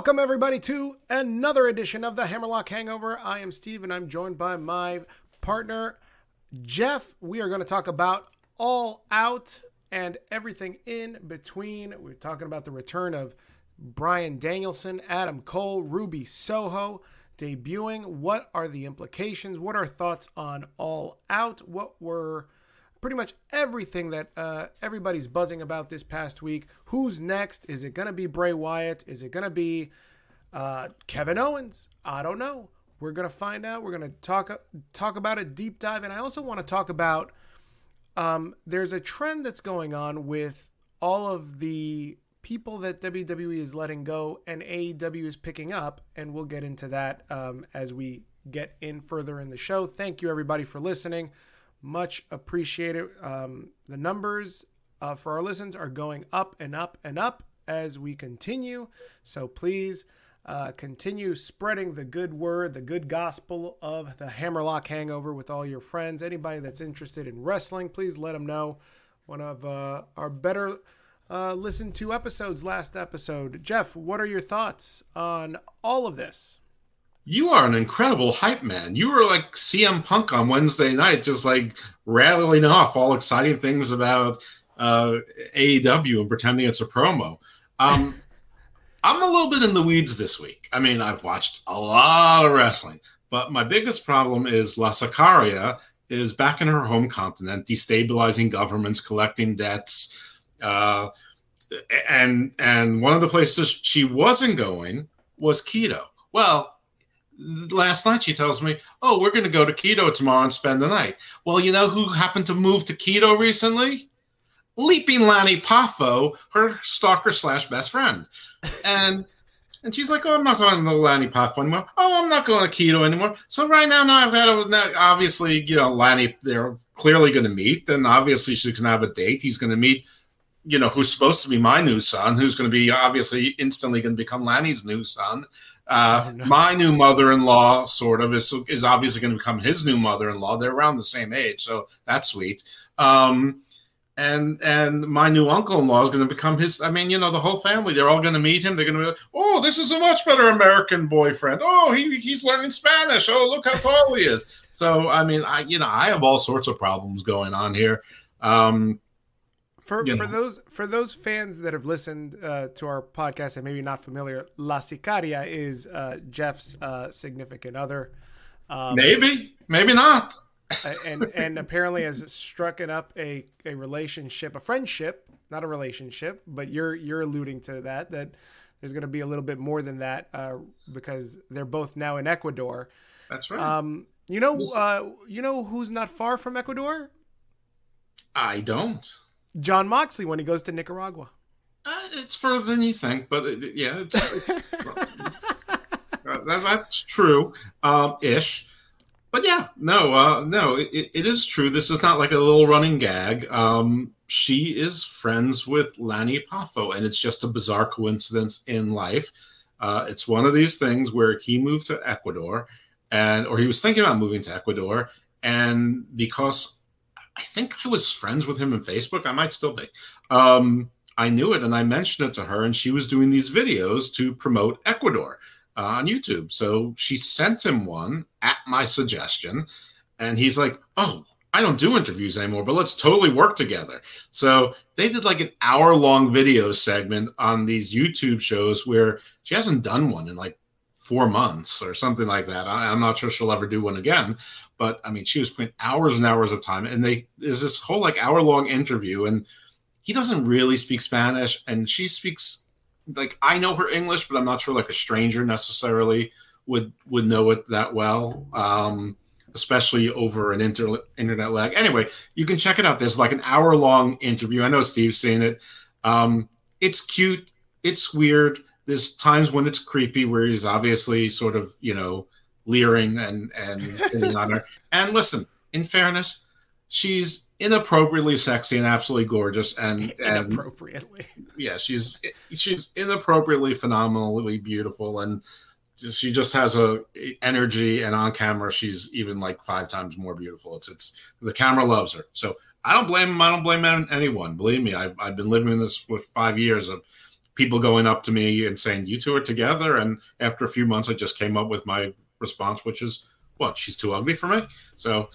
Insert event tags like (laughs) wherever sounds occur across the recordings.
Welcome, everybody, to another edition of the Hammerlock Hangover. I am Steve, and I'm joined by my partner, Jeff. We are going to talk about All Out and everything in between. We're talking about the return of Bryan Danielson, Adam Cole, Ruby Soho debuting. What are the implications? What are thoughts on All Out? What were pretty much everything that uh, everybody's buzzing about this past week. Who's next? Is it going to be Bray Wyatt? Is it going to be uh, Kevin Owens? I don't know. We're going to find out. We're going to talk talk about a deep dive, and I also want to talk about. Um, there's a trend that's going on with all of the people that WWE is letting go and AEW is picking up, and we'll get into that um, as we get in further in the show. Thank you everybody for listening. Much appreciated. Um, the numbers uh, for our listens are going up and up and up as we continue. So please uh, continue spreading the good word, the good gospel of the Hammerlock Hangover with all your friends. Anybody that's interested in wrestling, please let them know. One of uh, our better uh, listened to episodes last episode. Jeff, what are your thoughts on all of this? You are an incredible hype man. You were like CM Punk on Wednesday night, just like rattling off all exciting things about uh, AEW and pretending it's a promo. Um, (laughs) I'm a little bit in the weeds this week. I mean, I've watched a lot of wrestling, but my biggest problem is La Sicaria is back in her home continent, destabilizing governments, collecting debts, uh, and and one of the places she wasn't going was Quito. Well, last night she tells me, "Oh, we're going to go to Quito tomorrow and spend the night." Well, you know who happened to move to Quito recently? Leaping Lanny Poffo, her stalker slash best friend, and and she's like, "Oh, I'm not talking to Lanny Poffo anymore. Oh, I'm not going to Quito anymore." So right now, now I've got to obviously, you know, Lanny, they're clearly going to meet. Then obviously she's going to have a date. He's going to meet you know, who's supposed to be my new son, who's going to be obviously instantly going to become Lanny's new son. Uh, my new mother-in-law, sort of, is is obviously going to become his new mother-in-law. They're around the same age, so that's sweet. Um, and and my new uncle-in-law is going to become his. I mean, you know, the whole family. They're all going to meet him. They're going to be like, "Oh, this is a much better American boyfriend. Oh, he he's learning Spanish. Oh, look how tall he is." So, I mean, I you know, I have all sorts of problems going on here. Um, for for know. those for those fans that have listened uh, to our podcast and maybe not familiar, La Sicaria is uh, Jeff's uh, significant other. Um, maybe, maybe not. and and apparently has struck up a, a relationship, a friendship, not a relationship, but you're you're alluding to that that there's going to be a little bit more than that uh, because they're both now in Ecuador. That's right. Um, you know, uh, you know who's not far from Ecuador? I don't. Jon Moxley when he goes to Nicaragua. Uh, it's further than you think, but it, yeah, it's (laughs) uh, that, that's true, um, ish. But yeah, no, uh, no, it, it is true. This is not like a little running gag. Um, she is friends with Lanny Poffo, and it's just a bizarre coincidence in life. Uh, it's one of these things where he moved to Ecuador, and or he was thinking about moving to Ecuador, and because I think I was friends with him on Facebook. I might still be. Um, I knew it and I mentioned it to her, and she was doing these videos to promote Ecuador uh, on YouTube. So she sent him one at my suggestion, and he's like, "Oh, I don't do interviews anymore, but let's totally work together." So they did like an hour long video segment on these YouTube shows where she hasn't done one in like four months or something like that. I, am not sure she'll ever do one again, but I mean, she was putting hours and hours of time, and they there's this whole like hour long interview, and he doesn't really speak Spanish, and she speaks like I know her English, but I'm not sure like a stranger necessarily would would know it that well. Um, especially over an inter- internet lag. Anyway, you can check it out. There's like an hour long interview. I know Steve's seen it. Um, it's cute. It's weird. There's times when it's creepy where he's obviously sort of, you know, leering and and on her. (laughs) And listen, in fairness, she's inappropriately sexy and absolutely gorgeous and, and inappropriately. Yeah, she's she's inappropriately phenomenally beautiful and she just has a energy and on camera she's even like five times more beautiful. It's it's the camera loves her. So I don't blame him. I don't blame anyone. Believe me, I've, I've been living in this for five years of people going up to me and saying, "You two are together." And after a few months, I just came up with my response, which is, "What? She's too ugly for me." So,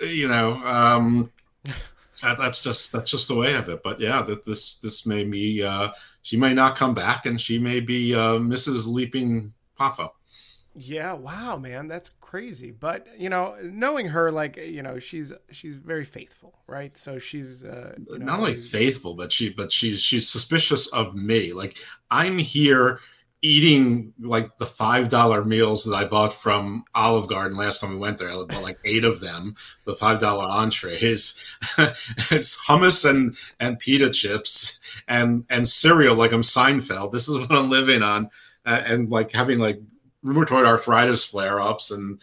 you know, um, (laughs) that's just that's just the way of it. But yeah, that this this may be uh, she may not come back, and she may be uh, Mrs. Leaping Poffo. Yeah, wow, man, that's crazy. But you know, knowing her, like you know, she's she's very faithful, right? So she's uh, you know, not only faithful, but she but she's she's suspicious of me. Like I'm here eating like the five dollar meals that I bought from Olive Garden last time we went there. I bought like eight of them, the five dollar entrees. (laughs) it's hummus and and pita chips and and cereal like I'm Seinfeld. This is what I'm living on, uh, and like having like rheumatoid arthritis flare ups and,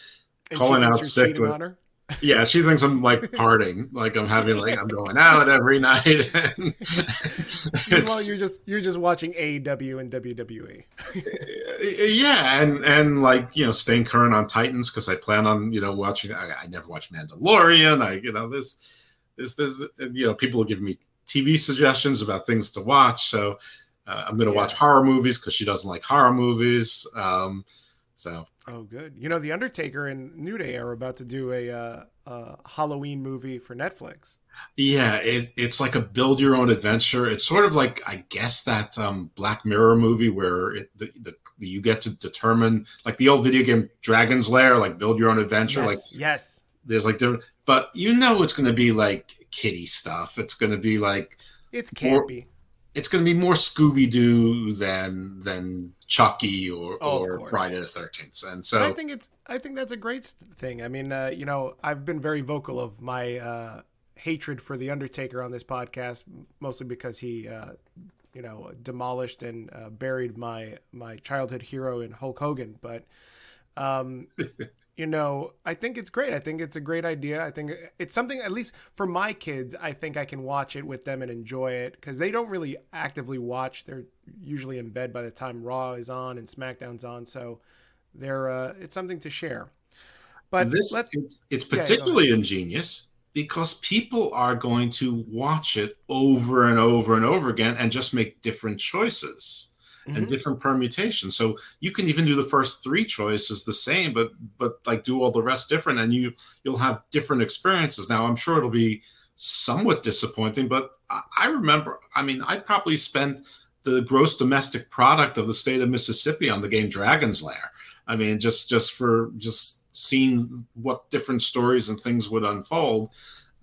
and calling out sick. With, yeah, she thinks I'm like (laughs) partying, like I'm having like I'm going out (laughs) every night. well, you're just you're just watching AEW and WWE. (laughs) yeah, and and like you know staying current on Titans because I plan on you know watching. I, I, never watched Mandalorian. I you know this this this you know people will give me TV suggestions about things to watch. So uh, I'm gonna yeah. watch horror movies because she doesn't like horror movies. Um, so oh, good. You know, The Undertaker and New Day are about to do a, uh, a Halloween movie for Netflix. Yeah, it, it's like a build your own adventure. It's sort of like I guess that um, Black Mirror movie where it, the, the, you get to determine like the old video game Dragon's Lair, like build your own adventure. Yes, like yes, there's like different, but you know it's going to be like kitty stuff. It's going to be like it's campy. More, it's going to be more Scooby Doo than than Chucky or, oh, or Friday the Thirteenth. And so I think it's I think that's a great thing. I mean, uh, you know, I've been very vocal of my uh, hatred for the Undertaker on this podcast, mostly because he, uh, you know, demolished and uh, buried my my childhood hero in Hulk Hogan. But um, (laughs) you know, I think it's great. I think it's a great idea. I think it's something, at least for my kids, I think I can watch it with them and enjoy it because they don't really actively watch. They're usually in bed by the time Raw is on and SmackDown's on. So they're, uh, it's something to share. But this, it's, it's particularly yeah, ingenious because people are going to watch it over and over and over again and just make different choices mm-hmm. and different permutations. So you can even do the first three choices the same, but but like do all the rest different, and you you'll have different experiences. Now I'm sure it'll be somewhat disappointing, but I, I remember. I mean, I probably spent the gross domestic product of the state of Mississippi on the game Dragon's Lair. I mean, just just for just seeing what different stories and things would unfold.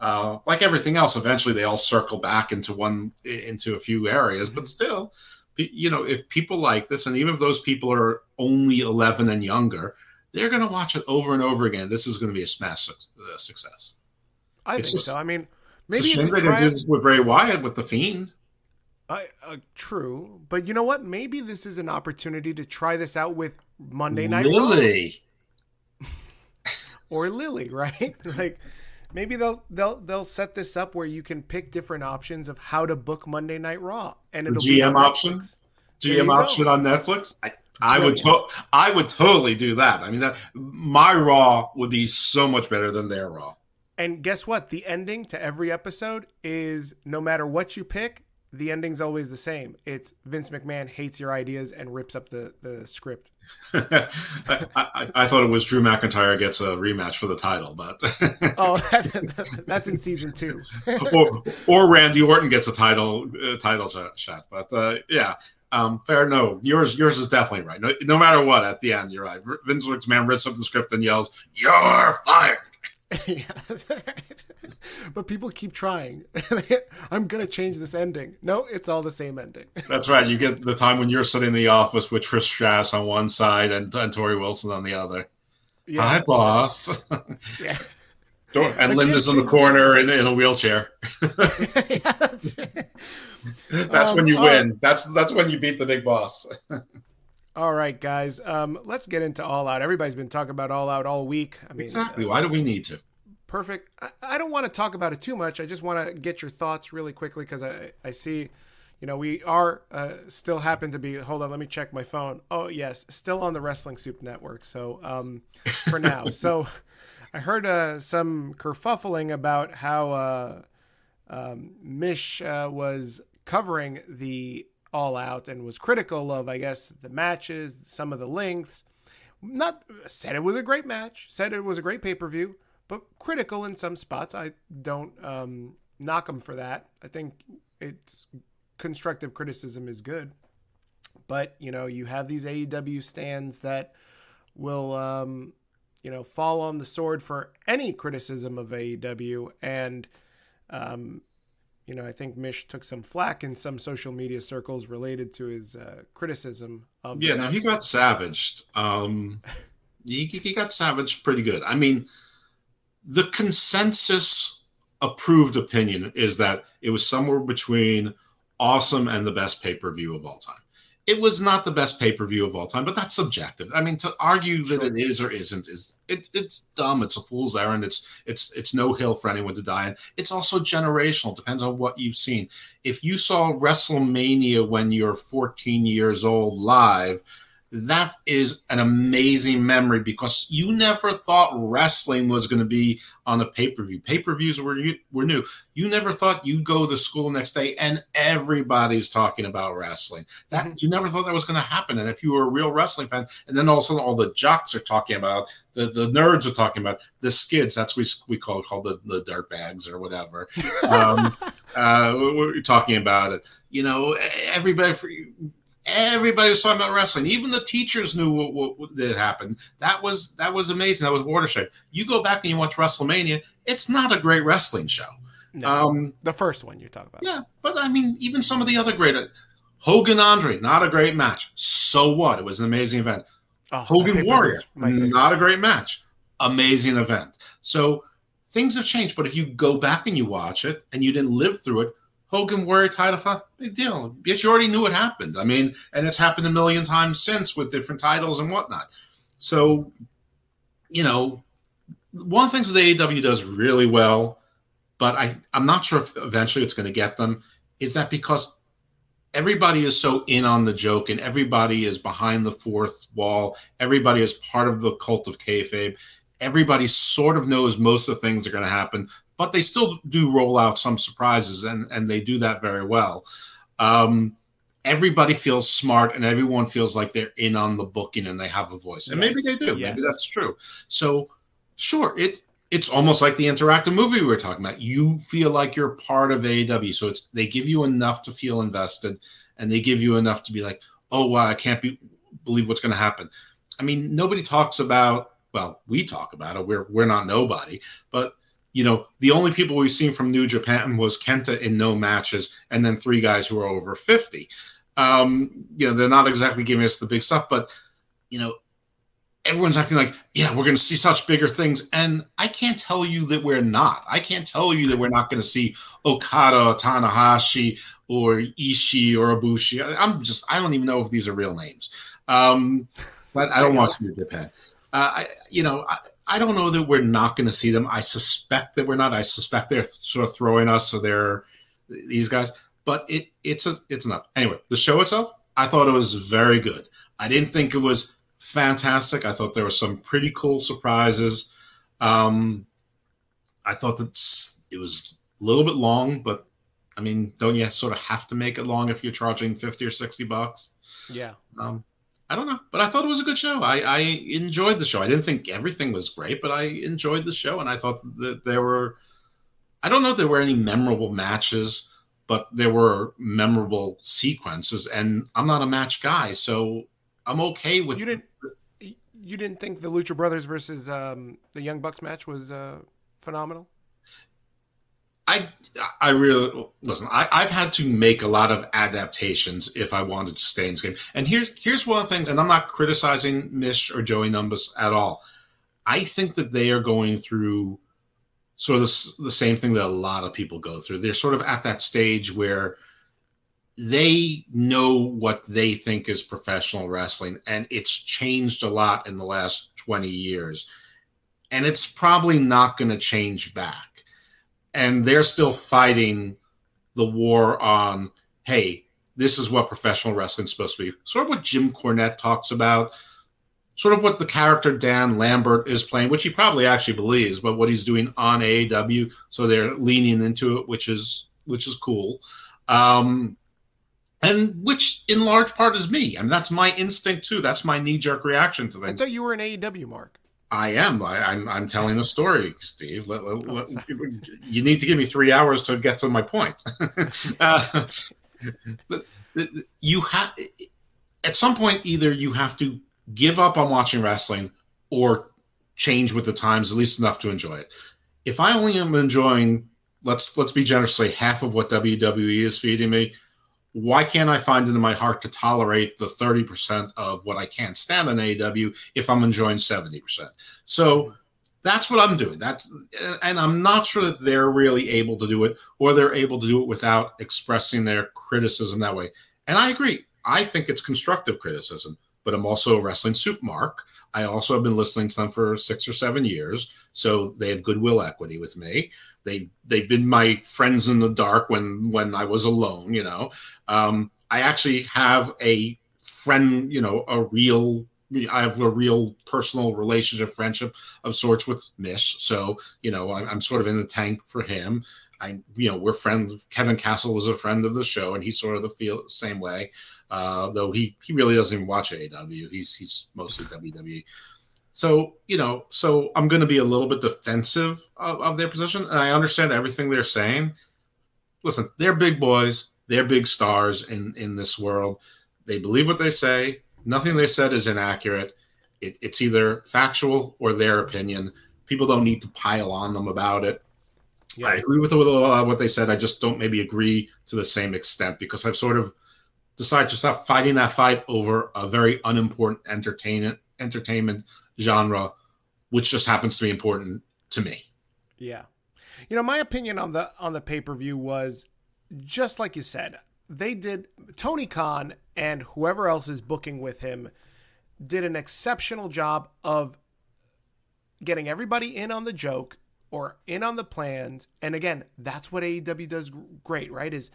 Uh, like everything else, eventually they all circle back into one into a few areas, but mm-hmm. still, you know, if people like this, and even if those people are only 11 and younger, they're going to watch it over and over again. This is going to be a smash uh, success. I it's think just, so. I mean, maybe it's a shame they didn't do this with Bray Wyatt with the Fiend. Uh, uh, true, but you know what? Maybe this is an opportunity to try this out with Monday Night Lily (laughs) or Lily, (laughs) right? like maybe they'll they'll they'll set this up where you can pick different options of how to book Monday Night Raw, and it'll GM option, GM option on Netflix. I, I would to- I would totally do that. I mean, that my Raw would be so much better than their Raw. And guess what? The ending to every episode is no matter what you pick, the ending's always the same. It's Vince McMahon hates your ideas and rips up the, the script. (laughs) I, I, I, thought it was Drew McIntyre gets a rematch for the title, but (laughs) oh, (laughs) that's in season two. or, or Randy Orton gets a title uh, title shot, but uh, yeah, um, fair. No, yours yours is definitely right. No, no matter what, at the end, you're right. Vince McMahon rips up the script and yells, "You're fired." (laughs) yeah, but people keep trying. (laughs) I'm gonna change this ending. No, it's all the same ending. (laughs) That's right. You get the time when you're sitting in the office with Trish Stratus on one side and, and Torrie Wilson on the other. Yeah. Hi, boss. yeah. And Linda's in the corner in, in a wheelchair. yeah, that's right. that's um, when you win. That's that's when you beat the big boss. All right, guys. Um, let's get into All Out. Everybody's been talking about All Out all week. I mean, exactly. Why do we need to? Perfect. I, I don't want to talk about it too much. I just want to get your thoughts really quickly because I, I see, you know, we are uh, still happen to be. Hold on, let me check my phone. Oh yes, still on the Wrestling Soup Network. So um, for now, (laughs) so I heard uh, some kerfuffling about how uh, um, Mish uh, was covering the All Out and was critical of, I guess, the matches, some of the lengths. Not said it was a great match, said it was a great pay per view, but critical in some spots. I don't um, knock him for that. I think it's constructive criticism is good. But you know, you have these AEW stands that will, um, you know, fall on the sword for any criticism of AEW, and um, you know, I think Mish took some flack in some social media circles related to his uh, criticism of. Yeah, no, he got savaged. Um, he, he got savaged pretty good. I mean, the consensus approved opinion is that it was somewhere between awesome and the best pay per view of all time it was not the best pay per view of all time, but that's subjective. I mean, to argue that sure. it is or isn't is it's it's dumb. It's a fool's errand. It's it's it's no hill for anyone to die in. It's also generational. Depends on what you've seen. If you saw WrestleMania when you're 14 years old live, that is an amazing memory because you never thought wrestling was going to be on a pay per view. Pay per views were were new. You never thought you'd go to school the next day and everybody's talking about wrestling. That mm-hmm. you never thought that was going to happen. And if you were a real wrestling fan, and then all of a sudden all the jocks are talking about the, the nerds are talking about the skids. That's what we we call called the the dirt bags or whatever. (laughs) Um, uh, we're talking about it. You know, everybody. For, Everybody was talking about wrestling. Even the teachers knew what, what, what had happened. That was that was amazing. That was watershed. You go back and you watch WrestleMania. It's not a great wrestling show. No, um, the first one you talk about. Yeah, but I mean, even some of the other great Hogan Andre, not a great match. So what? It was an amazing event. Oh, Hogan Warrior, not a great match. Amazing event. So things have changed. But if you go back and you watch it and you didn't live through it, Hogan Warrior title fight, big deal. Because you already knew what happened. I mean, and it's happened a million times since with different titles and whatnot. So, you know, one of the things that AEW does really well, but I, I'm not sure if eventually it's going to get them, is that because everybody is so in on the joke and everybody is behind the fourth wall, everybody is part of the cult of kayfabe. Everybody sort of knows most of the things are going to happen, but they still do roll out some surprises, and and they do that very well. Um, everybody feels smart, and everyone feels like they're in on the booking, and they have a voice, and yes. maybe they do. Yes. Maybe that's true. So, sure, it it's almost like the interactive movie we were talking about. You feel like you're part of AEW, so it's they give you enough to feel invested, and they give you enough to be like, oh wow, I can't be, believe what's going to happen. I mean, nobody talks about. Well, we talk about it. We're we're not nobody, but you know, the only people we've seen from New Japan was Kenta in no matches, and then three guys who are over 50. Um, you know, they're not exactly giving us the big stuff, but, you know, everyone's acting like, yeah, we're going to see such bigger things. And I can't tell you that we're not. I can't tell you that we're not going to see Okada, or Tanahashi, or Ishii, or Ibushi. I'm just, I don't even know if these are real names. Um, but I don't watch New Japan. Uh, I, you know, I, I don't know that we're not going to see them. I suspect that we're not. I suspect they're sort of throwing us. So they're these guys, but it it's a it's enough. Anyway, the show itself, I thought it was very good. I didn't think it was fantastic. I thought there were some pretty cool surprises. Um, I thought that it was a little bit long, but I mean, don't you sort of have to make it long if you're charging fifty or sixty bucks? Yeah. Um, I don't know, but I thought it was a good show. I, I enjoyed the show. I didn't think everything was great, but I enjoyed the show, and I thought that there were. I don't know if there were any memorable matches, but there were memorable sequences, and I'm not a match guy, so I'm okay with. You didn't. You didn't think the Lucha Brothers versus um, the Young Bucks match was uh, phenomenal? I I really listen. I, I've had to make a lot of adaptations if I wanted to stay in this game. And here's here's one of the things, and I'm not criticizing Mish or Joey Numbers at all. I think that they are going through sort of the, the same thing that a lot of people go through. They're sort of at that stage where they know what they think is professional wrestling, and it's changed a lot in the last 20 years. And it's probably not going to change back and they're still fighting the war on hey this is what professional wrestling is supposed to be sort of what jim cornette talks about sort of what the character dan lambert is playing which he probably actually believes but what he's doing on aew so they're leaning into it which is which is cool um and which in large part is me. I mean, that's my instinct too. That's my knee jerk reaction to things. I thought you were an AEW mark. I am. I, am I'm, I'm telling a story, Steve. Let, let, oh, let, you need to give me three hours to get to my point. (laughs) uh, you have at some point either you have to give up on watching wrestling or change with the times at least enough to enjoy it. If I only am enjoying, let's let's be generous, say half of what WWE is feeding me, why can't I find it in my heart to tolerate the 30% of what I can't stand on AEW if I'm enjoying 70%? So that's what I'm doing. That's and I'm not sure that they're really able to do it or they're able to do it without expressing their criticism that way. And I agree. I think it's constructive criticism, but I'm also a wrestling soup mark. I also have been listening to them for six or seven years, so they have goodwill equity with me. They they've been my friends in the dark when when I was alone. You know, um, I actually have a friend. You know, a real. I have a real personal relationship, friendship of sorts with Mish. So you know, I'm, I'm sort of in the tank for him. I, you know, we're friends. Kevin Castle is a friend of the show, and he's sort of the feel same way. Uh, though he he really doesn't even watch AEW. He's he's mostly WWE. So you know, so I'm going to be a little bit defensive of, of their position, and I understand everything they're saying. Listen, they're big boys. They're big stars in in this world. They believe what they say. Nothing they said is inaccurate. It, it's either factual or their opinion. People don't need to pile on them about it. Yeah. I agree with a lot of uh, what they said. I just don't maybe agree to the same extent because I've sort of decided to stop fighting that fight over a very unimportant entertainment entertainment genre, which just happens to be important to me. Yeah. You know, my opinion on the on the pay-per-view was just like you said. They did Tony Khan and whoever else is booking with him did an exceptional job of getting everybody in on the joke or in on the plans. And again, that's what AEW does great, right? Is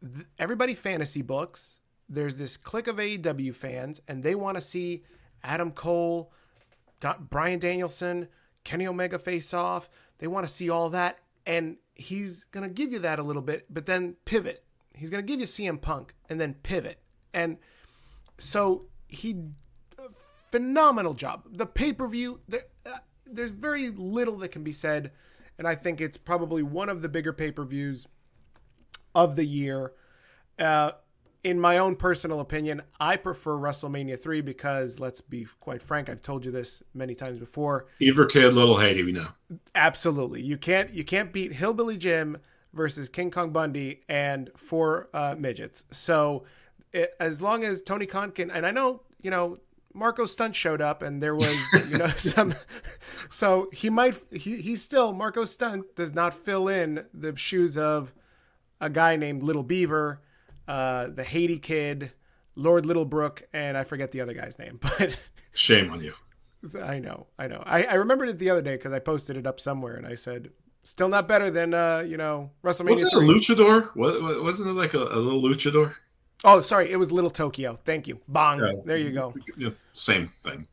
th- everybody fantasy books. There's this clique of AEW fans, and they want to see Adam Cole, Bryan Danielson, Kenny Omega face off. They want to see all that. And he's going to give you that a little bit, but then pivot. He's going to give you CM Punk and then pivot. And so he, phenomenal job. The pay per view, there, uh, there's very little that can be said. And I think it's probably one of the bigger pay per views of the year. Uh, in my own personal opinion, I prefer WrestleMania 3 because, let's be quite frank, I've told you this many times before. Beaver Kid, Little Haiti, we know. Absolutely. You can't you can't beat Hillbilly Jim versus King Kong Bundy and four uh, midgets. So it, as long as Tony Khan can, and I know, you know, Marko Stunt showed up and there was, (laughs) you know, some, so he might, he, he still, Marko Stunt does not fill in the shoes of a guy named Little Beaver uh, the Haiti kid, Lord Littlebrook, and I forget the other guy's name. (laughs) But shame on you. I know, I know. I, I remembered it the other day because I posted it up somewhere, and I said, "Still not better than uh, you know WrestleMania." Was it a luchador? What, wasn't it like a, a, little luchador? Oh, sorry, it was Little Tokyo. Thank you. Bong. Yeah. There you go. Same thing.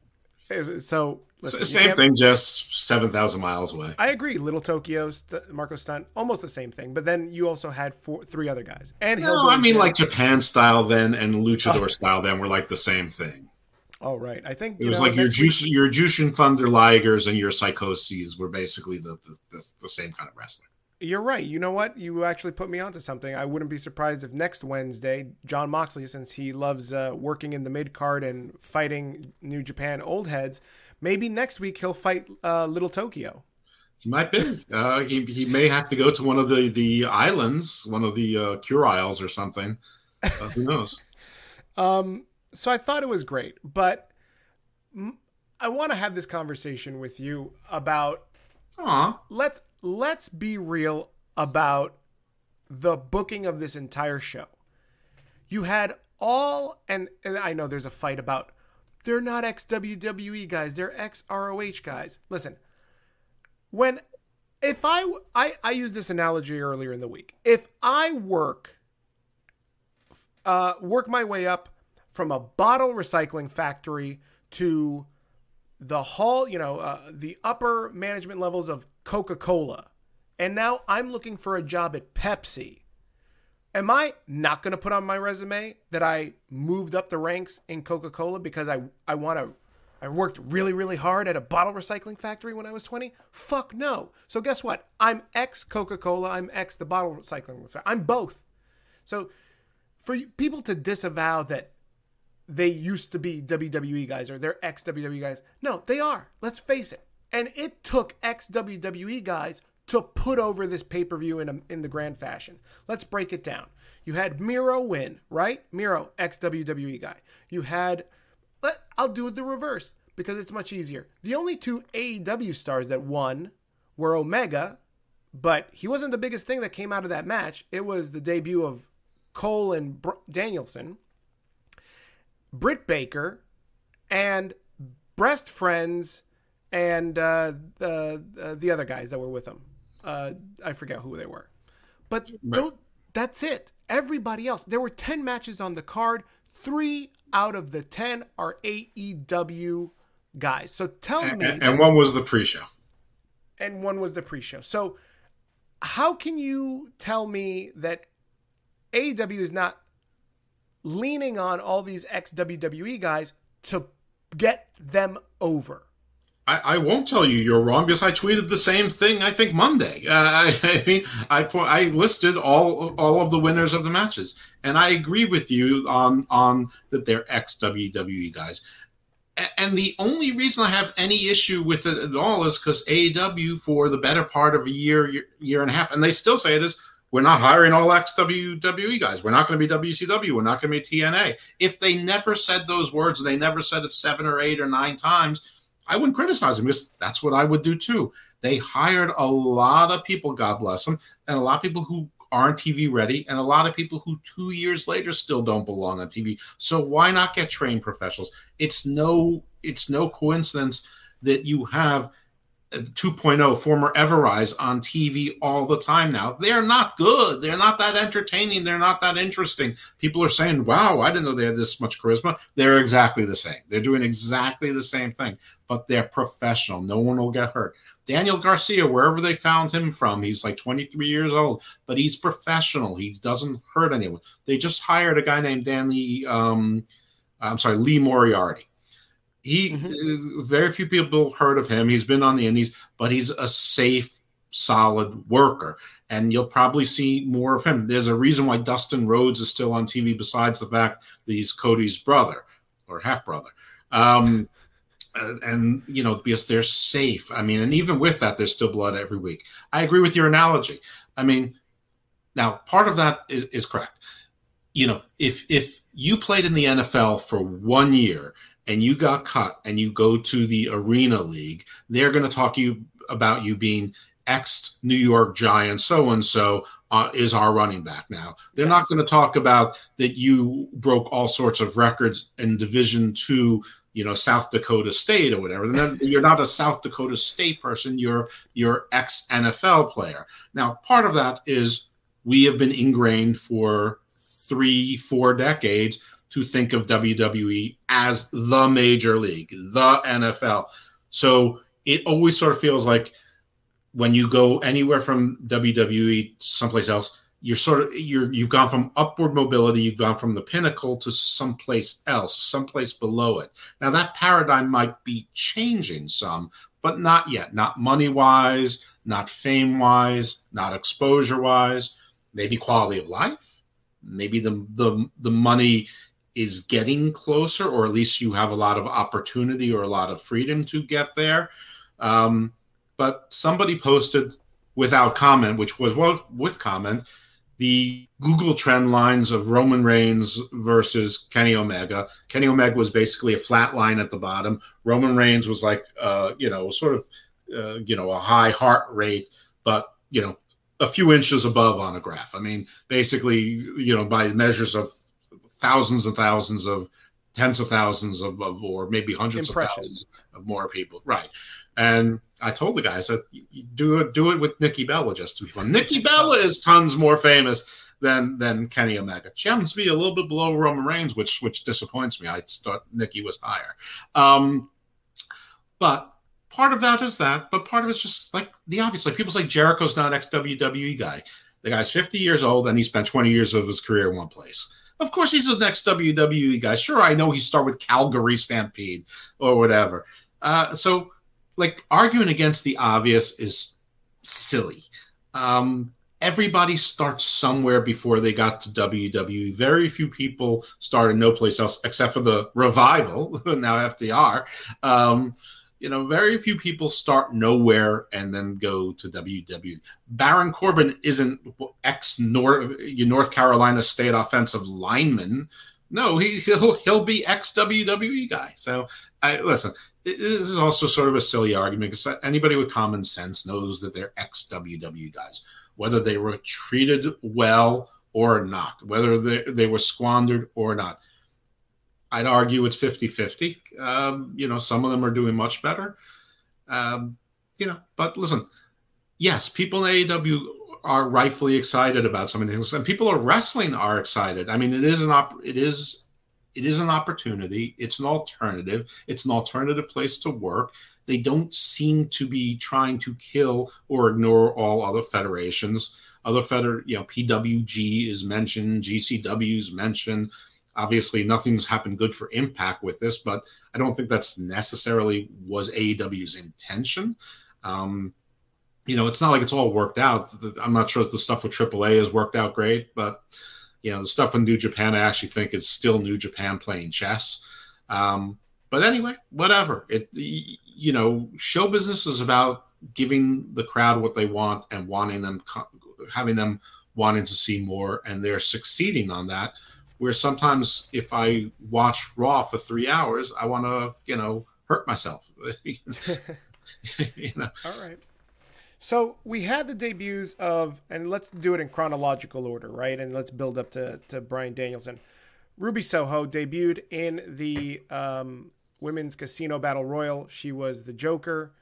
So Listen, same thing, just seven thousand miles away. I agree. Little Tokyo, St- Marko Stunt, almost the same thing. But then you also had four, three other guys, and no, I mean like Japan style then and Luchador oh. style then were like the same thing. Oh right, I think it was know, like your Juice, your Jushin Thunder Ligers and your Psychoses were basically the, the, the the same kind of wrestler. You're right. You know what? You actually put me onto something. I wouldn't be surprised if next Wednesday, Jon Moxley, since he loves uh, working in the mid card and fighting New Japan old heads, maybe next week he'll fight uh, Little Tokyo. He might be. Uh, he he may have to go to one of the the islands, one of the uh, Cure Isles or something. Uh, who knows? (laughs) um. So I thought it was great, but I want to have this conversation with you about. Aww. Let's let's be real about the booking of this entire show. You had all, and, and I know there's a fight about they're not ex WWE guys. They're ex ROH guys. Listen, when if I, I I used this analogy earlier in the week. If I work uh, work my way up from a bottle recycling factory to the hall, you know, uh, the upper management levels of Coca Cola, and now I'm looking for a job at Pepsi. Am I not going to put on my resume that I moved up the ranks in Coca Cola because I, I want to. I worked really, really hard at a bottle recycling factory when I was 20? Fuck no. So, guess what? I'm ex Coca Cola. I'm ex the bottle recycling factory. I'm both. So, for people to disavow that they used to be WWE guys or they're ex WWE guys, no, they are. Let's face it. And it took ex WWE guys to put over this pay per view in, in the grand fashion. Let's break it down. You had Miro win, right? Miro, ex WWE guy. You had, let, I'll do it the reverse because it's much easier. The only two AEW stars that won were Omega, but he wasn't the biggest thing that came out of that match. It was the debut of Cole and Br- Danielson, Britt Baker, and Breast Friends, and uh, the uh, the other guys that were with him. Uh, I forget who they were, but right. that's it. Everybody else, there were ten matches on the card. Three out of the ten are AEW guys. So tell and, me, and one was the pre-show, and one was the pre-show. So how can you tell me that AEW is not leaning on all these ex WWE guys to get them over? I, I, won't tell you you're wrong because I tweeted the same thing. I think Monday. Uh, (laughs) I, I, mean, I I listed all all of the winners of the matches, and I agree with you on on that they're ex WWE guys. And the only reason I have any issue with it at all is because AEW for the better part of a year, year, year and a half, and they still say it is we're not hiring all ex WWE guys. We're not going to be WCW. We're not going to be TNA. If they never said those words and they never said it seven or eight or nine times, I wouldn't criticize them because that's what I would do too. They hired a lot of people, God bless them, and a lot of people who aren't TV ready, and a lot of people who two years later still don't belong on TV. So why not get trained professionals? It's no it's no coincidence that you have 2.0 former Everrise on TV all the time now. They're not good. They're not that entertaining. They're not that interesting. People are saying, "Wow, I didn't know they had this much charisma." They're exactly the same. They're doing exactly the same thing, but they're professional. No one will get hurt. Daniel Garcia, wherever they found him from, he's like 23 years old, but he's professional. He doesn't hurt anyone. They just hired a guy named Danny. Um, I'm sorry, Lee Moriarty he mm-hmm. very few people heard of him. He's been on the Indies, but he's a safe, solid worker, and you'll probably see more of him. There's a reason why Dustin Rhodes is still on TV, besides the fact that he's Cody's brother or half brother. Um, and you know because they're safe. I mean, and even with that, there's still blood every week. I agree with your analogy. I mean, now part of that is, is correct. You know, if if you played in the NFL for one year and you got cut and you go to the Arena League, they're going to talk you about you being ex New York Giants, so and so is our running back now. They're not going to talk about that you broke all sorts of records in Division Two, you know, South Dakota State or whatever. You're not a South Dakota State person. You're you're ex NFL player. Now, part of that is we have been ingrained for three, four decades to think of WWE as the major league, the NFL. So it always sort of feels like when you go anywhere from WWE someplace else, you're sort of you're you've gone from upward mobility, you've gone from the pinnacle to someplace else, someplace below it. Now that paradigm might be changing some, but not yet. Not money wise, not fame wise, not exposure wise, maybe quality of life. Maybe the the the money is getting closer, or at least you have a lot of opportunity or a lot of freedom to get there. Um, but somebody posted without comment, which was well with comment, the Google trend lines of Roman Reigns versus Kenny Omega. Kenny Omega was basically a flat line at the bottom. Roman Reigns was like, uh, you know, sort of, uh, you know, a high heart rate, but you know, a few inches above on a graph. I mean, basically, you know, by measures of thousands and thousands of tens of thousands of, of or maybe hundreds of thousands of more people. Right. And i told the guy i said do it do it with nikki bella just to be fun. Nikki bella (laughs) is tons more famous than than kenny omega. She happens to be a little bit below roman reigns which which disappoints me. I thought nikki was higher. Um but part of that is that but part of it's just like the obvious like people say jericho's not ex wwe guy. The guy's 50 years old and he spent 20 years of his career in one place. Of course, he's the next WWE guy. Sure, I know he started with Calgary Stampede or whatever. Uh, so, like, arguing against the obvious is silly. Um, everybody starts somewhere before they got to WWE. Very few people started no place else except for the revival, (laughs) now FTR. Um, you know, very few people start nowhere and then go to WWE. Baron Corbin isn't ex North North Carolina State offensive lineman. No, he, he'll he'll be ex WWE guy. So, I listen. This is also sort of a silly argument because anybody with common sense knows that they're ex WWE guys, whether they were treated well or not, whether they, they were squandered or not I'd argue it's 50 50. Um, you know, some of them are doing much better. Um, you know, but listen, yes, people in AEW are rightfully excited about some of things, and people are wrestling are excited. I mean, it is an op- it is it is an opportunity. It's an alternative. It's an alternative place to work. They don't seem to be trying to kill or ignore all other federations. Other feder, you know, PWG is mentioned, GCW is mentioned. Obviously, nothing's happened good for Impact with this, but I don't think that's necessarily was AEW's intention. Um, you know, it's not like it's all worked out. I'm not sure the stuff with AAA has worked out great, but you know, the stuff with New Japan, I actually think is still New Japan playing chess. Um, but anyway, whatever. It, you know, show business is about giving the crowd what they want and wanting them, having them wanting to see more, and they're succeeding on that where sometimes if I watch Raw for three hours, I want to, you know, hurt myself. (laughs) you know. (laughs) All right. So we had the debuts of, and let's do it in chronological order, right? And let's build up to, to Bryan Danielson. Ruby Soho debuted in the um, Women's Casino Battle Royal. She was the Joker.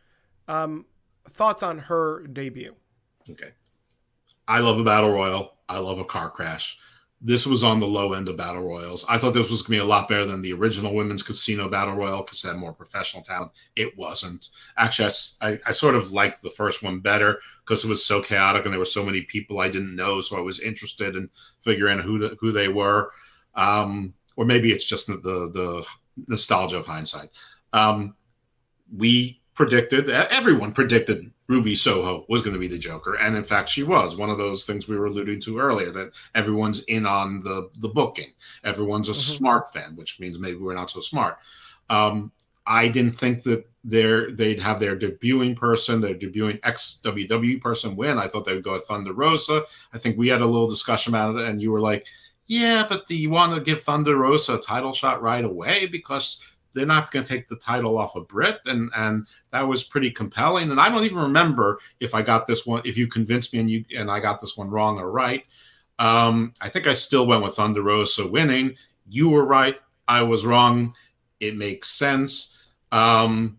Um, thoughts on her debut? Okay. I love a battle royal. I love a car crash this was on the low end of battle royals. I thought this was going to be a lot better than the original women's casino battle royal because it had more professional talent. It wasn't. Actually, I, I, sort of liked the first one better because it was so chaotic and there were so many people I didn't know. So I was interested in figuring out who the, who they were. Um, or maybe it's just the, the nostalgia of hindsight. Um, we predicted, everyone predicted Ruby Soho was going to be the Joker, and in fact, she was one of those things we were alluding to earlier. That everyone's in on the the booking. Everyone's a mm-hmm. smart fan, which means maybe we're not so smart. Um, I didn't think that they they'd have their debuting person, their debuting ex WWE person win. I thought they would go with Thunder Rosa. I think we had a little discussion about it, and you were like, "Yeah, but do you want to give Thunder Rosa a title shot right away because they're not going to take the title off of Britt, and and that was pretty compelling. And I don't even remember if I got this one, if you convinced me and you and I got this one wrong or right. Um, I think I still went with Thunder Rosa winning. You were right. I was wrong. It makes sense. Um,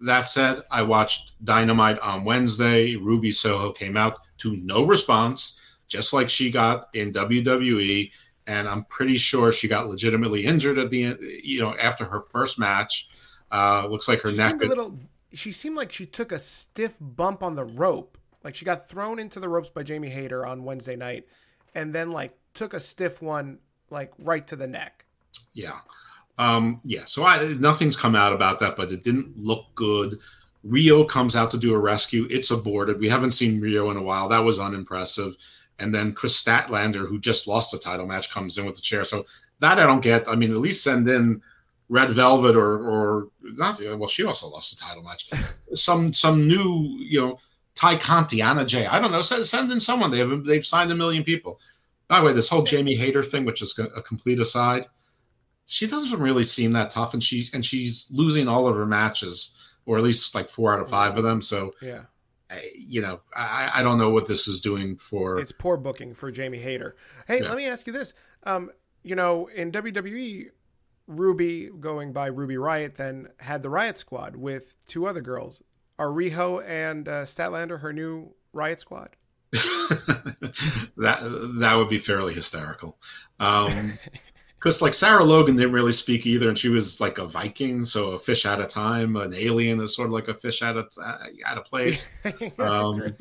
that said, I watched Dynamite on Wednesday. Ruby Soho came out to no response, just like she got in WWE and I'm pretty sure she got legitimately injured at the end. You know, after her first match, uh, looks like her she neck. a little. She seemed like she took a stiff bump on the rope. Like she got thrown into the ropes by Jamie Hayter on Wednesday night, and then like took a stiff one like right to the neck. Yeah, um, yeah. So I nothing's come out about that, but it didn't look good. Riho comes out to do a rescue. It's aborted. We haven't seen Riho in a while. That was unimpressive and then Kris Statlander, who just lost a title match, comes in with the chair. So that I don't get. I mean, at least send in Red Velvet or or not. Well, she also lost a title match. (laughs) some some new you know Tay Conti, Anna Jay. I don't know. Send, send in someone. They have they've signed a million people. By the way, this whole Jamie Hayter thing, which is a complete aside, she doesn't really seem that tough, and she and she's losing all of her matches, or at least like four out of five of them. So yeah, you know, I, I don't know what this is doing for. It's poor booking for Jamie Hayter. Hey, yeah. let me ask you this. Um, you know, in WWE, Ruby, going by Ruby Riot, then had the Riot Squad with two other girls. Are Riho and uh, Statlander her new Riot Squad? (laughs) that that would be fairly hysterical. Um, (laughs) because like Sarah Logan didn't really speak either, and she was like a Viking, so a fish at a time. An alien is sort of like a fish at a at a place. (laughs) Um,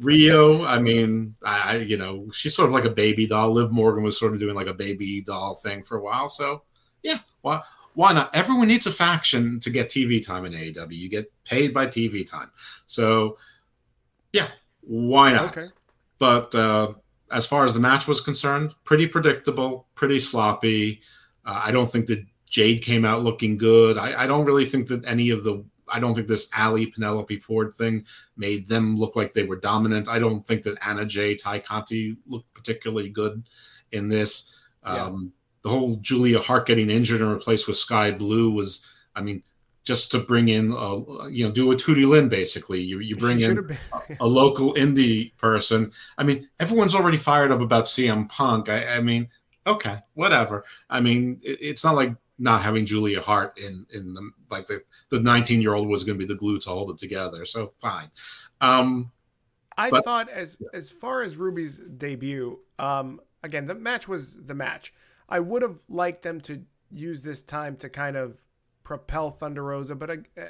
Riho, I mean, I you know she's sort of like a baby doll. Liv Morgan was sort of doing like a baby doll thing for a while, so yeah, why why not? Everyone needs a faction to get TV time in AEW. You get paid by TV time, so yeah, why not? Okay. But uh, as far as the match was concerned, pretty predictable, pretty sloppy. Uh, I don't think that Jade came out looking good. I, I, don't really think that any of the. I don't think this Allie Penelope Ford thing made them look like they were dominant. I don't think that Anna Jay Tay Conti looked particularly good in this. Yeah. Um, the whole Julia Hart getting injured and replaced with Skye Blue was, I mean, just to bring in, a, you know, do a Tootie Lynn basically. You you bring (laughs) in a, a, local indie person. I mean, everyone's already fired up about CM Punk. I, I mean, okay, whatever. I mean, it, it's not like not having Julia Hart in in the like the the 19 year old was going to be the glue to hold it together. So fine. Um, I but, thought as yeah. as far as Ruby's debut, um, again, the match was the match. I would have liked them to use this time to kind of propel Thunder Rosa, but uh, uh,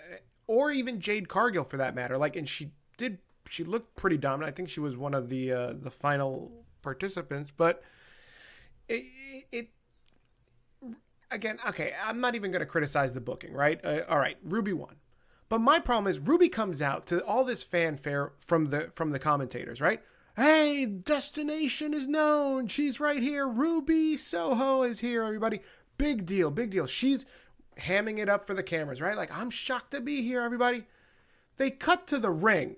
or even Jade Cargill for that matter. Like, and she did, she looked pretty dominant. I think she was one of the uh, the final participants, but it, it again, okay. I'm not even going to criticize the booking, right? Uh, all right, Ruby won. But my problem is Ruby comes out to all this fanfare from the from the commentators, right? Hey, destination is known. She's right here. Ruby Soho is here, everybody. Big deal, big deal. She's hamming it up for the cameras, right? Like, I'm shocked to be here, everybody. They cut to the ring.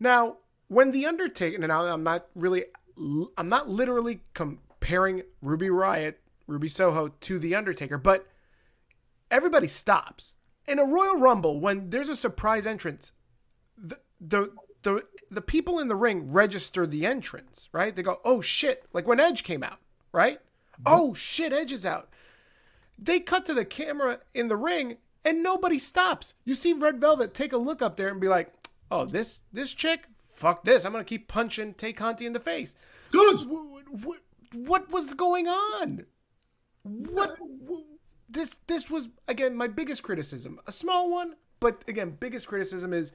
Now, when The Undertaker, now I'm not really, I'm not literally comparing Ruby Riot, Ruby Soho to The Undertaker, but everybody stops. In a Royal Rumble, when there's a surprise entrance, the, the, the, the people in the ring register the entrance, right? They go, oh shit, like when Edge came out, right? Mm-hmm. Oh shit, Edge is out. They cut to the camera in the ring and nobody stops. You see Red Velvet take a look up there and be like, "Oh, this this chick, fuck this. I'm gonna keep punching Tay Conti in the face." Good. What, what, was going on? What this this was again my biggest criticism. A small one, but again, biggest criticism is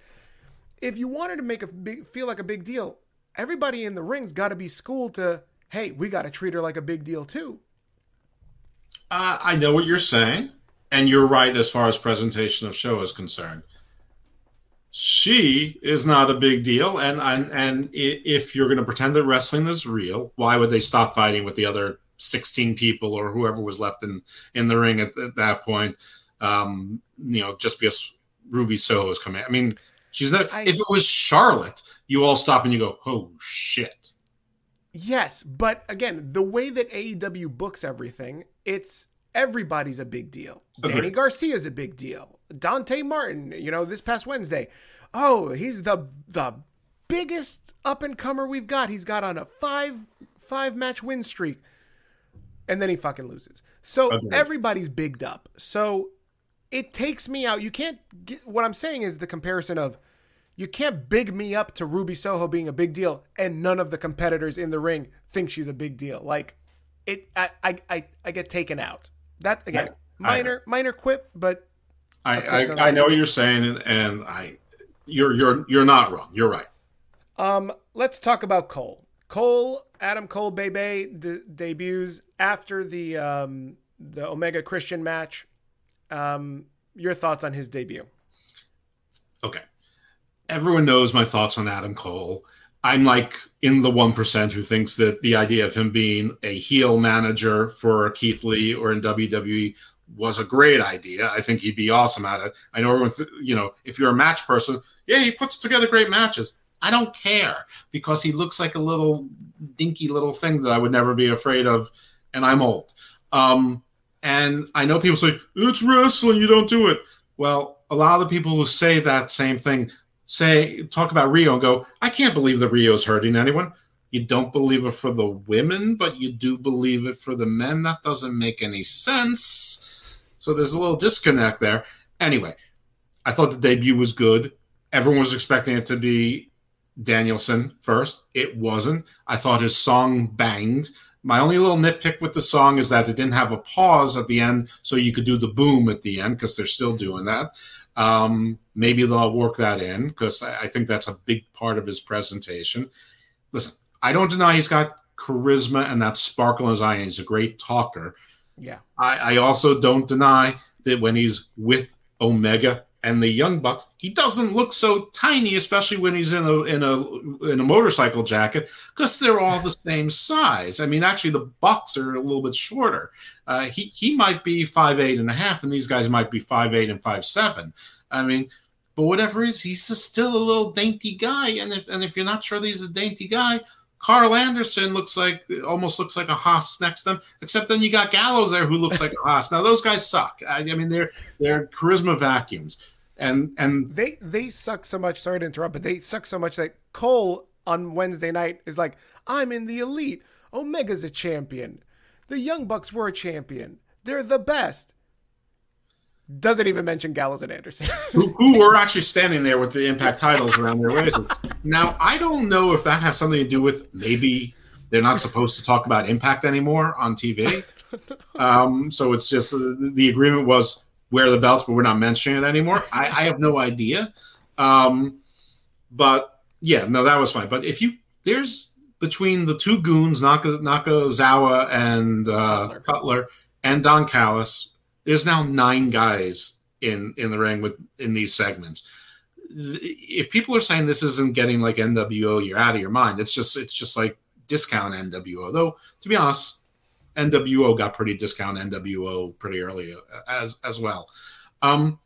if you wanted to make a big feel like a big deal, everybody in the ring's got to be schooled to, hey, we got to treat her like a big deal too. Uh, I know what you're saying, and you're right as far as presentation of show is concerned. She is not a big deal, and and, and if you're going to pretend that wrestling is real, why would they stop fighting with the other 16 people or whoever was left in in the ring at, at that point? Um, you know, just because Ruby Soho is coming. I mean, she's not. I, if it was Charlotte, you all stop and you go, "Oh shit." Yes, but again, the way that AEW books everything, it's everybody's a big deal. Okay. Danny Garcia's a big deal. Dante Martin, you know, this past Wednesday, oh, he's the the biggest up and comer we've got. He's got on a five five match win streak, and then he fucking loses. So okay. everybody's bigged up. So it takes me out. You can't. Get, what I'm saying is the comparison of you can't big me up to Ruby Soho being a big deal and none of the competitors in the ring think she's a big deal. Like it I I I, I get taken out. That again, I, minor I, minor quip, but I I, I know what you're saying and, and I you're you're you're not wrong. You're right. Um let's talk about Cole. Cole Adam Cole Bebe de- debuts after the um the Omega Christian match. Um your thoughts on his debut? Okay everyone knows my thoughts on Adam Cole. I'm like in the 1% who thinks that the idea of him being a heel manager for Keith Lee or in WWE was a great idea. I think he'd be awesome at it. I know everyone, th- you know, if you're a match person, yeah, he puts together great matches. I don't care because he looks like a little dinky little thing that I would never be afraid of, and I'm old. Um, and I know people say, it's wrestling, you don't do it. Well, a lot of the people who say that same thing say talk about Riho and go, I can't believe that Riho's hurting anyone. You don't believe it for the women, but you do believe it for the men. That doesn't make any sense. So there's a little disconnect there. Anyway, I thought the debut was good. Everyone was expecting it to be Danielson first. It wasn't. I thought his song banged. My only little nitpick with the song is that it didn't have a pause at the end, so you could do the boom at the end because they're still doing that. Um, maybe they'll work that in because I, think that's a big part of his presentation. Listen, I don't deny he's got charisma and that sparkle in his eye, and he's a great talker. Yeah. I, I also don't deny that when he's with Omega and the Young Bucks, he doesn't look so tiny, especially when he's in a in a in a motorcycle jacket, because they're all the (laughs) same size. I mean, actually, the Bucks are a little bit shorter. Uh, he he might be five eight and a half, and these guys might be five eight and five seven. I mean, but whatever is, he's still a little dainty guy, and if and if you're not sure that he's a dainty guy, Karl Anderson looks like almost looks like a Haas next to them, except then you got Gallows there who looks like a Haas. Now those guys suck. I, I mean they're they're charisma vacuums. And and they they suck so much, sorry to interrupt, but they suck so much that Cole on Wednesday night is like, I'm in the elite. Omega's a champion. The Young Bucks were a champion. They're the best. Doesn't even mention Gallows and Anderson. (laughs) who, who were actually standing there with the impact titles around their waists. Now, I don't know if that has something to do with maybe they're not supposed to talk about impact anymore on TV. (laughs) Um, so it's just uh, the agreement was wear the belts, but we're not mentioning it anymore. I, I have no idea. Um, but yeah, no, that was fine. But if you, there's between the two goons, Naka, Nakazawa and uh, Cutler. Cutler and Don Callis, there's now nine guys in in the ring with in these segments. If people are saying this isn't getting like NWO, you're out of your mind. It's just it's just like discount NWO. Though to be honest, NWO got pretty discount NWO pretty early uh, as as well. Um,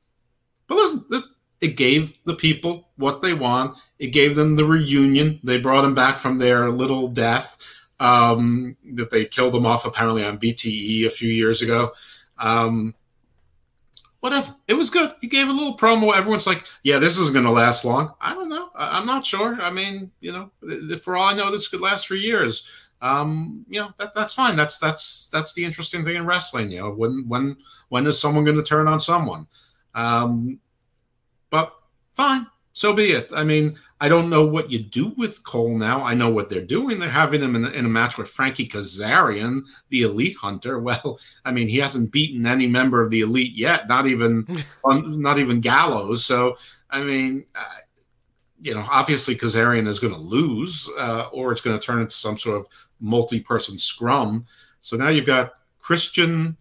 but listen, this, it gave the people what they want. It gave them the reunion. They brought them back from their little death um, that they killed them off apparently on BTE a few years ago. Um, whatever. It was good. He gave a little promo. Everyone's like, "Yeah, this isn't going to last long." I don't know. I, am not sure. I mean, you know, for all I know, this could last for years. Um, you know, that that's fine. That's that's that's the interesting thing in wrestling. You know, when when when is someone going to turn on someone? Um, but fine so be it. I mean, I don't know what you do with Cole now. I know what they're doing. They're having him in, in a match with Frankie Kazarian, the Elite Hunter. (laughs) Well, I mean, he hasn't beaten any member of the Elite yet, not even (laughs) not even Gallows. So, I mean, uh, you know, obviously Kazarian is going to lose, uh, or it's going to turn into some sort of multi-person scrum. So now you've got Christian,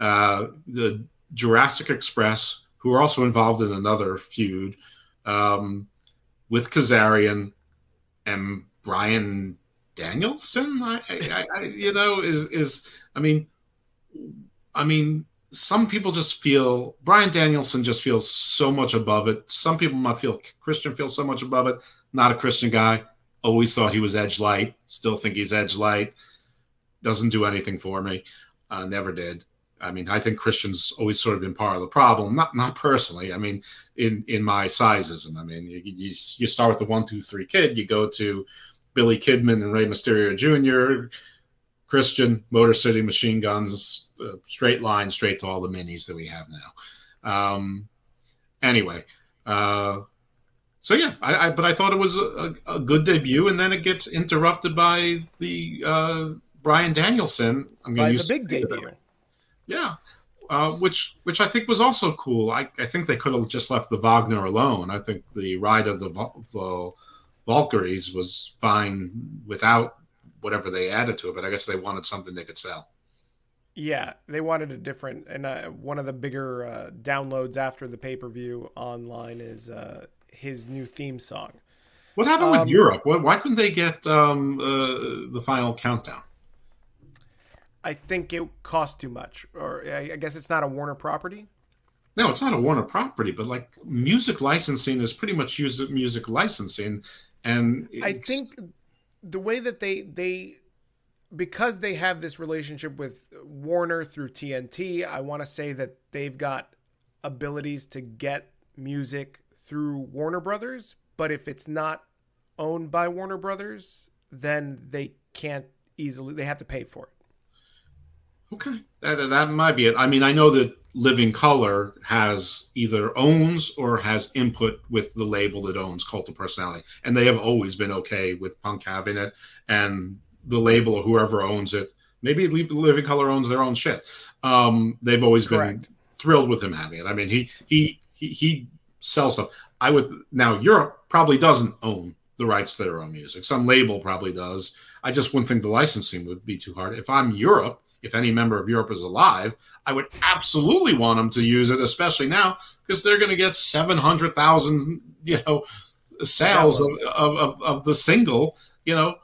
uh, the Jurassic Express, who are also involved in another feud um, with Kazarian and Bryan Danielson. I, I, I, you know, is is I mean, I mean, some people just feel Bryan Danielson just feels so much above it. Some people might feel Christian feels so much above it. Not a Christian guy. Always thought he was edge light. Still think he's edge light. Doesn't do anything for me. Uh, never did. I mean, I think Christian's always sort of been part of the problem. Not not personally. I mean, in in my sizism. I mean, you, you, you start with the one, two, three kid. You go to Billy Kidman and Rey Mysterio Jr., Christian, Motor City Machine Guns, uh, straight line, straight to all the minis that we have now. Um, anyway, uh, so yeah, I, I, but I thought it was a, a, good debut, and then it gets interrupted by the uh, Bryan Danielson. I'm going to use the big debut. Yeah, uh, which which I think was also cool. I, I think they could have just left the Wagner alone. I think the ride of the, the Valkyries was fine without whatever they added to it, but I guess they wanted something they could sell. Yeah, they wanted a different, and uh, one of the bigger uh, downloads after the pay per view online is uh, his new theme song. What happened um, with Europe? Why, why couldn't they get um, uh, the final countdown? I think it cost too much, or I guess it's not a Warner property. No, it's not a Warner property, but like music licensing is pretty much used music licensing, and I think the way that they they because they have this relationship with Warner through TNT, I want to say that they've got abilities to get music through Warner Brothers, but if it's not owned by Warner Brothers, then they can't easily they have to pay for it. Okay, that, that might be it. I mean, I know that Living Colour has either owns or has input with the label that owns Cult of Personality, and they have always been okay with Punk having it. And the label or whoever owns it. Maybe Living Colour owns their own shit. Um, they've always Correct. been thrilled with him having it. I mean, he he he, he sells stuff. I would now Europe probably doesn't own the rights to their own music. Some label probably does. I just wouldn't think the licensing would be too hard. If I'm Europe, if any member of Europe is alive, I would absolutely want them to use it, especially now because they're going to get seven hundred thousand, you know, sales of, of, of, of, the single, you know,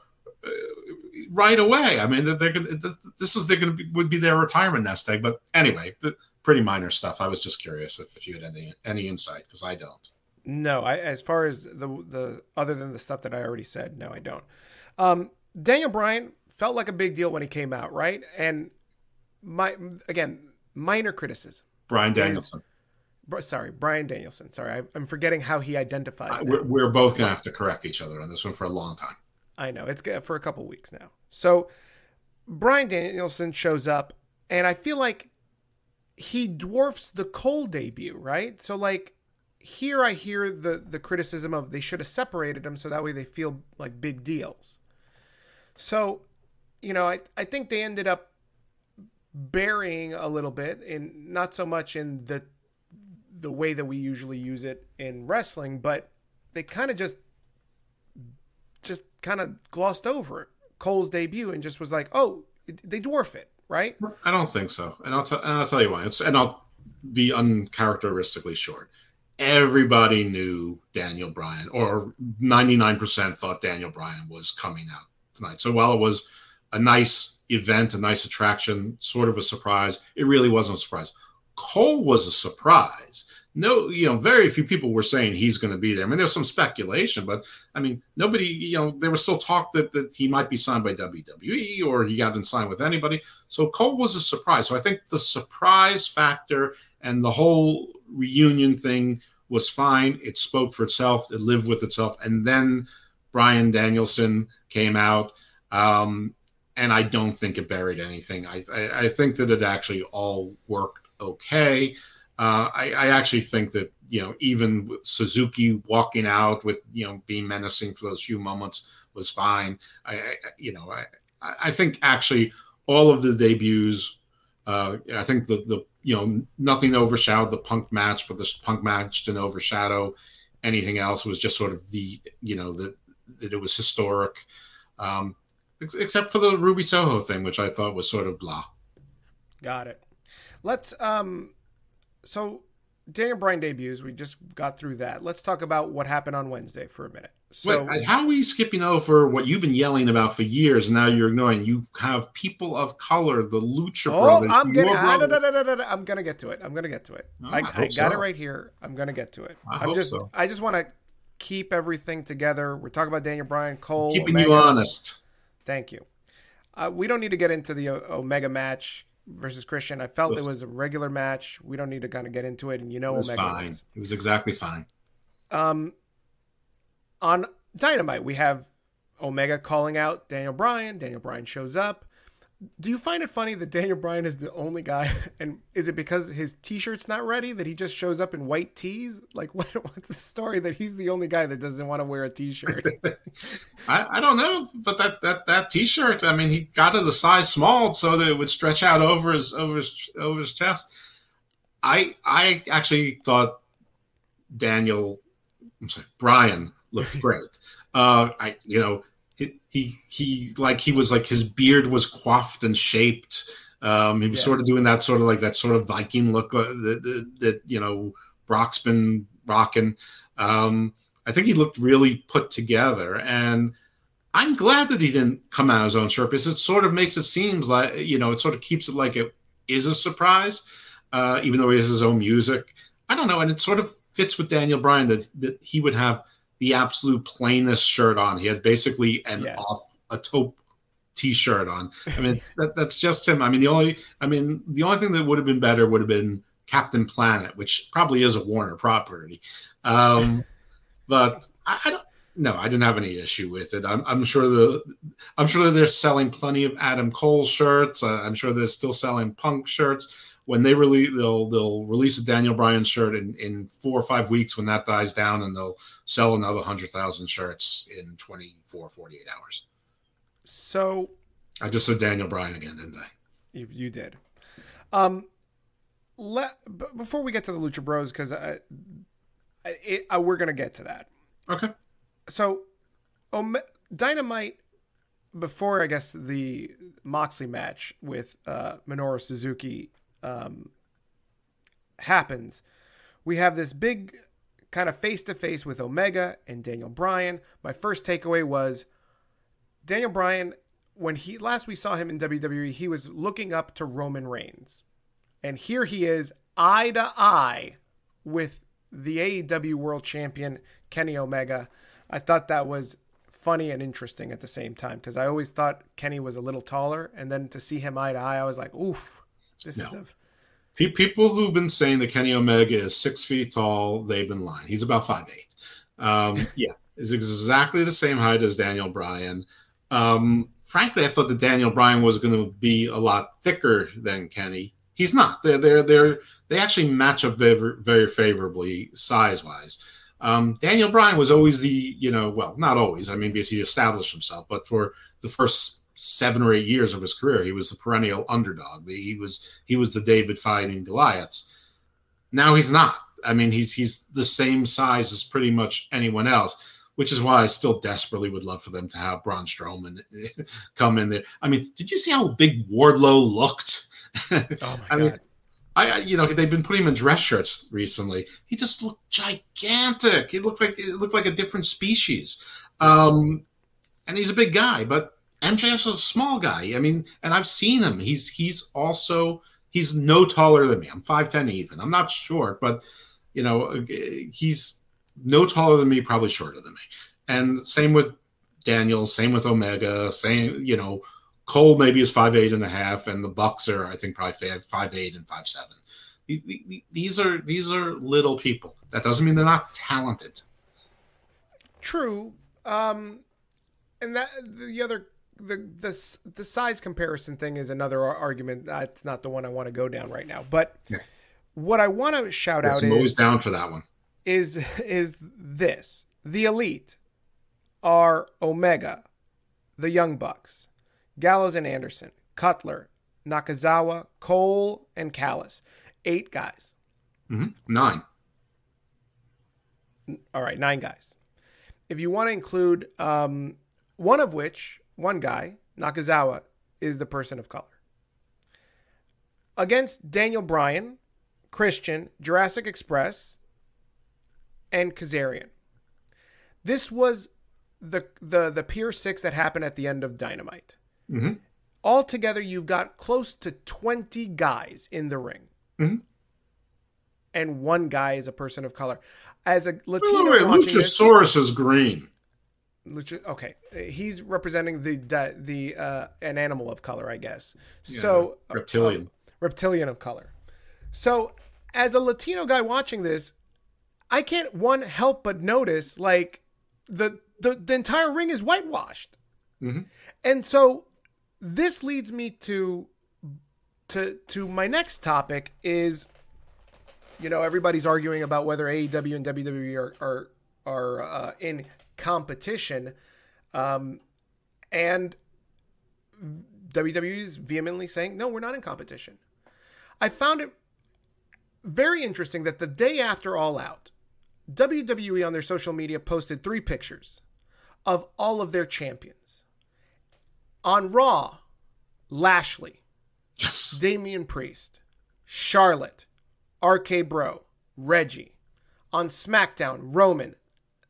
right away. I mean, they're going to, this is they're going to be, would be their retirement nest egg. But anyway, the, pretty minor stuff. I was just curious if, if you had any any insight because I don't. No, I as far as the the other than the stuff that I already said, no, I don't. Um, Daniel Bryan felt like a big deal when he came out, right? And my again, minor criticism. Bryan Danielson. Sorry, Bryan Danielson. Sorry, I, am forgetting how he identifies. We're, we're, both gonna have to correct each other on this one for a long time. I know it's for a couple weeks now. So Bryan Danielson shows up, and I feel like he dwarfs the Cole debut, right? So like here I hear the the criticism of they should have separated them so that way they feel like big deals. So, you know, I I think they ended up burying a little bit in not so much in the the way that we usually use it in wrestling, but they kind of just just kind of glossed over Cole's debut and just was like, "Oh, they dwarf it." right? I don't think so, and I'll, t- and I'll tell you why. It's, and I'll be uncharacteristically short. Everybody knew Daniel Bryan, or 99% thought Daniel Bryan was coming out tonight. So while it was a nice event, a nice attraction, sort of a surprise, it really wasn't a surprise. Cole was a surprise no, you know, very few people were saying he's going to be there. I mean, there's some speculation, but I mean, nobody, you know, there was still talk that, that he might be signed by WWE or he got not signed with anybody. So Cole was a surprise. So I think the surprise factor and the whole reunion thing was fine. It spoke for itself, it lived with itself. And then Bryan Danielson came out. Um, and I don't think it buried anything. I, I, I think that it actually all worked okay. Uh, I, I, actually think that you know even Suzuki walking out with you know being menacing for those few moments was fine. I, I you know I I think actually all of the debuts. Uh, I think the the you know nothing overshadowed the Punk match, but the Punk match didn't overshadow anything else. It was just sort of the you know that that it was historic, um, ex- except for the Ruby Soho thing, which I thought was sort of blah. Got it. Let's um so Daniel Bryan debuts. We just got through that. Let's talk about what happened on Wednesday for a minute. So, Wait, how are we skipping over what you've been yelling about for years? And now you're ignoring. You have people of color, the Lucha oh, Brothers. I'm gonna, ah, no, no, no, I'm gonna get to it. I'm gonna get to it. Oh, I, I, I got so. it right here. I'm gonna get to it. I am just, so. I just want to keep everything together. We're talking about Daniel Bryan, Cole, keeping Omega. you honest. Thank you. Uh, we don't need to get into the Omega match versus Christian. I felt it was a regular match. We don't need to kind of get into it. And you know, it was Omega fine. It was exactly fine. Um, on Dynamite, we have Omega calling out Daniel Bryan. Daniel Bryan shows up do you find it funny that Daniel Bryan is the only guy, (laughs) and is it because his T-shirt's not ready that he just shows up in white tees? Like, (laughs) what, what's the story that he's the only guy that doesn't want to wear a T-shirt? (laughs) I, I don't know, but that that that T-shirt, I mean, he got it a size small so that it would stretch out over his over his over his chest. I I actually thought Daniel, I'm sorry, Bryan looked great. Uh, I you know he he like he was like his beard was coiffed and shaped. Um, he was yes. sort of doing that sort of like that sort of Viking look uh, that, that, that you know Brock's been rocking. Um, I think he looked really put together, and I'm glad that he didn't come out his own shirt because it sort of makes it seems like you know it sort of keeps it like it is a surprise, uh, even though he has his own music. I don't know, and it sort of fits with Daniel Bryan that that he would have the absolute plainest shirt on. He had basically an yes. off a taupe t-shirt on. I mean, that, that's just him. I mean, the only I mean, the only thing that would have been better would have been Captain Planet, which probably is a Warner property. Um, (laughs) but I, I don't no, I didn't have any issue with it. I'm, I'm, sure the, I'm sure they're selling plenty of Adam Cole shirts. Uh, I'm sure they're still selling Punk shirts when they release they'll they'll release a Daniel Bryan shirt in, in four or five weeks when that dies down and they'll sell another hundred thousand shirts in 24 48 hours So I just said Daniel Bryan again, didn't I? You, you did. Um, let b- before we get to the Lucha Bros, because I, I, I, we're gonna get to that. Okay. So, Ome- Dynamite before I guess the Moxley match with uh, Minoru Suzuki um, happens, we have this big kind of face to face with Omega and Daniel Bryan. My first takeaway was Daniel Bryan when he last we saw him in WWE, he was looking up to Roman Reigns. And here he is eye to eye with the AEW World Champion Kenny Omega. I thought that was funny and interesting at the same time because I always thought Kenny was a little taller, and then to see him eye to eye, I was like, "Oof, this no. is a." People who've been saying that Kenny Omega is six feet tall, they've been lying. He's about five eight. Um, (laughs) yeah, is exactly the same height as Daniel Bryan. Um, frankly, I thought that Daniel Bryan was going to be a lot thicker than Kenny. He's not. They're they're they're they actually match up very very favorably size wise. Um, Daniel Bryan was always the, you know, well, not always. I mean, because he established himself, but for the first seven or eight years of his career, he was the perennial underdog. He was he was the David fighting Goliaths. Now he's not. I mean, he's he's the same size as pretty much anyone else which is why I still desperately would love for them to have Braun Strowman (laughs) come in there. I mean, did you see how big Wardlow looked? Oh my (laughs) I god! Mean, I, you know, they've been putting him in dress shirts recently. He just looked gigantic. He looked like it looked like a different species. Um, and he's a big guy, but MJF's a small guy. I mean, and I've seen him. He's he's also he's no taller than me. I'm five ten even. I'm not short, but you know, he's no taller than me, probably shorter than me. And same with Daniel, same with Omega, same, you know, Cole maybe is five eight and a half, and the Bucks are, I think, probably five, five eight and five seven. These are these are little people. That doesn't mean they're not talented. True, um, and that the other the the the size comparison thing is another argument. That's not the one I want to go down right now. But yeah. what I want to shout out is down for that one is is this. The elite are Omega, the Young Bucks, Gallows and Anderson, Cutler, Nakazawa, Cole, and Callis. Eight guys. Mm-hmm. Nine. All right, nine guys. If you want to include um, one of which, one guy, Nakazawa, is the person of color. Against Daniel Bryan, Christian, Jurassic Express, and Kazarian. This was the the the Pier Six that happened at the end of Dynamite. Mm-hmm. Altogether, you've got close to twenty guys in the ring, mm-hmm. and one guy is a person of color. As a Latino, wait, wait, Luchasaurus this, is green. Lucha, okay, he's representing the the, the uh, an animal of color, I guess. Yeah, so reptilian, uh, reptilian of color. So, as a Latino guy watching this, I can't one help but notice like the the, the entire ring is whitewashed. Mm-hmm. And so this leads me to to to my next topic is you know everybody's arguing about whether AEW and WWE are are are uh, in competition um, and WWE is vehemently saying no we're not in competition. I found it very interesting that the day after All Out WWE on their social media posted three pictures of all of their champions. On Raw, Lashley, yes. Damian Priest, Charlotte, RK Bro, Reggie. On SmackDown, Roman,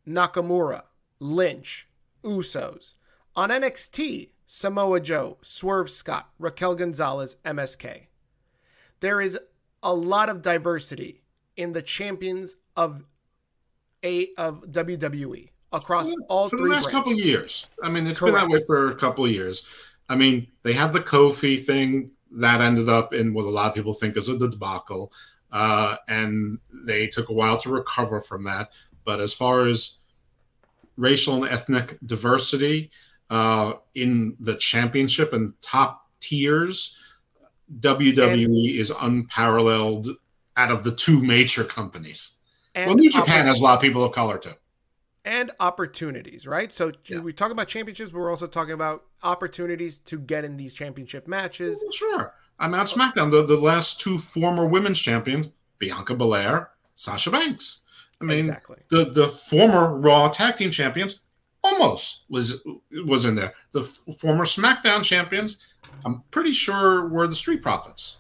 Nakamura, Lynch, Usos. On NXT, Samoa Joe, Swerve Scott, Raquel Gonzalez, MSK. There is a lot of diversity in the champions of a of WWE across well, all for the last brands. couple years. I mean, it's Correct. been that way for a couple years. I mean, they had the Kofi thing that ended up in what a lot of people think is a debacle, uh, and they took a while to recover from that. But as far as racial and ethnic diversity uh, in the championship and top tiers, WWE and, is unparalleled out of the two major companies. Well, New Japan has a lot of people of color too. and opportunities, right? So Yeah. we talk about championships, but we're also talking about opportunities to get in these championship matches. Well, sure. I'm at SmackDown. The, the last two former women's champions, Bianca Belair, Sasha Banks. I mean, exactly. the the former Raw tag team champions almost was was in there. The f- former SmackDown champions, I'm pretty sure were the Street Profits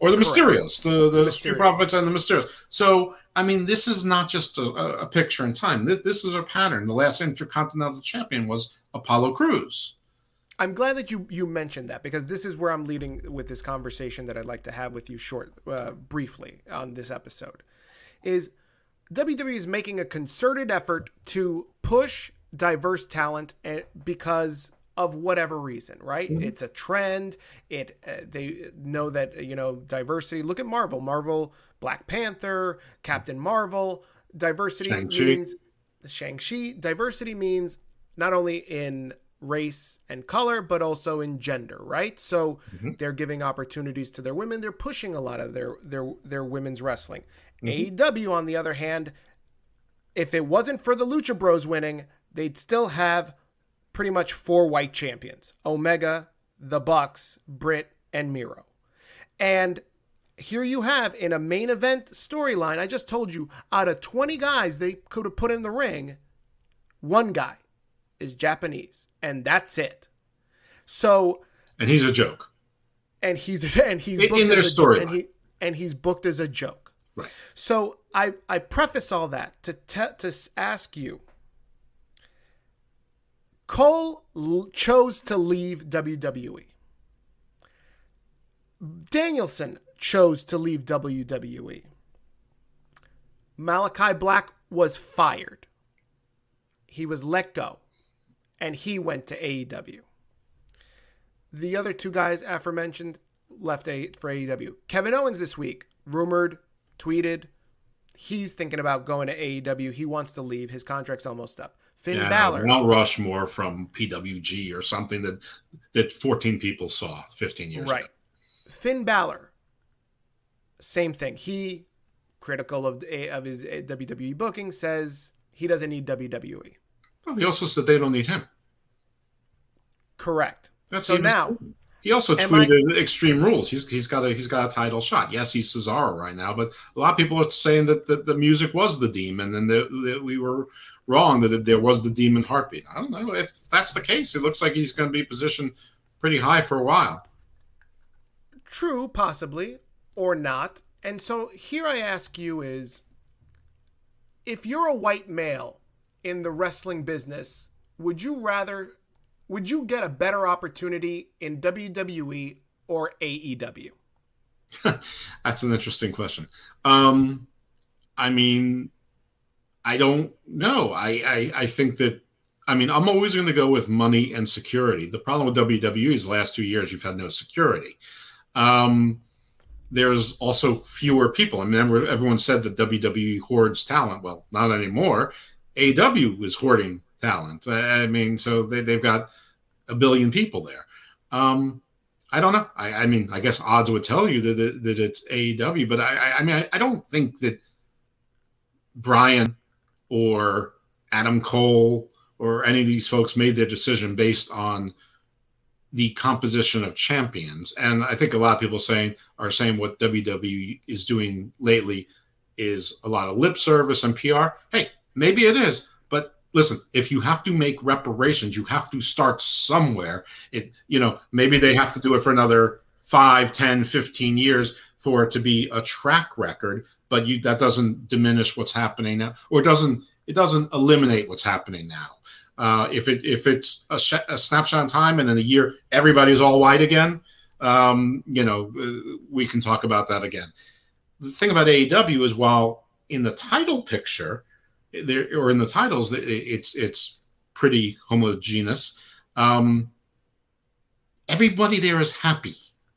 or the Correct. Mysterios, the the Street. Profits and the Mysterios. So I mean, this is not just a, a a picture in time. This, this is a pattern. The last Intercontinental Champion was Apollo Crews. I'm glad that you you mentioned that because this is where I'm leading with this conversation that I'd like to have with you short uh, briefly on this episode is WWE is making a concerted effort to push diverse talent and because of whatever reason, right? Mhm. It's a trend. It uh, they know that you know diversity. Look at Marvel. Marvel, Black Panther, Captain Marvel. Diversity Shang-Chi. means Shang-Chi. Diversity means not only in race and color, but also in gender, right? So Mhm. they're giving opportunities to their women. They're pushing a lot of their their their women's wrestling. Mhm. AEW, on the other hand, if it wasn't for the Lucha Bros winning, they'd still have pretty much four white champions: Omega, the Bucks, Britt, and Miro. And here you have in a main event storyline. I just told you, out of 20 guys they could have put in the ring, one guy is Japanese, and that's it. So, And he's a joke. and he's (laughs) and he's In- booked in their storyline. and he and he's booked as a joke. Right. So I I preface all that to te- to ask you. Cole l- chose to leave WWE. Danielson chose to leave WWE. Malakai Black was fired. He was let go and he went to AEW. The other two guys aforementioned left a, for AEW. Kevin Owens this week rumored, tweeted, he's thinking about going to AEW. He wants to leave. His contract's almost up. Finn yeah, Balor. Mount Rushmore from PWG or something that that 14 people saw 15 years Right. ago. Finn Balor, same thing. He critical of eh, of his eh, WWE booking says he doesn't need WWE. Well, he also said they don't need him. Correct. That's So now- he also Am I- tweeted Extreme Rules. He's he's got a he's got a title shot. Yes, he's Cesaro right now, but a lot of people are saying that the, the music was the demon and that, that we were wrong that there was the demon heartbeat. I don't know if that's the case. It looks like he's going to be positioned pretty high for a while. True, possibly, or not. And so here I ask you is if you're a white male in the wrestling business, would you rather would you get a better opportunity in WWE or AEW? (laughs) That's an interesting question. Um, I mean, I don't know. I, I, I think that, I mean, I'm always going to go with money and security. The problem with WWE is the last two years you've had no security. Um, there's also fewer people. I mean, everyone said that WWE hoards talent. Well, not anymore. AW is hoarding talent. I, I mean, so they, they've got a billion people there. Um, I don't know. I, I mean, I guess odds would tell you that that it's AEW, but I, I, mean, I, I don't think that Bryan or Adam Cole or any of these folks made their decision based on the composition of champions. And I think a lot of people saying are saying what WWE is doing lately is a lot of lip service and PR. Hey, maybe it is, listen, if you have to make reparations, you have to start somewhere. It, you know, maybe they have to do it for another 5, 10, 15 years for it to be a track record, but you that doesn't diminish what's happening now or doesn't it doesn't eliminate what's happening now. Uh, if it if it's a, sh- a snapshot in time and in a year everybody's all white again, um, you know, uh, we can talk about that again. The thing about AEW is while in the title picture, there or in the titles, it's it's pretty homogeneous. Um, everybody there is happy.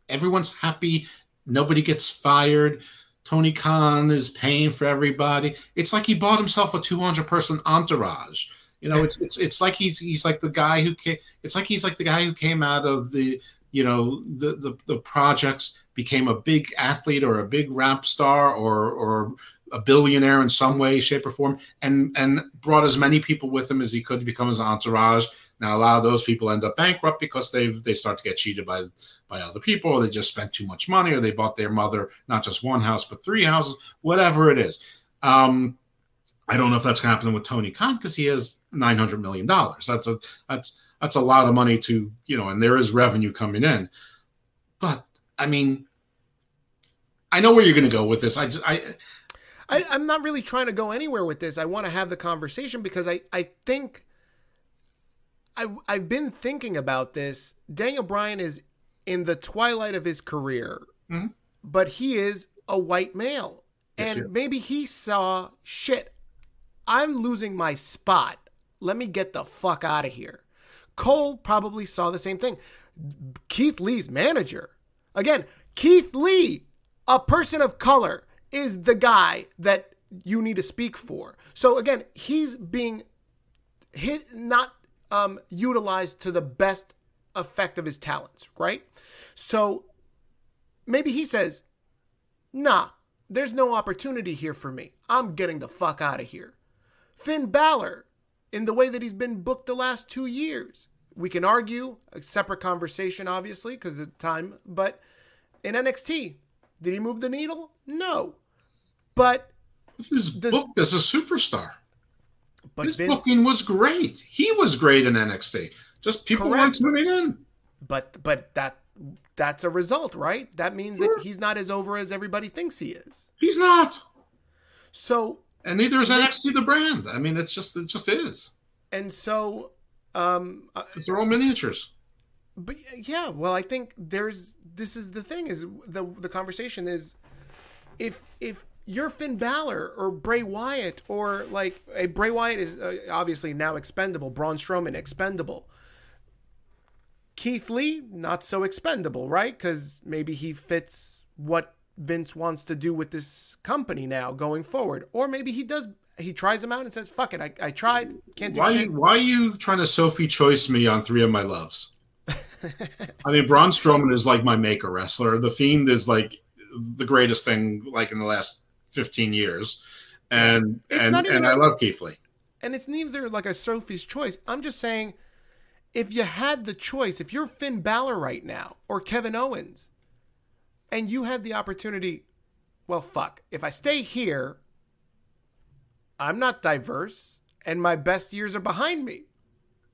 Everyone's happy. Nobody gets fired. Tony Khan is paying for everybody. It's like he bought himself a 200 person entourage. You know, it's it's it's like he's he's like the guy who came. It's like he's like the guy who came out of the you know the the, the projects, became a big athlete or a big rap star or or a billionaire in some way, shape, or form, and and brought as many people with him as he could to become his entourage. Now a lot of those people end up bankrupt because they've they start to get cheated by by other people, or they just spent too much money, or they bought their mother not just one house but three houses, whatever it is. Um, I don't know if that's happening with Tony Khan because he has nine hundred million dollars. That's a that's that's a lot of money to you know, and there is revenue coming in. But I mean, I know where you're going to go with this. I just I I, I'm not really trying to go anywhere with this. I want to have the conversation because I, I think I, I've been thinking about this. Daniel Bryan is in the twilight of his career, Mhm. but he is a white male. Yes, and is. maybe he saw shit. I'm losing my spot. Let me get the fuck out of here. Cole probably saw the same thing. Keith Lee's manager. Again, Keith Lee, a person of color, is the guy that you need to speak for. So again, he's being hit not um, utilized to the best effect of his talents, right? So maybe he says, "Nah, there's no opportunity here for me. I'm getting the fuck out of here." Finn Balor, in the way that he's been booked the last two years, we can argue a separate conversation, obviously, because of time. But in NXT, did he move the needle? No, but he was booked as a superstar. but His Vince, booking was great. He was great in NXT. Just people weren't tuning in. but but that that's a result, right? That means Sure. that he's not as over as everybody thinks he is. He's not, So and neither is NXT the brand. I mean, it's just it just is. and so, um, uh, It's their own miniatures. but yeah, well, I think there's this is the thing is the the conversation is if if you're Finn Balor or Bray Wyatt or like a Bray Wyatt is uh, obviously now expendable, Braun Strowman expendable. Keith Lee not so expendable, right? Because maybe he fits what Vince wants to do with this company now going forward, or maybe he does. He tries them out and says, "Fuck it, I, I tried, can't do Why shit." why are you trying to Sophie choice me on three of my loves? I mean, Braun Strowman is like my maker wrestler. The Fiend is like the greatest thing like in the last fifteen years, and It's and and I love Keith Lee. and it's neither like a Sophie's choice. I'm just saying, if you had the choice, if you're Finn Balor right now or Kevin Owens, and you had the opportunity, well, fuck. If I stay here, I'm not diverse, and my best years are behind me.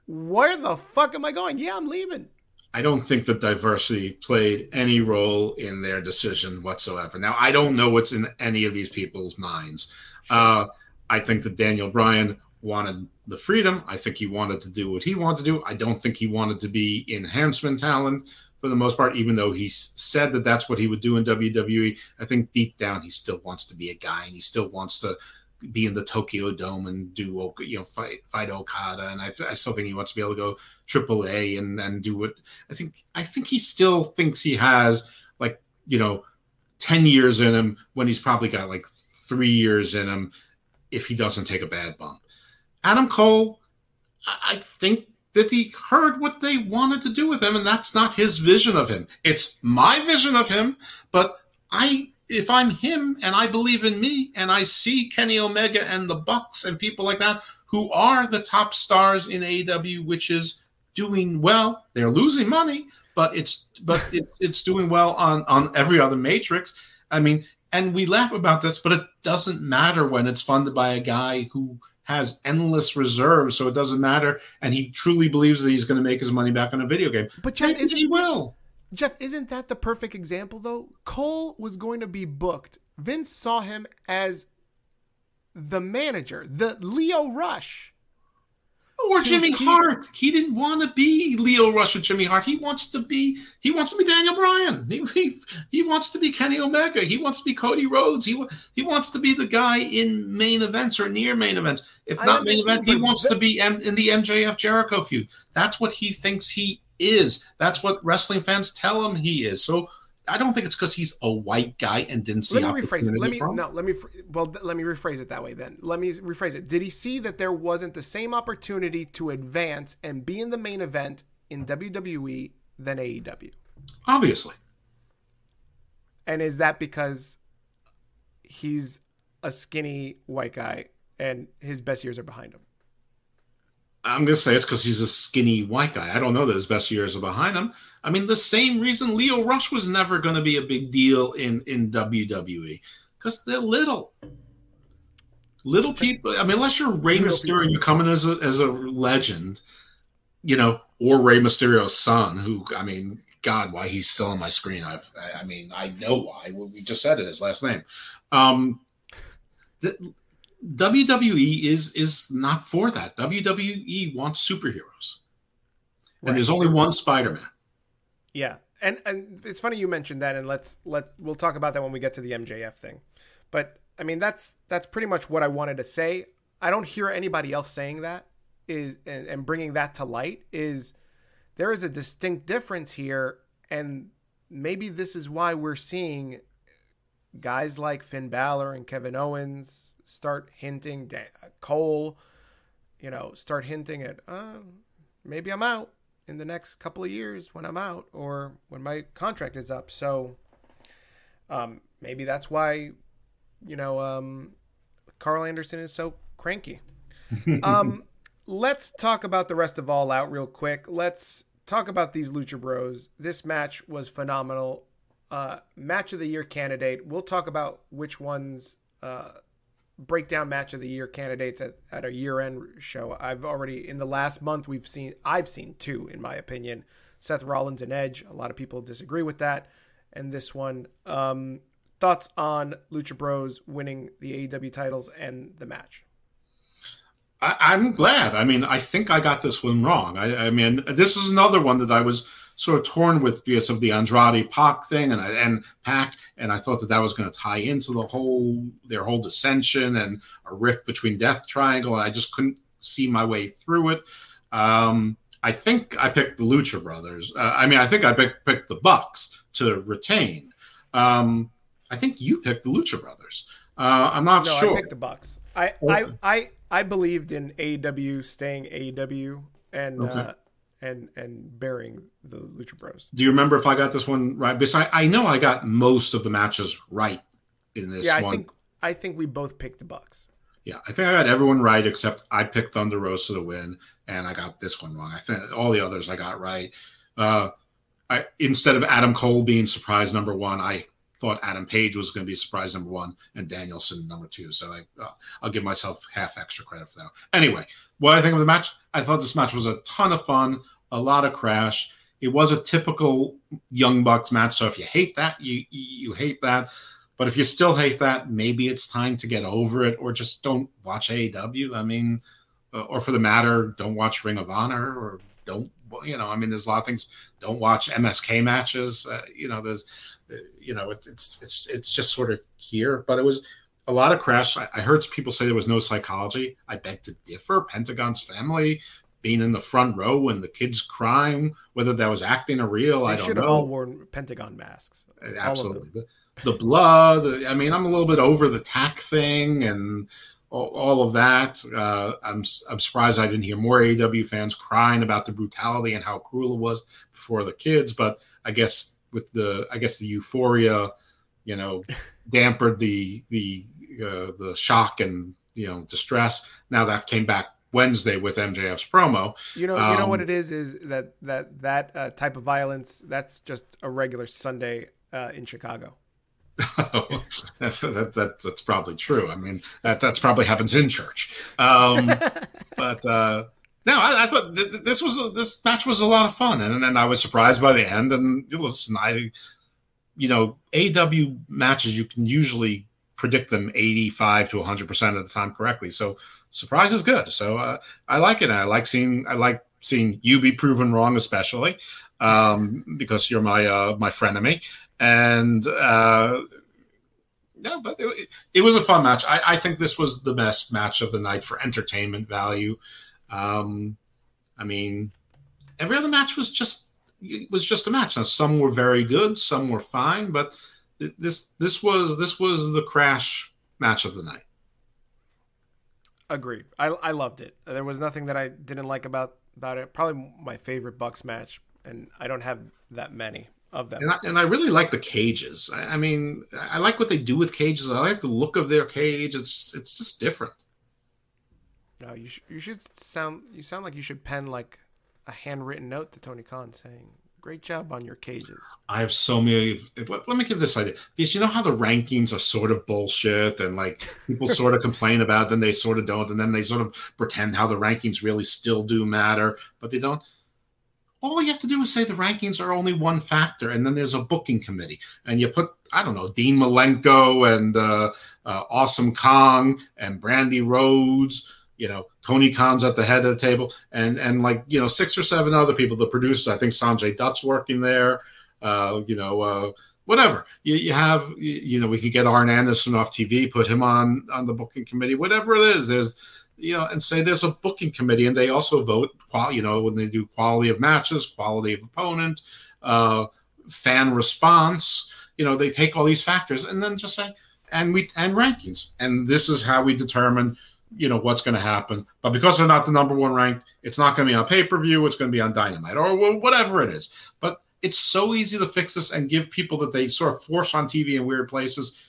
Where the fuck am I going? Yeah, I'm leaving. I don't think that diversity played any role in their decision whatsoever. Now, I don't know what's in any of these people's minds. Uh, I think that Daniel Bryan wanted the freedom. I think he wanted to do what he wanted to do. I don't think he wanted to be enhancement talent for the most part, even though he said that that's what he would do in WWE. I think deep down he still wants to be a guy and he still wants to be in the Tokyo Dome and do you know fight fight Okada. And I, I still think he wants to be able to go Triple A and and do what I think I think he still thinks he has like you know ten years in him when he's probably got like three years in him if he doesn't take a bad bump. Adam Cole, I, I think that he heard what they wanted to do with him, and that's not his vision of him. It's my vision of him, but I if I'm him and I believe in me and I see Kenny Omega and the Bucks and people like that who are the top stars in AEW, which is doing well. They're losing money, but it's but it's it's doing well on on every other matrix. I mean, and we laugh about this, but it doesn't matter when it's funded by a guy who has endless reserves, so it doesn't matter. And he truly believes that he's going to make his money back on a video game. But Jeff, Maybe he will. Jeff, isn't that the perfect example though? Cole was going to be booked. Vince saw him as the manager, the Lio Rush. Or to Jimmy keep- Hart. He didn't want to be Lio Rush or Jimmy Hart. He wants to be. He wants to be Daniel Bryan. He, he, he wants to be Kenny Omega. He wants to be Cody Rhodes. He he wants to be the guy in main events or near main events. If not main event, he wants to be M- in the MJF Jericho feud. That's what he thinks he is. That's what wrestling fans tell him he is. So I don't think it's because he's a white guy and didn't see. Let me rephrase it. Let me from. no. Let me well. Let me rephrase it that way. Then let me rephrase it. Did he see that there wasn't the same opportunity to advance and be in the main event in WWE than AEW? Obviously. And is that because he's a skinny white guy and his best years are behind him. I'm going to say it's because he's a skinny white guy. I don't know that his best years are behind him. I mean, the same reason Lio Rush was never going to be a big deal in, in WWE because they're little. Little people. I mean, unless you're Rey Mysterio and you come in as a, as a legend, you know, or Rey Mysterio's son, who, I mean, God, why he's still on my screen. I've, I mean, I know why. We just said it, his last name. Um, the, WWE is is not for that. WWE wants superheroes, right. and there's only one Spider-Man. Yeah, and and it's funny you mentioned that, and let's let we'll talk about that when we get to the MJF thing. But I mean, that's that's pretty much what I wanted to say. I don't hear anybody else saying that is and, and bringing that to light is there is a distinct difference here, and maybe this is why we're seeing guys like Finn Balor and Kevin Owens start hinting, Cole, you know, start hinting at, uh, maybe I'm out in the next couple of years when I'm out or when my contract is up. So um, maybe that's why, you know, um, Karl Anderson is so cranky. (laughs) um, let's talk about the rest of All Out real quick. Let's talk about these Lucha Bros. This match was phenomenal. Uh, match of the year candidate. We'll talk about which ones uh, breakdown match of the year candidates at, at a year end show. I've already in the last month we've seen I've seen two in my opinion. Seth Rollins and Edge. A lot of people disagree with that. And this one, um, thoughts on Lucha Bros winning the AEW titles and the match? I, am glad. I mean, I think I got this one wrong. I, I mean, this is another one that I was sort of torn with because of the Andrade Pac thing and and Pac, and I thought that that was going to tie into the whole their whole dissension and a rift between Death Triangle. I just couldn't see my way through it. Um, I think I picked the Lucha Brothers. Uh, I mean, I think I picked, picked the Bucks to retain. Um, I think you picked the Lucha Brothers. Uh, I'm not no, sure. I picked the Bucks. I, okay. I, I, I believed in AEW staying AEW, and okay. uh, and and bearing the Lucha Bros. Do you remember if I got this one right? Because I, I know I got most of the matches right in this yeah, I one. Think, I think we both picked the Bucks. Yeah, I think I got everyone right except I picked Thunder Rosa to the win, and I got this one wrong. I think all the others I got right. Uh, I instead of Adam Cole being surprise number one, I thought Adam Page was going to be surprise number one and Danielson number two. So I, uh, I'll give myself half extra credit for that. Anyway, what I think of the match, I thought this match was a ton of fun, a lot of crash. It was a typical Young Bucks match. So if you hate that, you you hate that. But if you still hate that, maybe it's time to get over it, or just don't watch AEW. I mean, uh, or for the matter, don't watch Ring of Honor, or don't you know? I mean, there's a lot of things. Don't watch MSK matches. Uh, you know, there's you know, it's it's it's it's just sort of here. But it was a lot of crash. I, I heard people say there was no psychology. I beg to differ. Pentagon's family being in the front row when the kids crying, whether that was acting or real, they I don't know. Should have all worn Pentagon masks. Absolutely. The, the, blood. I mean, I'm a little bit over the tack thing and all, all of that. Uh, I'm I'm surprised I didn't hear more AW fans crying about the brutality and how cruel it was for the kids. But I guess with the I guess the euphoria, you know, (laughs) dampened the the uh, the shock and you know distress. Now that came back Wednesday with MJF's promo. You know, um, you know what um, it is is that that that uh, type of violence that's just a regular Sunday uh, in Chicago. (laughs) that, that, that, that's probably true. I mean, that that's probably happens in church. Um, (laughs) but uh, no, I, I thought th- this was a, this match was a lot of fun, and then I was surprised by the end. And listen, I, you know, AW matches you can usually predict them eighty-five to one hundred percent of the time correctly. So surprise is good. So uh, I like it. And I like seeing I like seeing you be proven wrong, especially um, because you're my uh, my frenemy. And uh, yeah, but it, it, was a fun match. I, I think this was the best match of the night for entertainment value. Um, I mean, every other match was just was just a match. Now some were very good, some were fine, but this this was this was the crash match of the night. Agreed. I I loved it. There was nothing that I didn't like about about it. Probably my favorite Bucks match, and I don't have that many. of them. And I, and I really like the cages. I, I, mean, I like what they do with cages. I like the look of their cage. It's just, it's just different. No, you sh- you should sound you sound like you should pen like a handwritten note to Tony Khan saying, "Great job on your cages." I have so many. Let, let me give this idea because you know how the rankings are sort of bullshit and like people (laughs) sort of complain about, it, then they sort of don't, and then they sort of pretend how the rankings really still do matter, but they don't all you have to do is say the rankings are only one factor, and then there's a booking committee, and you put I don't know Dean Malenko and uh, uh, Awesome Kong and Brandi Rhodes. You know, Tony Khan's at the head of the table, and and like you know six or seven other people, the producers. I think Sanjay Dutt's working there. Uh, you know, uh, whatever you, you have. You, you know, we could get Arn Anderson off TV, put him on on the booking committee. Whatever it is, there's you know, and say there's a booking committee, and they also vote, Qual, you know, when they do quality of matches, quality of opponent, uh, fan response. You know, they take all these factors and then just say, and we and rankings, and this is how we determine, you know, what's going to happen. But because they're not the number one ranked, it's not going to be on pay per view. It's going to be on Dynamite or whatever it is. But it's so easy to fix this and give people that they sort of force on TV in weird places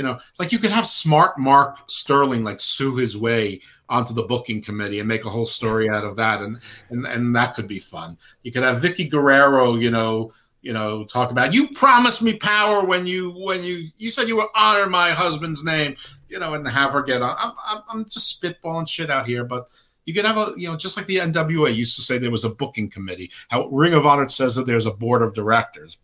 you know, like you could have smart Mark Sterling like sue his way onto the booking committee and make a whole story out of that, and and and that could be fun. You could have Vickie Guerrero, you know, you know, talk about you promised me power when you when you you said you would honor my husband's name, you know, and have her get on. I'm I'm, I'm just spitballing shit out here, but you could have a you know just like the NWA used to say there was a booking committee. How Ring of Honor says that there's a board of directors.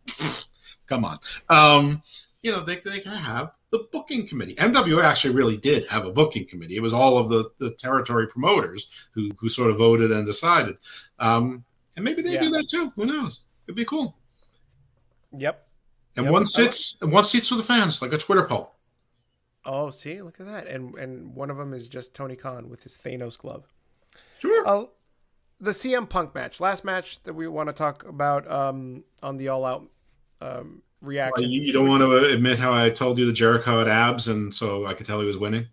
(laughs) Come on, um, you know they they can have the booking committee. NWA actually really did have a booking committee. It was all of the, the territory promoters who, who sort of voted and decided. Um, and maybe they yeah. do that too. Who knows? It'd be cool. Yep. And yep. one sits and one seats for the fans, like a Twitter poll. Oh, see, look at that. And and one of them is just Tony Khan with his Thanos glove. Sure. Uh, the CM Punk match, last match that we want to talk about um, on the All Out um, reaction. Well, you, you, don't want to admit how I told you the Jericho had abs, and so I could tell he was winning.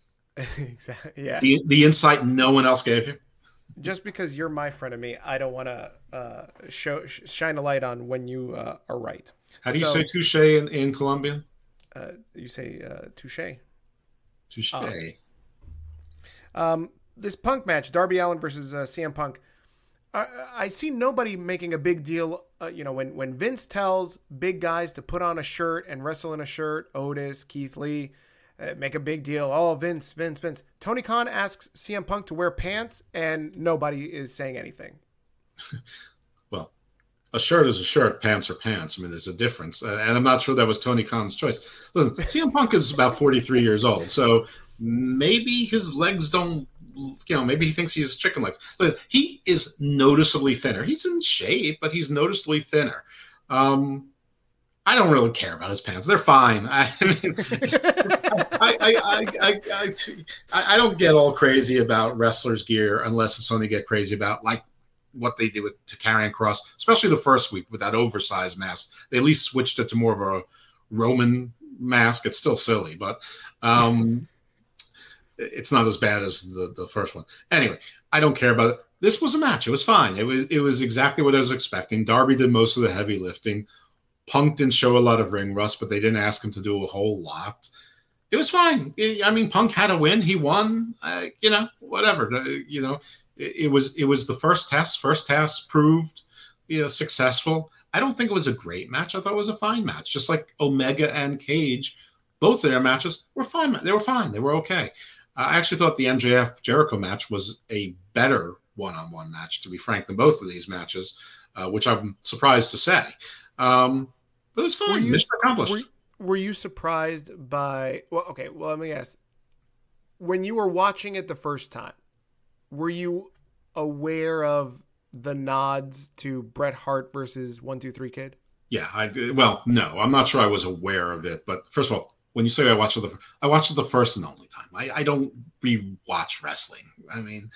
(laughs) exactly. Yeah. The, the insight no one else gave you. Just because you're my friend of me, I don't want to uh, show shine a light on when you uh, are right. How do you so, say touche in, in Colombian? Uh, you say uh, touche. Touche. Um, um, this Punk match, Darby Allin versus uh, CM Punk. I, I see nobody making a big deal. Uh, you know, when when Vince tells big guys to put on a shirt and wrestle in a shirt, Otis, Keith Lee, uh, make a big deal. Oh, Vince, Vince, Vince. Tony Khan asks CM Punk to wear pants, and nobody is saying anything. (laughs) well, a shirt is a shirt, pants are pants. I mean, there's a difference, and I'm not sure that was Tony Khan's choice. Listen, CM Punk is about 43 years old, so maybe his legs don't you know, maybe he thinks he's chicken legs. He is noticeably thinner. He's in shape, but he's noticeably thinner. Um, I don't really care about his pants. They're fine. (laughs) I mean, I, I, I, I, I, don't get all crazy about wrestlers' gear unless it's something to get crazy about, like what they did with to Karrion Kross, especially the first week with that oversized mask. They at least switched it to more of a Roman mask. It's still silly, but um, (laughs) it's not as bad as the the first one. Anyway, I don't care about it. This was a match. It was fine. It was it was exactly what I was expecting. Darby did most of the heavy lifting. Punk didn't show a lot of ring rust, but they didn't ask him to do a whole lot. It was fine. I mean, Punk had a win. He won. Uh, you know, whatever. You know, it, it was it was the first test. First test proved you know successful. I don't think it was a great match. I thought it was a fine match, just like Omega and Cage. Both of their matches were fine. They were fine. They were okay. I actually thought the MJF Jericho match was a better one on one match, to be frank, than both of these matches, uh, which I'm surprised to say. Um, but it's fine. Mission accomplished. Were, you surprised by. Well, okay, well, let me ask. When you were watching it the first time, were you aware of the nods to Bret Hart versus One Two Three Kid? Yeah, I well, no, I'm not sure I was aware of it, but first of all, when you say I watched it, the, I watched it the first and only time. I, I don't re-watch wrestling. I mean,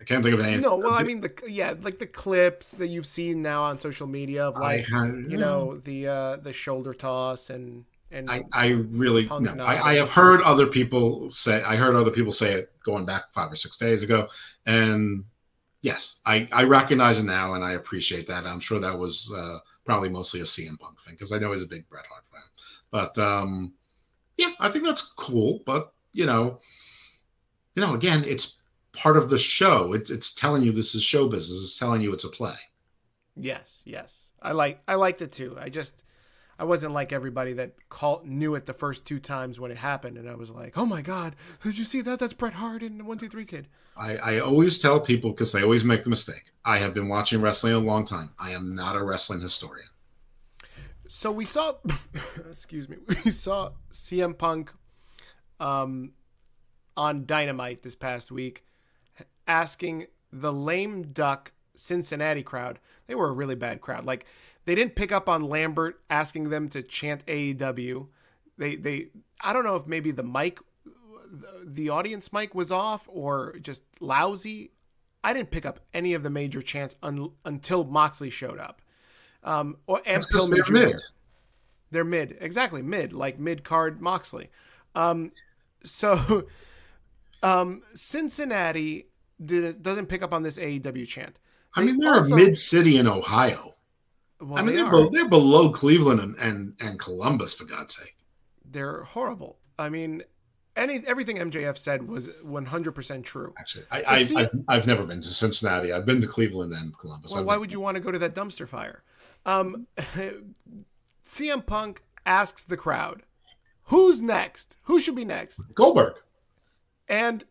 I can't think of anything. No, well, I mean, the yeah, like the clips that you've seen now on social media of like, you know, the uh, the shoulder toss and and I, I really no, I, I have heard other people say I heard other people say it going back five or six days ago, and yes, I, I recognize it now and I appreciate that. I'm sure that was uh, probably mostly a CM Punk thing because I know he's a big Bret Hart fan. But um, yeah, I think that's cool. But you know, you know, again, it's part of the show. It's it's telling you this is show business. It's telling you it's a play. Yes, yes, I like I liked it too. I just I wasn't like everybody that knew it the first two times when it happened, and I was like, "Oh my god, did you see that? That's Bret Hart and One Two Three Kid." I, I always tell people because they always make the mistake. I have been watching wrestling a long time. I am not a wrestling historian. So we saw, (laughs) excuse me, (laughs) we saw CM Punk um, on Dynamite this past week asking the lame duck Cincinnati crowd. They were a really bad crowd. Like they didn't pick up on Lambert asking them to chant AEW. They they I don't know if maybe the mic the audience mic was off or just lousy. I didn't pick up any of the major chants un, until Moxley showed up. Um, or and they're mid. They're mid, exactly mid, like mid card Moxley. Um, so, (laughs) um, Cincinnati did, doesn't pick up on this AEW chant. They I mean, they're also, a mid city in Ohio. Well, I mean, they are be- they're below Cleveland and, and, and Columbus, for God's sake. They're horrible. I mean, any everything MJF said was 100% true. Actually, I, I, see, I've, I've, never been to Cincinnati. I've been to Cleveland and Columbus. Well, why would you want to go to that dumpster fire? Um, (laughs) CM Punk asks the crowd, "Who's next? Who should be next?" Goldberg. And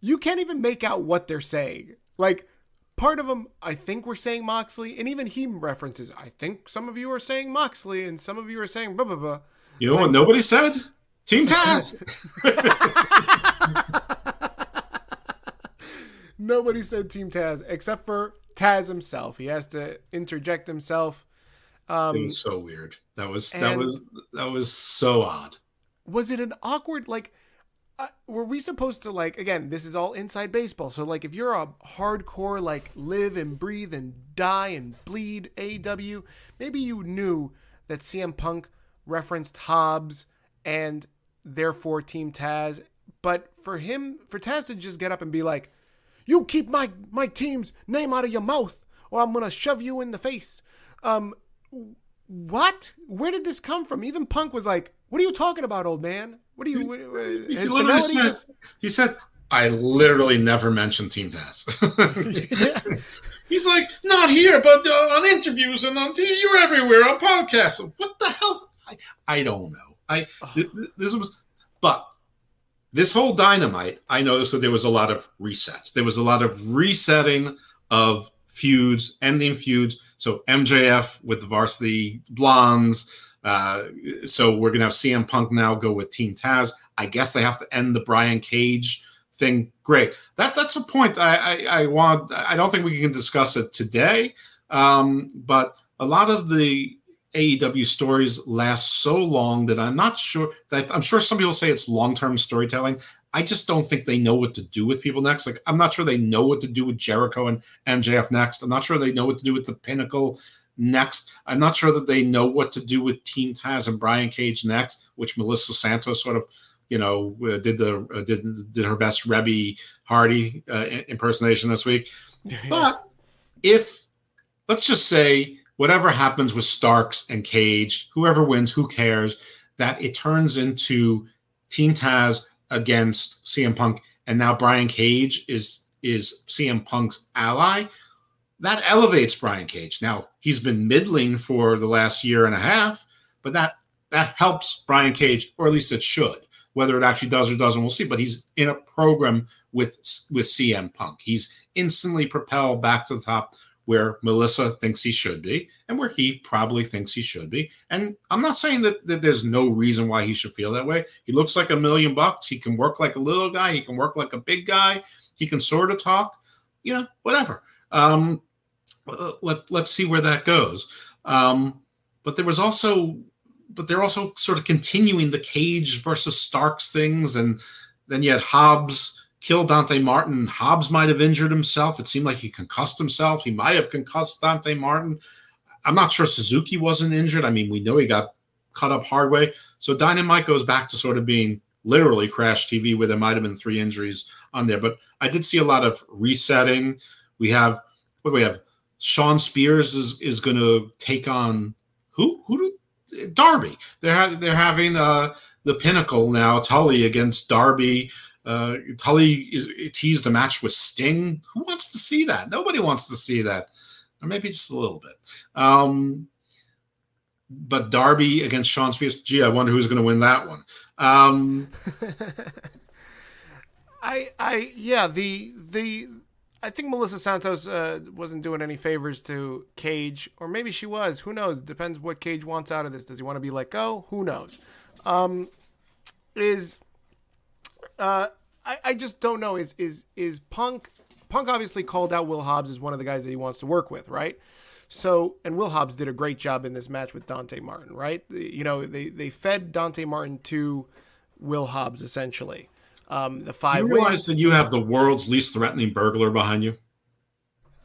you can't even make out what they're saying. Like part of them, I think we're saying Moxley, and even he references. I think some of you are saying Moxley, and some of you are saying blah blah blah. You know like, what nobody said? Team (laughs) Taz. (laughs) nobody said Team Taz except for Taz himself. He has to interject himself. Um, it was so weird. That was that was that was so odd. Was it an awkward like? Uh, were we supposed to like again this is all inside baseball. So like if you're a hardcore like live and breathe and die and bleed aw maybe you knew that cm punk referenced hobbs and therefore team taz. But for him for taz to just get up and be like you keep my my team's name out of your mouth or i'm gonna shove you in the face. Um what? Where did this come from? Even punk was like what are you talking about old man what do you? He, he literally said. He said, "I literally never mentioned Team Taz." (laughs) He's like, not here, but uh, on interviews and on TV, you're everywhere on podcasts. What the hell? I, I don't know. I th- this was, but this whole dynamite, I noticed that there was a lot of resets. There was a lot of resetting of feuds, ending feuds. So MJF with the Varsity Blondes. Uh, so we're gonna have CM Punk now go with Team Taz. I guess they have to end the Brian Cage thing. Great. That that's a point I, I, I want. I don't think we can discuss it today. Um, but a lot of the AEW stories last so long that I'm not sure that I'm sure some people say it's long-term storytelling. I just don't think they know what to do with people next. Like I'm not sure they know what to do with Jericho and MJF next. I'm not sure they know what to do with the Pinnacle next. I'm not sure that they know what to do with Team Taz and Brian Cage next, which Melissa Santos sort of, you know, uh, did the uh, did did her best Reby Hardy uh, impersonation this week. But if let's just say whatever happens with Starks and Cage, whoever wins, who cares? That it turns into Team Taz against CM Punk, and now Brian Cage is is CM Punk's ally that elevates Brian Cage. Now he's been middling for the last year and a half, but that that helps Brian Cage, or at least it should. Whether it actually does or doesn't, we'll see. But he's in a program with with CM Punk. He's instantly propelled back to the top where Melissa thinks he should be, and where he probably thinks he should be. And I'm not saying that, that there's no reason why he should feel that way. He looks like a million bucks. He can work like a little guy. He can work like a big guy. He can sort of talk. You know, whatever. Um, let let's see where that goes. Um, but there was also, but they're also sort of continuing the Cage versus Starks things, and then you had Hobbs kill Dante Martin. Hobbs might have injured himself. It seemed like he concussed himself. He might have concussed Dante Martin. I'm not sure Suzuki wasn't injured. I mean, we know he got cut up hard way. So Dynamite goes back to sort of being literally crash TV, where there might have been three injuries on there. But I did see a lot of resetting We have what do we have? Shawn Spears is is going to take on who? Who do Darby? They're ha- they're having uh, the Pinnacle now. Tully against Darby. Uh, Tully is, teased a match with Sting. Who wants to see that? Nobody wants to see that, or maybe just a little bit. Um, but Darby against Shawn Spears. Gee, I wonder who's going to win that one. Um, (laughs) I, I, yeah, the the I think Melissa Santos uh, wasn't doing any favors to Cage, or maybe she was. Who knows? Depends what Cage wants out of this. Does he want to be let go? Who knows? Um, is uh, I, I just don't know. Is is is Punk? Punk obviously called out Will Hobbs as one of the guys that he wants to work with, right? So, and Will Hobbs did a great job in this match with Dante Martin, right? You know, they they fed Dante Martin to Will Hobbs essentially. Um, the five. Do you realize that you have the world's least threatening burglar behind you?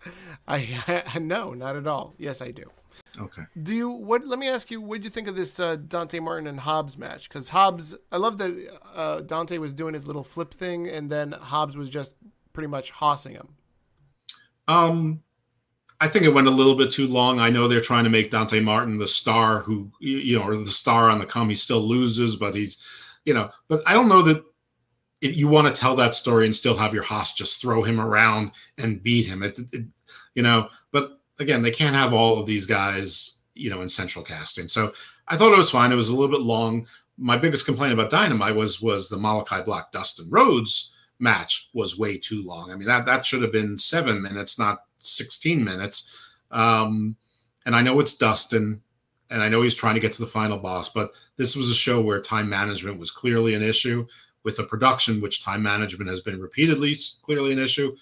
(laughs) I, I (laughs) no, not at all. Yes, I do. Okay. Do you what? Let me ask you. What did you think of this uh, Dante Martin and Hobbs match? Because Hobbs, I love that uh, Dante was doing his little flip thing, and then Hobbs was just pretty much hossing him. Um, I think it went a little bit too long. I know they're trying to make Dante Martin the star who, you know, or the star on the come. He still loses, but he's, you know, but I don't know that if you want to tell that story and still have your hoss just throw him around and beat him. It, it, you know, but again, they can't have all of these guys, you know, in central casting. So I thought it was fine. It was a little bit long. My biggest complaint about Dynamite was was the Malakai Black Dustin Rhodes match was way too long. I mean that that should have been seven minutes, not 16 minutes. Um, and I know it's Dustin, and I know he's trying to get to the final boss, but this was a show where time management was clearly an issue with a production which time management has been repeatedly clearly an issue.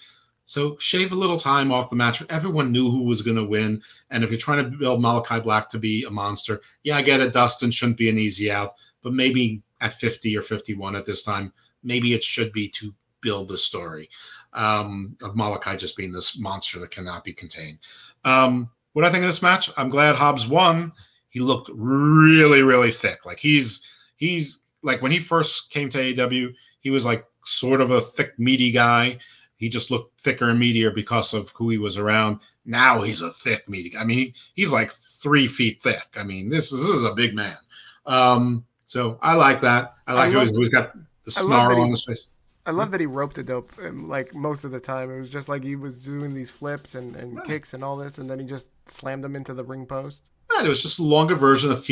So shave a little time off the match. Everyone knew who was going to win. And if you're trying to build Malakai Black to be a monster, yeah, I get it. Dustin shouldn't be an easy out, but maybe at 50 or 51 at this time, maybe it should be to build the story um, of Malakai just being this monster that cannot be contained. Um, what I think of this match, I'm glad Hobbs won. He looked really, really thick. Like he's he's like when he first came to AEW, he was like sort of a thick, meaty guy. He just looked thicker and meatier because of who he was around. Now he's a thick, meaty. I mean, he, he's like three feet thick. I mean, this is this is a big man. Um, so I like that. I like I he's got the snarl on his face. I love that he roped a dope um, like most of the time. It was just like he was doing these flips and, and right. kicks and all this, and then he just slammed them into the ring post. Right, it was just a longer version of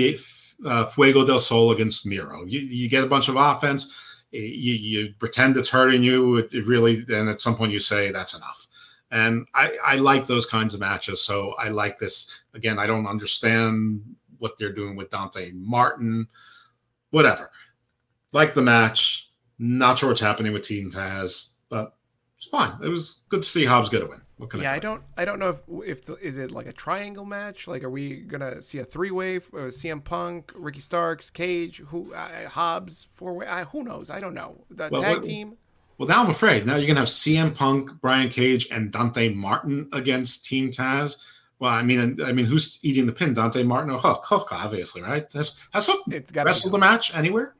uh, Fuego del Sol against Miro. You, you get a bunch of offense, you, you pretend it's hurting you, it, it really, and at some point you say that's enough. And I, I like those kinds of matches. So I like this. Again, I don't understand what they're doing with Dante Martin, whatever. Like the match not sure what's happening with Team Taz, but it's fine. It was good to see Hobbs get a win. What can yeah, I, I don't, I don't know if if the, is it like a triangle match? Like, are we gonna see a three way? Uh, CM Punk, Ricky Starks, Cage, who uh, Hobbs, four way? Uh, who knows? I don't know. The well, tag team. Well, now I'm afraid. Now you're gonna have CM Punk, Brian Cage, and Dante Martin against Team Taz. Well, I mean, I mean, who's eating the pin? Dante Martin or Hook? Hook, obviously, right? Has has Hook it's wrestled a match anywhere?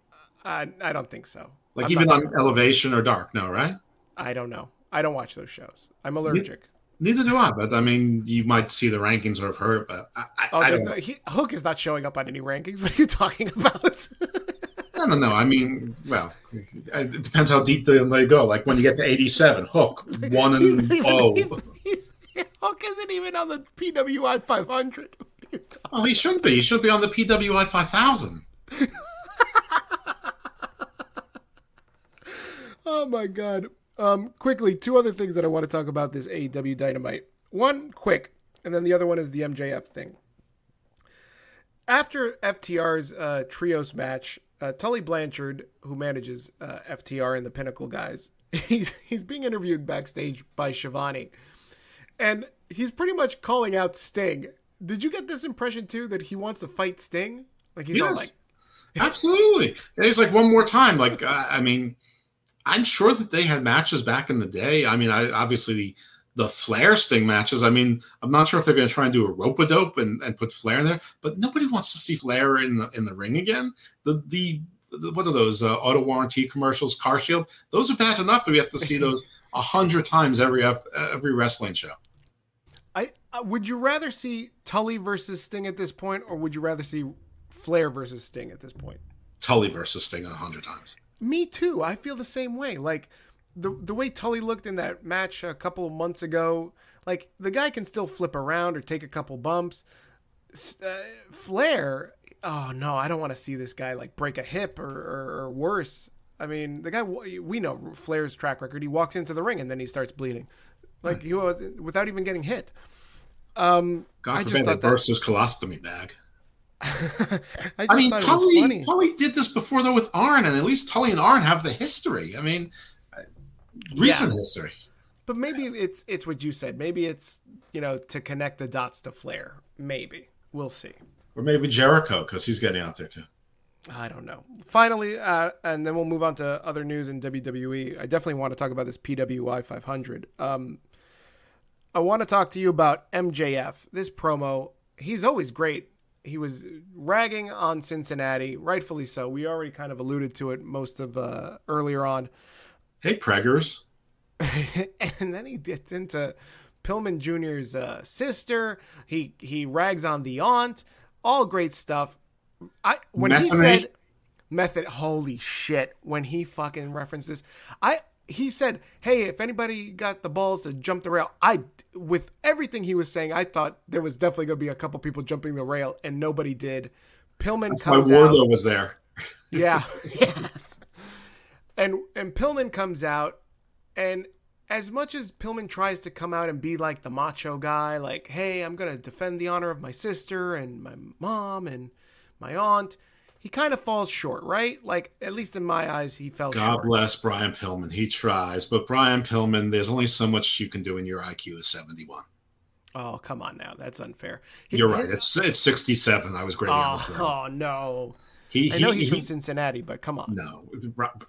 Uh, I don't think so. Like I'm even on Elevation or Dark, no, right? I don't know. I don't watch those shows. I'm allergic. Neither do I, but I mean, you might see the rankings or have heard about. I, oh, I no, he, Hook is not showing up on any rankings. (laughs) What are you talking about? no, no, no. I mean, well, it depends how deep they, they go. Like when you get to 87, Hook (laughs) one and oh. Hook isn't even on the PWI 500. Oh, he should be. He should be on the PWI 5000. (laughs) Oh my god. Um, quickly, two other things that I want to talk about this AEW Dynamite. One, quick, and then the other one is the MJF thing. After FTR's uh, trios match, uh, Tully Blanchard, who manages uh, FTR and the Pinnacle guys, (laughs) he's he's being interviewed backstage by Schiavone, and he's pretty much calling out Sting. Did you get this impression too that he wants to fight Sting? Like he's yes, like, absolutely. he's like one more time. Like I mean I'm sure that they had matches back in the day. I mean, I obviously the, the Flair Sting matches. I mean, I'm not sure if they're going to try and do a rope a dope and, and put Flair in there, but nobody wants to see Flair in the in the ring again. The the what are those uh, auto warranty commercials? Car Shield. Those are bad enough that we have to see those a hundred times every every wrestling show. I uh, would you rather see Tully versus Sting at this point, or would you rather see Flair versus Sting at this point? Tully versus Sting a hundred times. Me too. I feel the same way. Like the the way Tully looked in that match a couple of months ago. Like the guy can still flip around or take a couple bumps. Uh, Flair, oh no, I don't want to see this guy like break a hip or, or, or worse. I mean, the guy we know Flair's track record. He walks into the ring and then he starts bleeding, like he was without even getting hit. Um, God forbid they burst his colostomy bag. (laughs) I, I, mean, Tully, Tully did this before though with Arn, and at least Tully and Arn have the history. I mean, recent yeah. history. But maybe it's it's what you said. Maybe it's you know to connect the dots to Flair. Maybe we'll see. Or maybe Jericho because he's getting out there too. I don't know. Finally, uh, and then we'll move on to other news in WWE. I definitely want to talk about this PWI 500. Um, I want to talk to you about MJF. This promo, he's always great. He was ragging on Cincinnati, rightfully so. We already kind of alluded to it most of uh, earlier on. Hey, preggers. (laughs) and then he gets into Pillman Jr.'s uh, sister. He he rags on the aunt. All great stuff. I when he said method, holy shit! When he fucking referenced this, I he said, "Hey, if anybody got the balls to jump the rail, I." With everything he was saying, I thought there was definitely going to be a couple people jumping the rail, and nobody did. Pillman That's comes why Wardlow out. was there. (laughs) Yeah. (laughs) yes. And and Pillman comes out, and as much as Pillman tries to come out and be like the macho guy, like, hey, I'm going to defend the honor of my sister and my mom and my aunt, he kind of falls short, right? Like, at least in my eyes, he fell short. God short. bless Brian Pillman. He tries, but Brian Pillman, there's only so much you can do in your IQ is 71. Oh, come on now. That's unfair. He, You're right. It's it's 67. I was grading. Oh, oh, (laughs) no. He, I know he's he, from Cincinnati, but come on. No,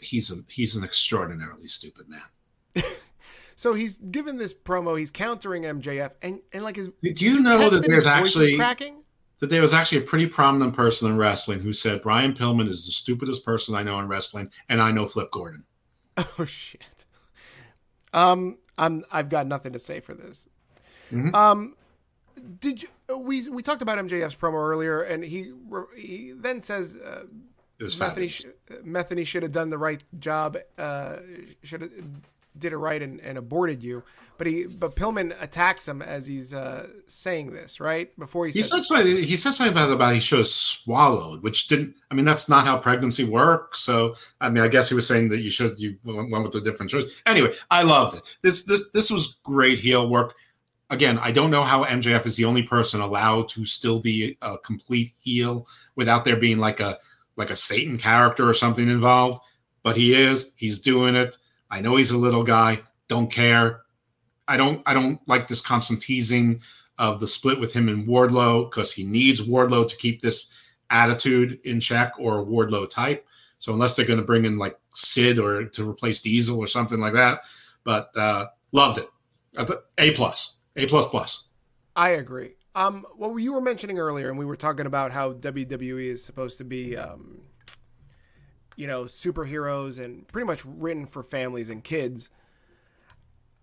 he's a, he's an extraordinarily stupid man. (laughs) So he's given this promo. He's countering MJF, and and like his. Do you know that there's actually cracking? That there was actually a pretty prominent person in wrestling who said Brian Pillman is the stupidest person I know in wrestling, and I know Flip Gordon. (laughs) Oh shit. Um, I'm I've got nothing to say for this. Mm-hmm. Um, did you we we talked about MJF's promo earlier, and he he then says. Uh, Metheny, Metheny should have done the right job. Uh, should have did it right and, and aborted you. But he, but Pillman attacks him as he's uh, saying this, right before he. He said something. He said something about about he should have swallowed, which didn't. I mean, that's not how pregnancy works. So, I mean, I guess he was saying that you should you went with a different choice. Anyway, I loved it. This this this was great heel work. Again, I don't know how MJF is the only person allowed to still be a complete heel without there being like a like a Satan character or something involved, but he is. He's doing it I know he's a little guy. Don't care. I don't. I don't like this constant teasing of the split with him and Wardlow because he needs Wardlow to keep this attitude in check or Wardlow type. So unless they're going to bring in like Sid or to replace Diesel or something like that, but uh, loved it. A plus, A plus plus. I agree. Um, what you were mentioning earlier, and we were talking about how WWE is supposed to be um, you know, superheroes and pretty much written for families and kids.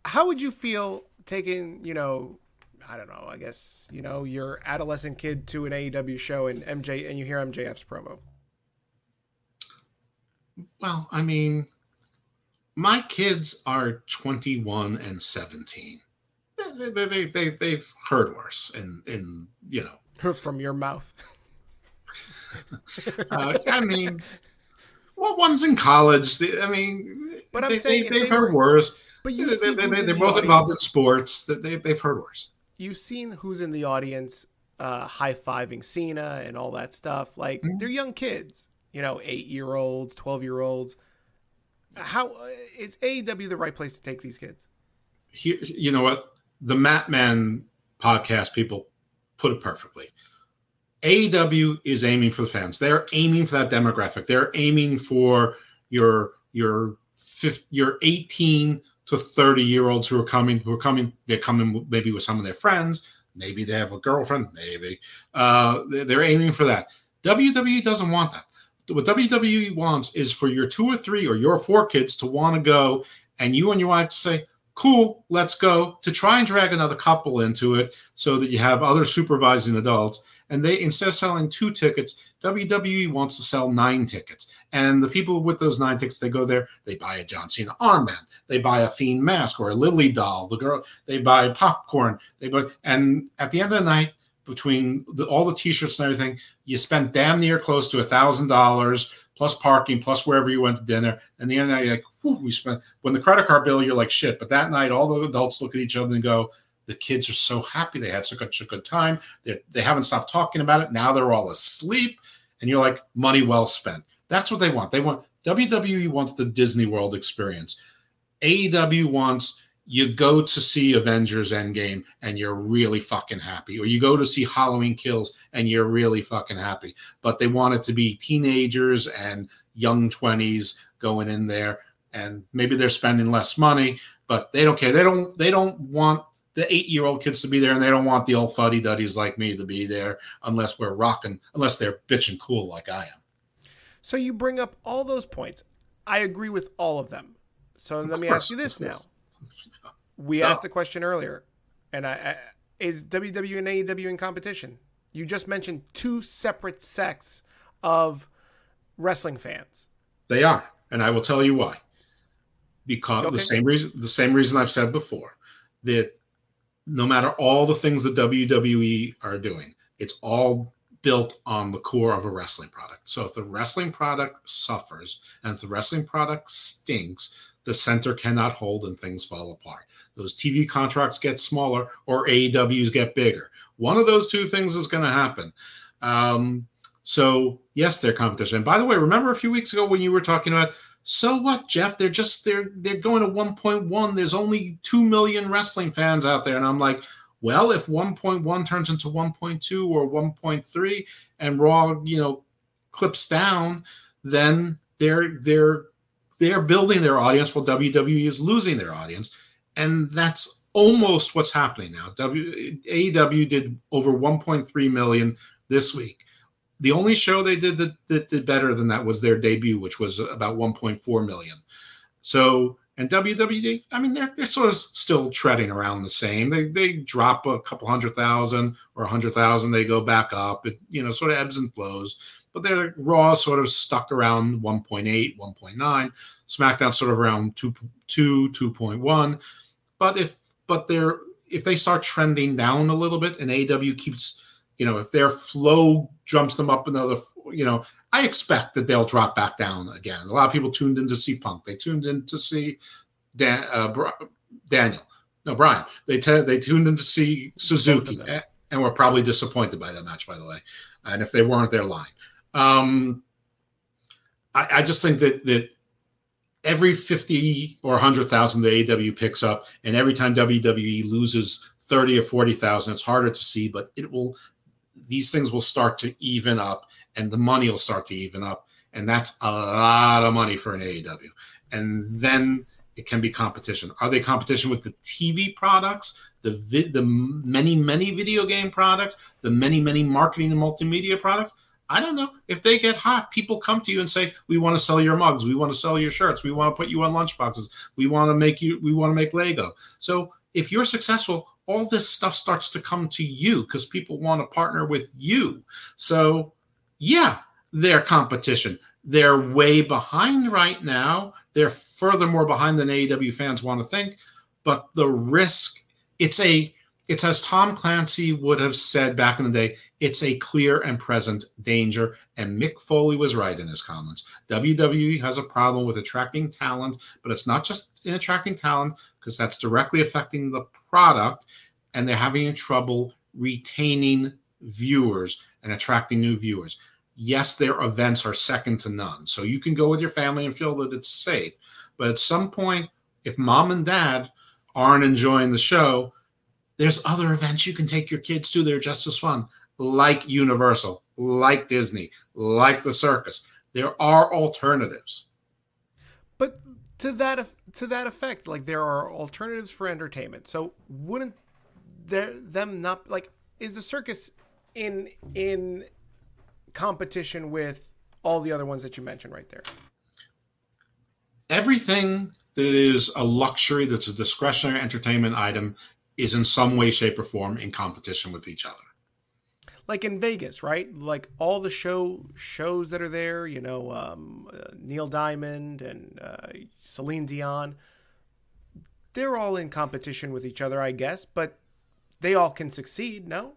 How would you feel taking, you know, I don't know, I guess, you know, your adolescent kid to an AEW show and MJ and you hear MJF's promo? Well, I mean, my kids are 21 and 17. They, they, they, they, they've heard worse and, and, you know. From your mouth. (laughs) uh, I mean, well, one's in college. I mean, but I'm they, saying they, have heard were, worse. But you they, they, they, are both involved in sports. They, they've heard worse. You've seen who's in the audience uh, high fiving Cena and all that stuff. Like mm-hmm. they're young kids, you know, eight year olds, twelve year olds. How uh, is AEW the right place to take these kids? Here, you know what the Mat Man podcast people put it perfectly. AEW is aiming for the fans. They're aiming for that demographic. They're aiming for your your your 18 to 30 year olds who are coming who are coming they're coming maybe with some of their friends maybe they have a girlfriend maybe uh, they're aiming for that wwe doesn't want that what WWE wants is for your two or three or your four kids to want to go, and you and your wife to say, "Cool, let's go." To try and drag another couple into it, so that you have other supervising adults. And they instead of selling two tickets, WWE wants to sell nine tickets. And the people with those nine tickets, they go there, they buy a John Cena armband, they buy a Fiend mask or a Lily doll. The girl, they buy popcorn. They buy, and at the end of the night, between the, all the T-shirts and everything, you spent damn near close to a thousand dollars plus parking, plus wherever you went to dinner. And the end of the night, like, we spent. When the credit card bill, you're like, shit. But that night, all the adults look at each other and go, the kids are so happy. They had such a good time. They, they haven't stopped talking about it. Now they're all asleep. And you're like, money well spent. That's what they want. They want WWE wants the Disney World experience. AEW wants you go to see Avengers Endgame and you're really fucking happy, or you go to see Halloween Kills and you're really fucking happy. But they want it to be teenagers and young 20s going in there, and maybe they're spending less money, but they don't care. They don't. They don't want the eight-year-old kids to be there, and they don't want the old fuddy duddies like me to be there unless we're rocking, unless they're bitching cool like I am. So you bring up all those points. I agree with all of them. So of let me ask you this now we asked the question earlier, and I, I, is WWE and AEW in competition? You just mentioned two separate sects of wrestling fans. They are, and I will tell you why. Because okay. the same reason, the same reason I've said before, that no matter all the things the WWE are doing, it's all built on the core of a wrestling product. So if the wrestling product suffers and if the wrestling product stinks, the center cannot hold and things fall apart those TV contracts get smaller or AEWs get bigger. One of those two things is going to happen. Um, so yes, they're competition. And by the way, remember a few weeks ago when you were talking about so what, Jeff? They're just they're they're going to 1.1. There's only two million wrestling fans out there, and I'm like, well, if 1.1 turns into 1.2 or 1.3, and Raw, you know, clips down, then they're they're they're building their audience while WWE is losing their audience and that's almost what's happening now. W, AEW did over 1.3 million this week. The only show they did that, that did better than that was their debut, which was about 1.4 million. So, and WWE, I mean, they're, they're sort of still treading around the same. They they drop a couple hundred thousand or a hundred thousand, they go back up. It you know sort of ebbs and flows. But their Raw sort of stuck around 1.8, 1.9. SmackDown sort of around 2, 2 2.1 but if but they're if they start trending down a little bit and AW keeps, you know, if their flow jumps them up another, you know, I expect that they'll drop back down again. A lot of people tuned in to see Punk. They tuned in to see Dan, uh, Daniel. No, Brian. They t- they tuned in to see Suzuki, and were probably disappointed by that match, by the way. And if they weren't, they're lying. Um, I, I just think that that every 50 or 100,000 the AW picks up, and every time WWE loses 30 or 40,000, it's harder to see, but it will, these things will start to even up and the money will start to even up. And that's a lot of money for an AEW. And then it can be competition. Are they competition with the TV products, the the many many video game products, the many many marketing and multimedia products? I don't know. If they get hot, people come to you and say, "We want to sell your mugs. We want to sell your shirts. We want to put you on lunchboxes. We want to make you. We want to make Lego." So if you're successful, all this stuff starts to come to you because people want to partner with you. So yeah, they're competition. They're way behind right now. They're furthermore behind than AEW fans want to think. But the risk, it's a it's as Tom Clancy would have said back in the day, it's a clear and present danger. And Mick Foley was right in his comments. WWE has a problem with attracting talent, but it's not just in attracting talent, because that's directly affecting the product, and they're having trouble retaining viewers and attracting new viewers. Yes, their events are second to none. So you can go with your family and feel that it's safe. But at some point, if mom and dad aren't enjoying the show, there's other events you can take your kids to. They're just as fun, like Universal, like Disney, like the circus. There are alternatives. But to that to that effect, like there are alternatives for entertainment. So wouldn't there them not like is the circus in in competition with all the other ones that you mentioned right there? Everything that is a luxury, that's a discretionary entertainment item, is in some way, shape, or form in competition with each other. Like in Vegas, right? Like all the show shows that are there, you know, um, uh, Neil Diamond and uh, Celine Dion, they're all in competition with each other, I guess, but they all can succeed, no?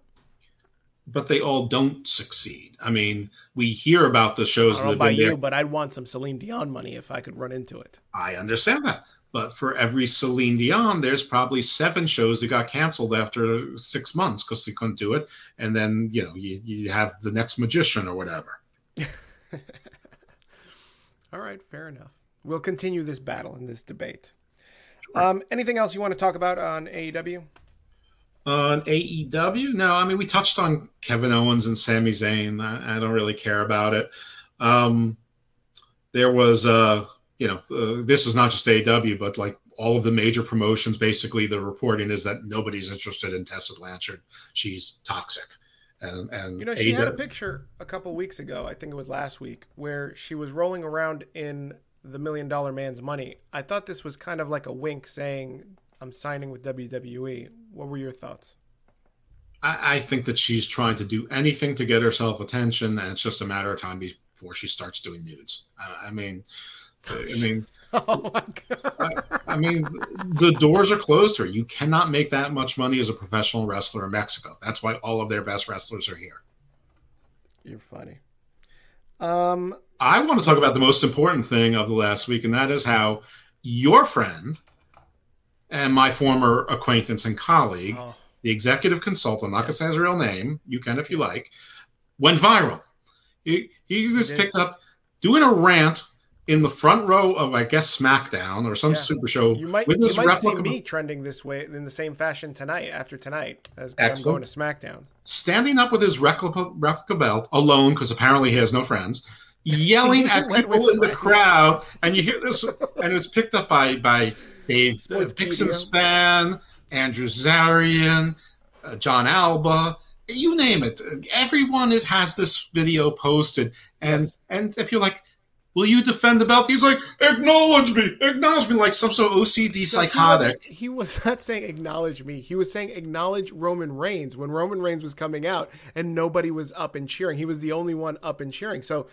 But they all don't succeed. I mean, we hear about the shows I don't know that have you, but I'd want some Celine Dion money if I could run into it. I understand that. But for every Celine Dion, there's probably seven shows that got canceled after six months because they couldn't do it. And then, you know, you, you have the next magician or whatever. (laughs) All right, fair enough. We'll continue this battle and this debate. Um, anything else you want to talk about on AEW? On AEW, no, I mean, we touched on Kevin Owens and Sami Zayn. I, I don't really care about it. Um, there was, uh, you know, uh, this is not just AEW, but like all of the major promotions, basically, the reporting is that nobody's interested in Tessa Blanchard. She's toxic. And, and You know, she had a picture a couple weeks ago, I think it was last week, where she was rolling around in the Million Dollar Man's money. I thought this was kind of like a wink saying, I'm signing with WWE. What were your thoughts? I, I think that she's trying to do anything to get herself attention, and it's just a matter of time before she starts doing nudes. I, I mean, so, I (laughs) mean, Oh my God. I, I mean, the doors are closed to her. You cannot make that much money as a professional wrestler in Mexico. That's why all of their best wrestlers are here. You're funny. Um, I want to talk about the most important thing of the last week, and that is how your friend and my former acquaintance and colleague, oh, the executive consultant, I'm not going to say his real name, you can if you like, went viral. He, he was picked up doing a rant in the front row of, I guess, SmackDown or some Yeah. super show you might, with you might see replica me trending this way in the same fashion tonight, after tonight, as I'm going to SmackDown. standing up with his replica, replica belt alone because apparently he has no friends, yelling (laughs) at people in the crowd, and you hear this, and it's picked up by by Dave Dixon. Span, Andrew Zarian, uh, John Alba, you name it. Everyone it has this video posted, and and if you're like. Will you defend the belt? He's like, acknowledge me, acknowledge me, like some sort of OCD So he psychotic. wasn't- He was not saying acknowledge me. He was saying acknowledge Roman Reigns when Roman Reigns was coming out and nobody was up and cheering. He was the only one up and cheering. So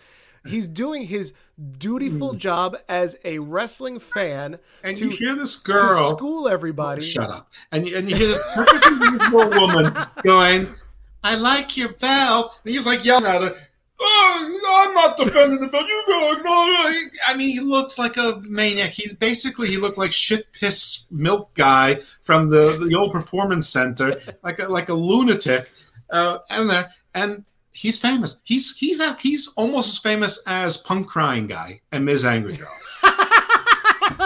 he's doing his dutiful job as a wrestling fan Hmm. And to, you hear this girl. school everybody. Shut up. And you, and you hear this perfectly reasonable woman going, I like your belt. And he's like yelling at her, Oh, I'm not defending the belt. You go acknowledge. I mean, he looks like a maniac. He basically he looked like shit piss milk guy from the, the old performance center, like a, like a lunatic. Uh, and there, and he's famous. He's he's a, he's almost as famous as punk crying guy and Ms. Angry Girl (laughs)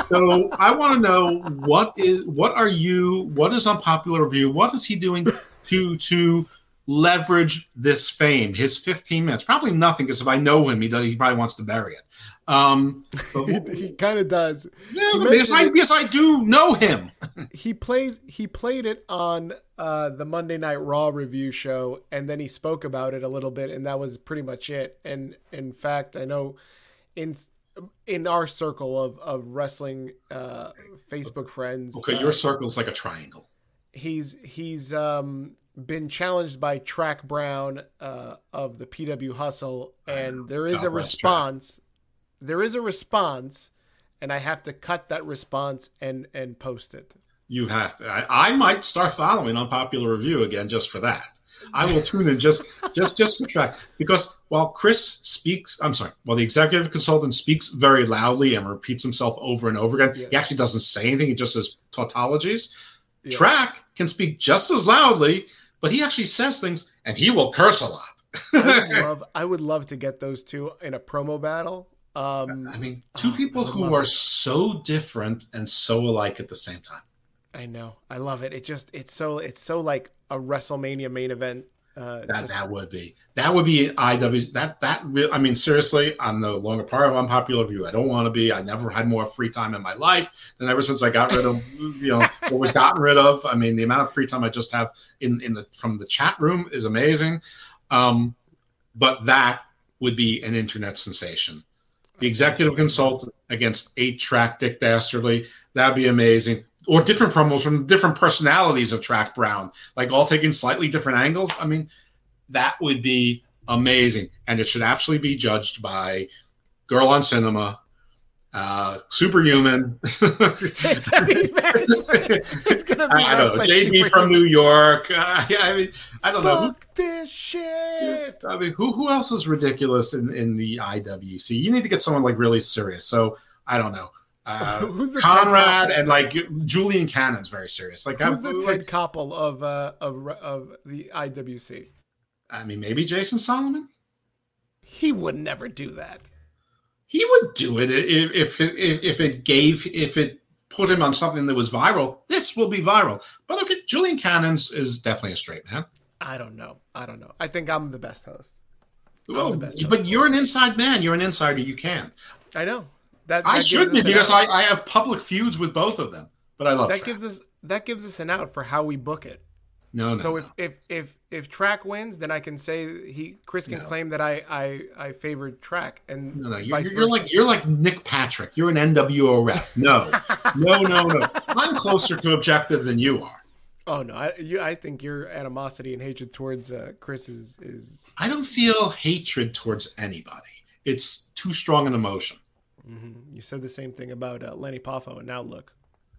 so I want to know what is what are you what is unpopular review? What is he doing to to leverage this fame? His 15 minutes, probably nothing because if I know him, he does, he probably wants to bury it. Um, he, he kind of does. yeah, because I because I do know him. He plays. He played it on uh, the Monday Night Raw review show, and then he spoke about it a little bit, and that was pretty much it. And in fact, I know in in our circle of of wrestling uh, Facebook friends, Okay, uh, your circle is like a triangle. he's he's um, been challenged by Track Brown uh, of the PW Hustle, and there is God a response. Track. There is a response, and I have to cut that response and and post it. You have to. I, I might start following unpopular review again just for that. I will tune in just just just for track because while Chris speaks, I'm sorry, while the executive consultant speaks very loudly and repeats himself over and over again, Yeah. he actually doesn't say anything. He just says tautologies. Yeah. Track can speak just as loudly, but he actually says things and he will curse a lot. would (laughs) love I would love to get those two in a promo battle. Um, I mean, two Oh, people who are it. so different and so alike at the same time. I know, I love it. It just it's so it's so like a WrestleMania main event. Uh, That just- that would be that would be IW that that real I mean seriously I'm no longer part of unpopular view I don't want to be I never had more free time in my life than ever since I got rid of (laughs) you know what was gotten rid of I mean the amount of free time I just have in in the from the chat room is amazing um but that would be an internet sensation. The executive consultant against eight track Dick Dastardly, that'd be amazing. Or different promos from different personalities of Track Brown, like all taking slightly different angles. I mean, that would be amazing. And it should actually be judged by Girl on Cinema, uh, Superhuman. it's gonna be very, it's gonna be I don't know. JD from New York. (laughs) Uh, yeah, I mean, I don't Fuck know. this shit. I mean, who who else is ridiculous in in the IWC? You need to get someone like really serious. So I don't know. Uh, (laughs) Who's the Conrad and like Julian Cannon's very serious. Like who's the like, Ted Koppel of uh of of the IWC? I mean, maybe Jason Solomon. He would never do that. He would do it if if if it gave if it put him on something that was viral. This will be viral. But okay, Julian Cannons is definitely a straight man. I don't know. I don't know. I think I'm the best host. Well, best but you're an inside man. You're an insider. You can't. I know. That, I should be because I, I have public feuds with both of them. But I love that gives us that gives us an out for how we book it. No, no. So no. if if if track wins, then I can say he Chris can no. claim that I I I favored track and no, no. You're, you're like you're like Nick Patrick. You're an NWO ref. No, no, no, no. I'm closer to objective than you are. Oh no, I you, I think your animosity and hatred towards uh, Chris is is. I don't feel hatred towards anybody. It's too strong an emotion. Mm-hmm. You said the same thing about uh, Lanny Poffo, and now look.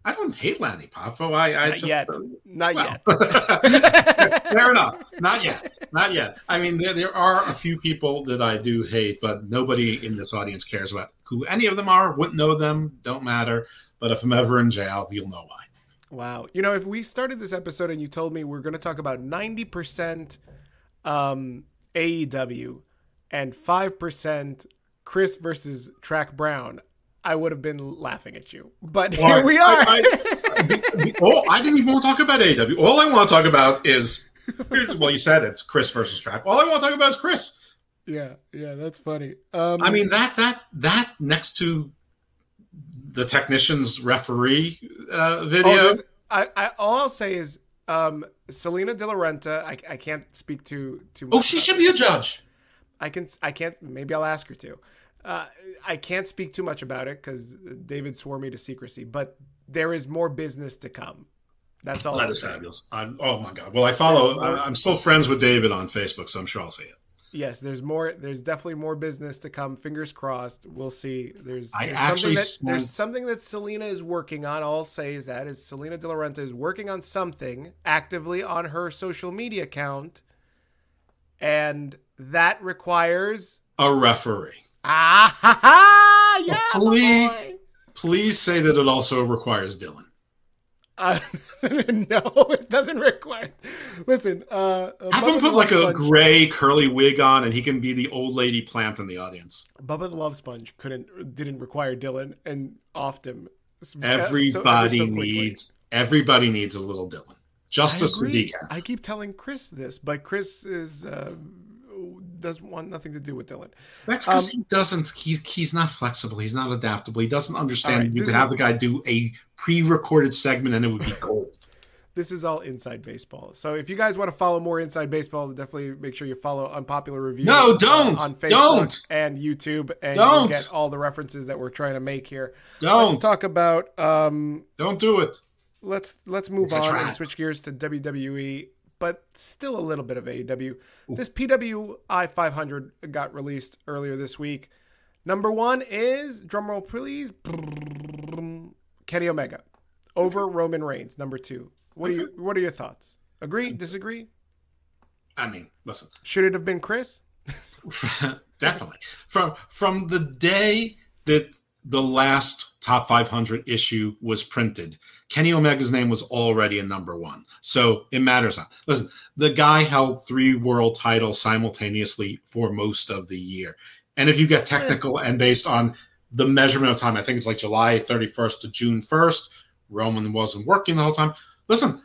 I don't hate Lanny Poffo. I, I Not just yet. Uh, Not well. yet. (laughs) (laughs) Fair enough. Not yet. Not yet. I mean, there there are a few people that I do hate, but nobody in this audience cares about who any of them are. Wouldn't know them. Don't matter. But if I'm ever in jail, you'll know why. Wow. You know, if we started this episode and you told me we're going to talk about 90% um, AEW and 5% Chris versus Track Brown, I would have been laughing at you. But well, here we are. I, I, the, oh, I didn't even want to talk about AEW. All I want to talk about is, well, you said it's Chris versus Track. All I want to talk about is Chris. Yeah, yeah, that's funny. Um, I mean that that that next to the technician's referee uh, video. Oh, I, I all I'll say is um, Salina De La Renta. I, I can't speak to too much. Oh, she should be a judge. I can I can't. Maybe I'll ask her to. Uh, I can't speak too much about it because David swore me to secrecy, but there is more business to come. That's all. That is fabulous. I'm, oh my god! Well, I follow. I'm still friends with David on Facebook, so I'm sure I'll see it. Yes, there's more. There's definitely more business to come. Fingers crossed. We'll see. There's, I actually something that, there's something that Salina is working on. All I'll say is that is Salina De La Renta is working on something actively on her social media account, and that requires a referee. Ah, ha, (laughs) ha, yeah. Please, please say that it also requires Dylan. Uh, (laughs) no, it doesn't require. Listen, uh, have him put like a gray curly wig on, and he can be the old lady plant in the audience. Bubba the Love Sponge couldn't didn't require Dylan, and often everybody so, so needs everybody needs a little Dylan. Justice for Decaf. I keep telling Chris this, but Chris is. Uh, doesn't want nothing to do with Dylan. That's because um, he doesn't. He's he's not flexible. He's not adaptable. He doesn't understand. Right, you could have the guy do a pre-recorded segment and it would be (laughs) gold. this is all inside baseball. So if you guys want to follow more inside baseball, definitely make sure you follow unpopular reviews. No, don't on Facebook don't. and YouTube, and don't. get all the references that we're trying to make here. Don't let's talk about. Um, don't do it. Let's let's move it's on and switch gears to WWE but still a little bit of AEW. This PWI 500 got released earlier this week. Number one is drumroll please, Kenny Omega over Roman Reigns. Number two. What okay. are you? What are your thoughts? Agree? Disagree? I mean, listen. Should it have been Chris? (laughs) Definitely. From from the day that the last top 500 issue was printed, Kenny Omega's name was already a number one. So it matters not. Listen, the guy held three world titles simultaneously for most of the year. And if you get technical and based on the measurement of time, I think it's like July 31st to June 1st, Roman wasn't working the whole time. Listen,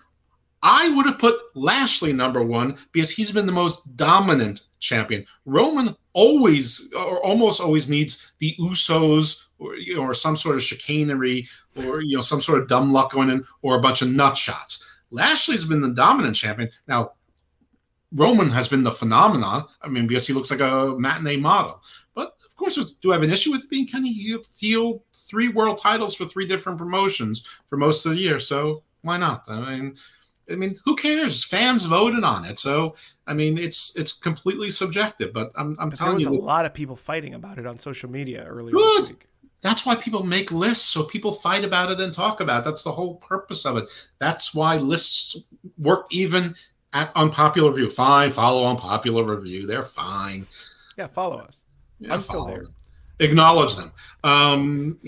I would have put Lashley number one because he's been the most dominant champion. Roman always or almost always needs the Usos or, you know, or some sort of chicanery or you know some sort of dumb luck going in or a bunch of nut shots. Lashley's been the dominant champion. Now, Roman has been the phenomenon. I mean, because he looks like a matinee model. But of course, do I have an issue with being Kenny Heel? Three world titles for three different promotions for most of the year. So why not? I mean, I mean, who cares? Fans voted on it, so I mean, it's it's completely subjective. But I'm, I'm but telling there was you, a lot of people fighting about it on social media earlier Good. that's why people make lists, so people fight about it and talk about it. That's the whole purpose of it. That's why lists work even at unpopular review. Fine, follow unpopular review. They're fine. Yeah, follow us. Yeah, I'm still there. them. Acknowledge them. Um,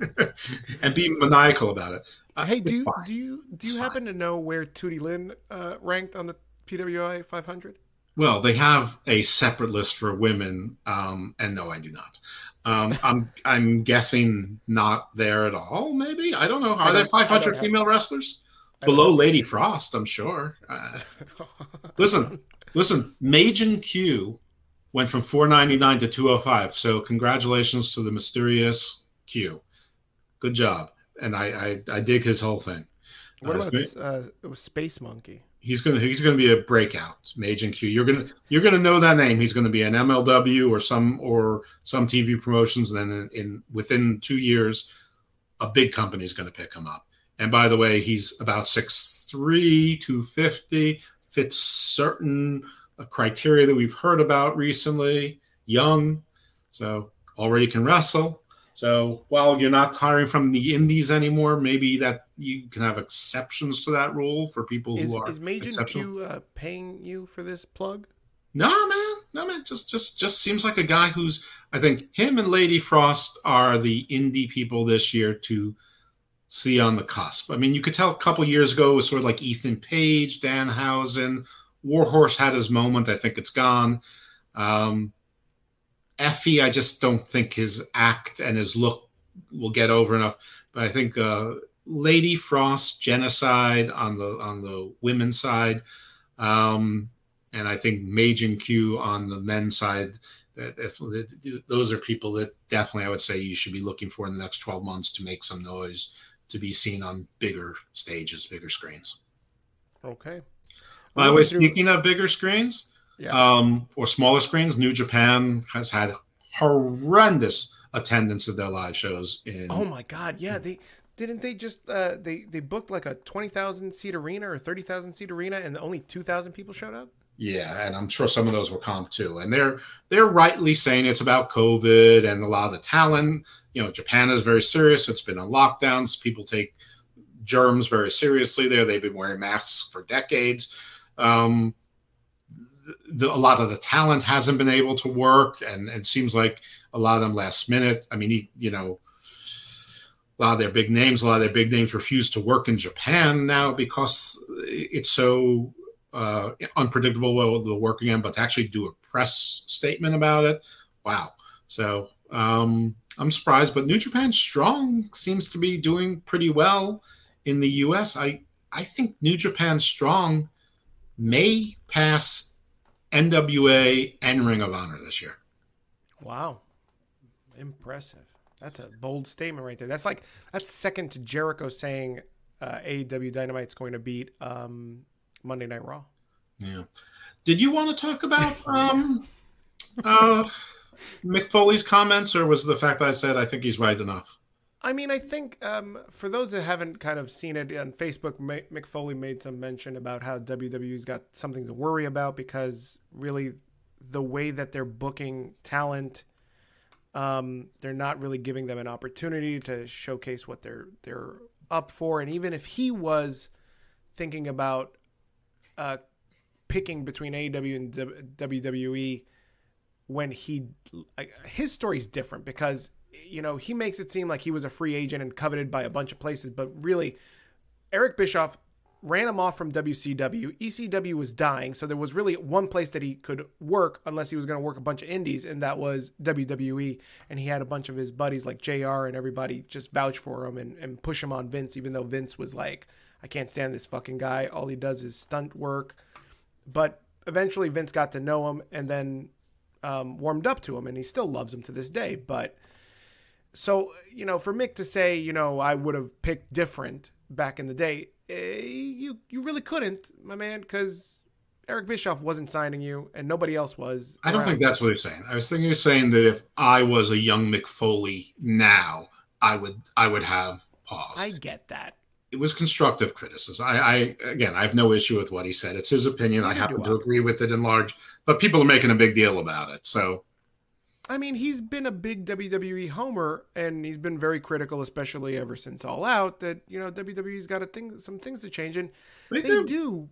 (laughs) and be maniacal about it. Uh, hey, do you, do you do It's you fine. happen to know where Tootie Lynn uh, ranked on the PWI 500? Well, they have a separate list for women, um, and no, I do not. Um, I'm I'm guessing not there at all. Maybe I don't know. Are there don't- I 500 have- female wrestlers below. Lady Frost? I'm sure. Uh, (laughs) listen, listen. Majin Q went from 499 to 205. So congratulations to the mysterious Q. Good job. And I I, I dig his whole thing. What Uh, about uh, it was Space Monkey? he's gonna he's gonna be a breakout Majin Q. You're gonna you're gonna know that name. He's gonna be an MLW or some or some TV promotions. And then in, in within two years, a big company is gonna pick him up. And by the way, he's about 6'3", 250, fits certain uh, criteria that we've heard about recently. Young, so already can wrestle. So while you're not hiring from the indies anymore, maybe that you can have exceptions to that rule for people Is, who are is Majin exceptional. Q uh, paying you for this plug? No, man, no, man. Just, just, just seems like a guy who's. I think him and Lady Frost are the indie people this year to see on the cusp. I mean, you could tell a couple years ago it was sort of like Ethan Page, Danhausen, Warhorse had his moment. I think it's gone. Um, Effy, I just don't think his act and his look will get over enough. But I think uh, Lady Frost, Genocide on the on the women's side. Um, and I think Majin Q on the men's side. That that- those are people that definitely I would say you should be looking for in the next 12 months to make some noise, to be seen on bigger stages, bigger screens. Okay. By the way, speaking of bigger screens, yeah, um, or smaller screens, New Japan has had horrendous attendance at their live shows. In oh my God, yeah, they didn't they just uh, they they booked like a twenty thousand seat arena or thirty thousand seat arena, and only two thousand people showed up. Yeah, and I'm sure some of those were comp too. And they're they're rightly saying it's about COVID and a lot of the talent. You know, Japan is very serious. It's been on lockdowns. People take germs very seriously there. They've been wearing masks for decades. Um, the, a lot of the talent hasn't been able to work, and it seems like a lot of them last minute. I mean, he- you know, a lot of their big names, a lot of their big names refuse to work in Japan now because it's so uh, unpredictable what they'll work again, but to actually do a press statement about it, wow. So um, I'm surprised, but New Japan Strong seems to be doing pretty well in the U.S. I I think New Japan Strong may pass NWA and Ring of Honor this year. Wow, impressive. That's a bold statement right there. That's like that's second to Jericho saying uh, AEW Dynamite's going to beat um, Monday Night Raw. Yeah. Did you want to talk about um, uh, Mick Foley's comments, or was the fact that I said I think he's right enough? I mean, I think um, for those that haven't kind of seen it on Facebook, Mick Foley made some mention about how WWE's got something to worry about because really the way that they're booking talent, um, they're not really giving them an opportunity to showcase what they're they're up for. And even if he was thinking about uh, picking between AEW and WWE, when he like, his story's different because you know he makes it seem like he was a free agent and coveted by a bunch of places, but really Eric Bischoff ran him off from WCW. ECW was dying, so there was really one place that he could work unless he was going to work a bunch of indies, and that was WWE. And he had a bunch of his buddies like JR and everybody just vouch for him and, and push him on Vince, even though Vince was like, I can't stand this fucking guy. All he does is stunt work. But eventually Vince got to know him and then um, warmed up to him, and he still loves him to this day. But so, you know, for Mick to say, you know, I would have picked different back in the day, eh, you you really couldn't, my man, because Eric Bischoff wasn't signing you, and nobody else was. I don't around. think that's what he's saying. I was thinking he was saying that if I was a young Mick Foley now, I would I would have pause. I get that. it was constructive criticism. I, I again, I have no issue with what he said. It's his opinion. I happen to I. agree with it in large, but people are making a big deal about it. So I mean, he's been a big WWE homer, and he's been very critical, especially ever since All Out. That you know WWE's got a thing, some things to change, and they they do. do.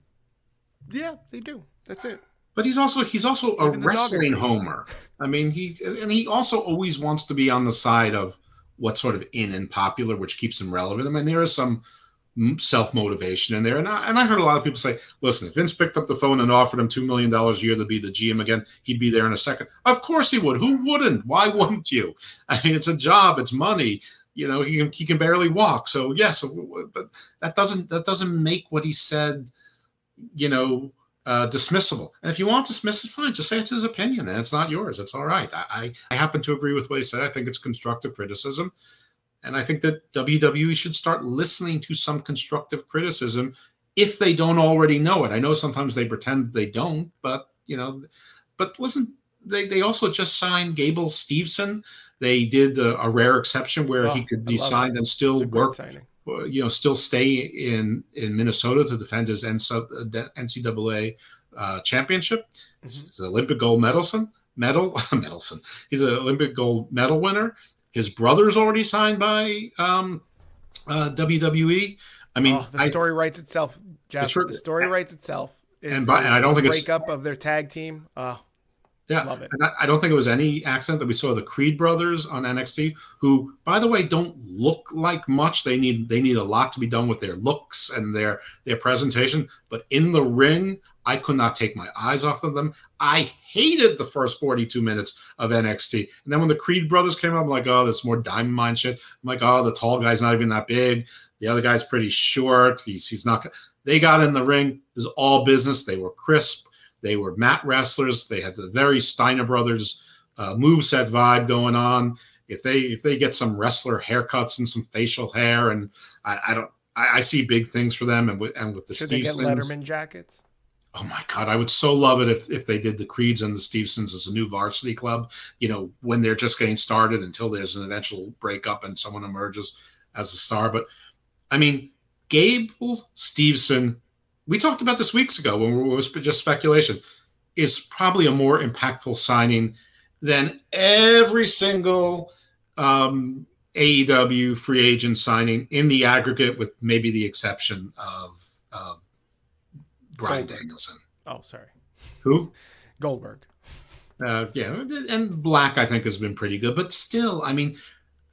Yeah, they do. That's it. But he's also he's also a Even the dog wrestling homer. I mean, he's and he also always wants to be on the side of what's sort of in and popular, which keeps him relevant. I mean, there is some self motivation in there, and I, and I heard a lot of people say, "Listen, if Vince picked up the phone and offered him two million dollars a year to be the GM again, he'd be there in a second. Of course he would. Who wouldn't? Why (laughs) wouldn't you? I mean, it's a job. It's money. You know, he can, he can barely walk. So yes, but that doesn't that doesn't make what he said, you know, uh, dismissible. And if you want to dismiss it, fine. Just say it's his opinion, and it's not yours. It's all right. I, I, I happen to agree with what he said. I think it's constructive criticism, and I think that WWE should start listening to some constructive criticism if they don't already know it. I know sometimes they pretend they don't, but you know, but listen, they they also just signed Gable Steveson. They did a, a rare exception where Oh, he could be signed it. and still It's a great work uh, you know, still stay in in Minnesota to defend his NCAA uh, championship. He's an Olympic gold medalson, medal (laughs) medalson. He's an Olympic gold medal winner. His brother's already signed by um, uh, WWE. I mean, oh, the I, story writes itself, Jeff. It's the story writes itself. It's And by- and I don't the think it's- breakup of their tag team. Oh, yeah, love it. and I, I don't think it was any accident that we saw the Creed brothers on NXT, who, by the way, don't look like much. They need they need a lot to be done with their looks and their their presentation. But in the ring, I could not take my eyes off of them. I hated the first 42 minutes of NXT. And then when the Creed brothers came up, I'm like, oh, that's more diamond mine shit. I'm like, oh, the tall guy's not even that big. The other guy's pretty short. He's he's not. They got in the ring. It was all business. They were crisp. They were mat wrestlers. They had the very Steiner brothers uh, moveset vibe going on. If they if they get some wrestler haircuts and some facial hair, and I, I don't, I, I see big things for them. And with and with the Should they get Letterman jackets? Oh my god, I would so love it if if they did the Creeds and the Stevensons as a new varsity club. You know, when they're just getting started until there's an eventual breakup and someone emerges as a star. But I mean, Gable Stevenson, we talked about this weeks ago when it was just speculation, is probably a more impactful signing than every single um, AEW free agent signing in the aggregate, with maybe the exception of, of Bryan Goldberg. Danielson. Oh, sorry, Who? Goldberg. Uh, yeah, and Black I think has been pretty good, but still, I mean,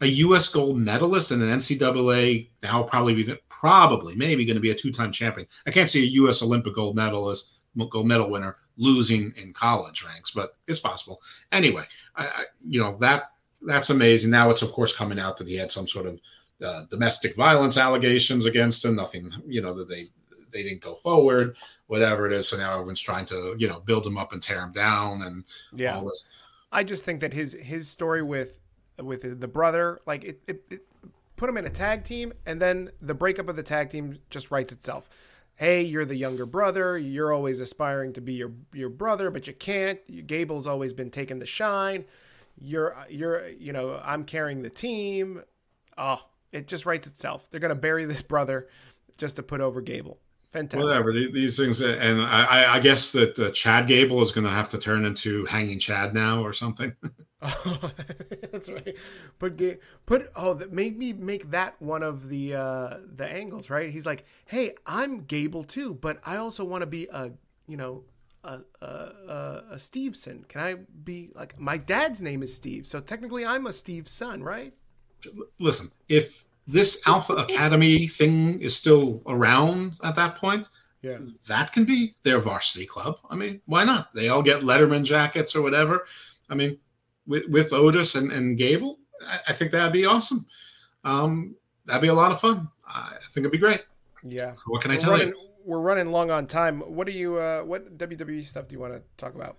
a U.S. gold medalist and an NCAA now probably be probably maybe going to be a two-time champion. I can't see a U.S. Olympic gold medalist, gold medal winner losing in college ranks, but it's possible. Anyway, I, I you know that that's amazing. Now it's of course coming out that he had some sort of uh, domestic violence allegations against him. Nothing, you know, that they they didn't go forward, whatever it is. So now everyone's trying to you know build him up and tear him down and Yeah, all this. I just think that his his story with with the brother, like it, it, it put him in a tag team, and then the breakup of the tag team just writes itself. Hey, you're the younger brother. You're always aspiring to be your your brother, but you can't. You, Gable's always been taking the shine. You're you're you know I'm carrying the team. Oh, it just writes itself. They're gonna bury this (laughs) brother just to put over Gable. Fantastic. Whatever these things, and I, I- guess that uh, Chad Gable is going to have to turn into Hanging Chad now or something. (laughs) (laughs) That's right. Put put oh that made me make that one of the uh the angles, right? He's like, "Hey, I'm Gable too, but I also want to be a, you know, a a a, a Steveson. Can I be like my dad's name is Steve, so technically I'm a Steve's son, right?" Listen, if this Alpha Academy thing is still around at that point, Yeah. that can be their varsity club. I mean, why not? They all get Letterman jackets or whatever. I mean, with, with Otis and, and Gable, I, I think that'd be awesome. Um, that'd be a lot of fun. I think it'd be great. Yeah. So what can I We're tell running, you? we're running long on time. What do you uh what WWE stuff do you want to talk about?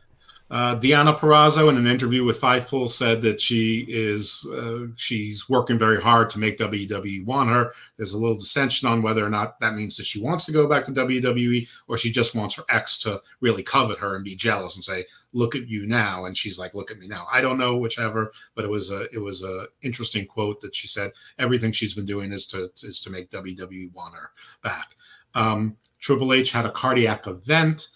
Uh, Deonna Purrazzo, in an interview with Fightful, said that she is uh, she's working very hard to make WWE want her. There's a little dissension on whether or not that means that she wants to go back to WWE or she just wants her ex to really covet her and be jealous and say, "Look at you now," and she's like, "Look at me now." I don't know whichever, but it was a it was a interesting quote that she said everything she's been doing is to is to make WWE want her back. Um, Triple H had a cardiac event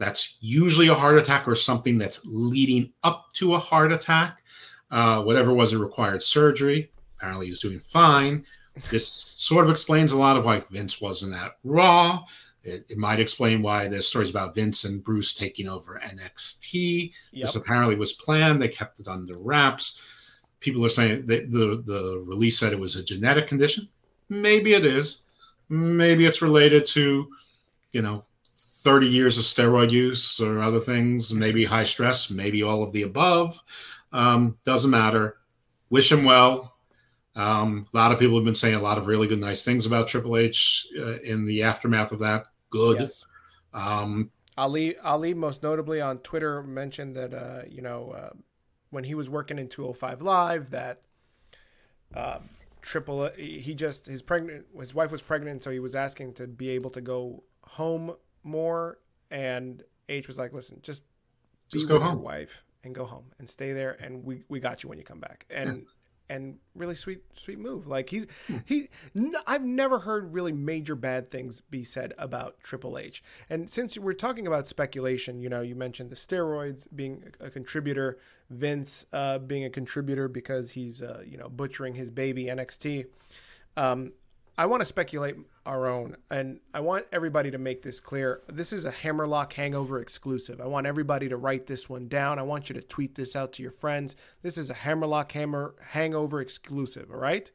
that's usually a heart attack or something that's leading up to a heart attack. Uh, whatever was, it required surgery. Apparently, he's doing fine. This sort of explains a lot of why Vince wasn't at Raw. It, it, might explain why there's stories about Vince and Bruce taking over NXT. Yep. This apparently was planned. They kept it under wraps. People are saying that the the release said it was a genetic condition. Maybe it is. Maybe it's related to, you know, 30 years of steroid use or other things, maybe high stress, maybe all of the above. Um, doesn't matter. Wish him well. Um, a lot of people have been saying a lot of really good, nice things about Triple H uh, in the aftermath of that. Good. Yes. Um, Ali, Ali, most notably on Twitter, mentioned that uh, you know uh, when he was working in 205 Live, that uh, Triple he just his pregnant his wife was pregnant, so he was asking to be able to go home more. And H was like, listen, just, just go home. your wife and go home and stay there. And we, we got you when you come back. And, yeah and really sweet sweet move like he's hmm. he i've never heard really major bad things be said about triple h and since we're talking about speculation you know you mentioned the steroids being a contributor vince uh, being a contributor because he's uh, you know butchering his baby nxt um, I want to speculate our own, and I want everybody to make this clear. This is a Hammerlock Hangover exclusive. I want everybody to write this one down. I want you to tweet this out to your friends. This is a Hammerlock Hammer Hangover exclusive, all right?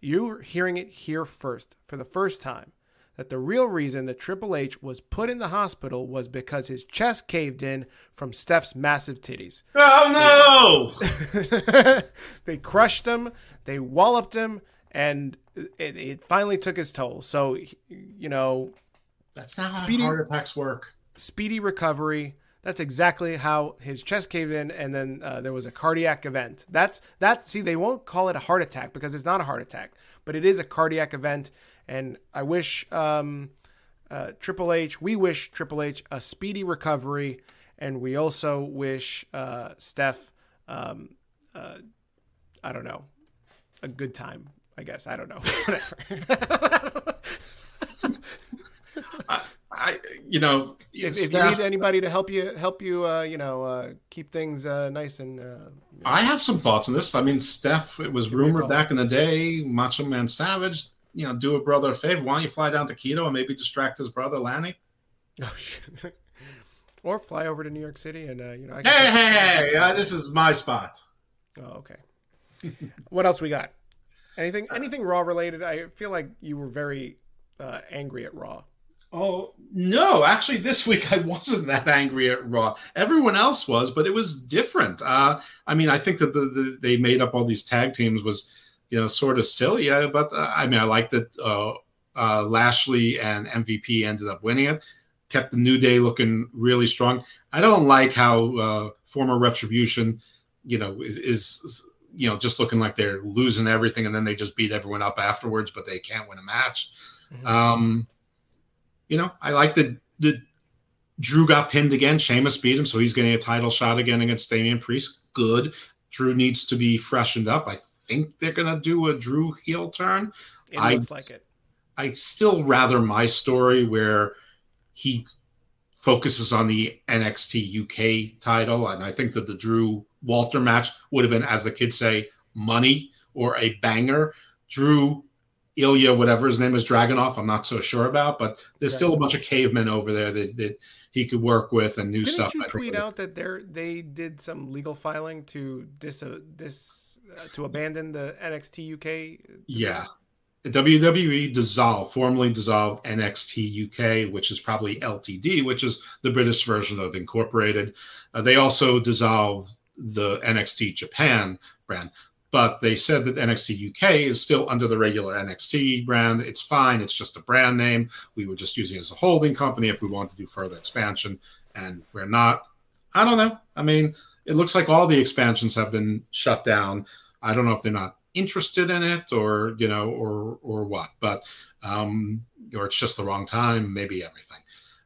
You're hearing it here first, for the first time, that the real reason that Triple H was put in the hospital was because his chest caved in from Steph's massive titties. Oh no! (laughs) they crushed him, they walloped him, and it, it finally took its toll. So, you know, that's not speedy, how heart attacks work. Speedy recovery. That's exactly how his chest caved in, and then uh, there was a cardiac event. That's that. See, they won't call it a heart attack because it's not a heart attack, but it is a cardiac event. And I wish um, uh, Triple H, we wish Triple H a speedy recovery, and we also wish uh, Steph, um, uh, I don't know, a good time I guess I don't know. (laughs) (laughs) I, I, you know, if, if, you need anybody to help you, help you, uh, you know, uh, keep things uh, nice and. Uh, I have some thoughts on this. I mean, Steph, it was rumored back in the day, Macho Man Savage, you know, do a brother a favor. Why don't you fly down to Quito and maybe distract his brother Lanny? (laughs) Oh shit! or fly over to New York City and uh, you know. hey, hey, hey! Uh, this is my spot. Oh, okay. what else we got? Anything anything Raw related? I feel like you were very uh, angry at Raw. Oh no, actually, this week I (laughs) wasn't that angry at Raw. Everyone else was, but it was different. Uh, I mean, I think that the, the, they made up all these tag teams was you know sort of silly, uh, but uh, I mean, I like that uh, uh, Lashley and MVP ended up winning it. Kept the New Day looking really strong. I don't like how former Retribution, you know, is, is you know, just looking like they're losing everything, and then they just beat everyone up afterwards, but they can't win a match. Mm-hmm. Um, you know, I like that the Drew got pinned again. Sheamus beat him, so he's getting a title shot again against Damian Priest. Good. Drew needs to be freshened up. I think they're gonna do a Drew heel turn. It I, looks like it. I still rather my story where he focuses on the NXT UK title, and I think that the Drew Walter match would have been, as the kids say, money or a banger. Drew, Ilya, whatever his name is, Dragunov, I'm not so sure about, but there's right. still a bunch of cavemen over there that, that he could work with and new Didn't stuff. Didn't you tweet out that they they did some legal filing to dis, uh, dis uh, to abandon the NXT UK? Yeah. WWE dissolved, formally dissolved NXT UK, which is probably LTD, which is the British version of Incorporated. Uh, they also dissolved the NXT Japan brand. But they said that NXT UK is still under the regular NXT brand. It's fine. It's just a brand name. We were just using it as a holding company if we want to do further expansion, and we're not. I don't know. I mean, it looks like all the expansions have been shut down. I don't know if they're not interested in it or you know or or what, but um, or it's just the wrong time. Maybe everything.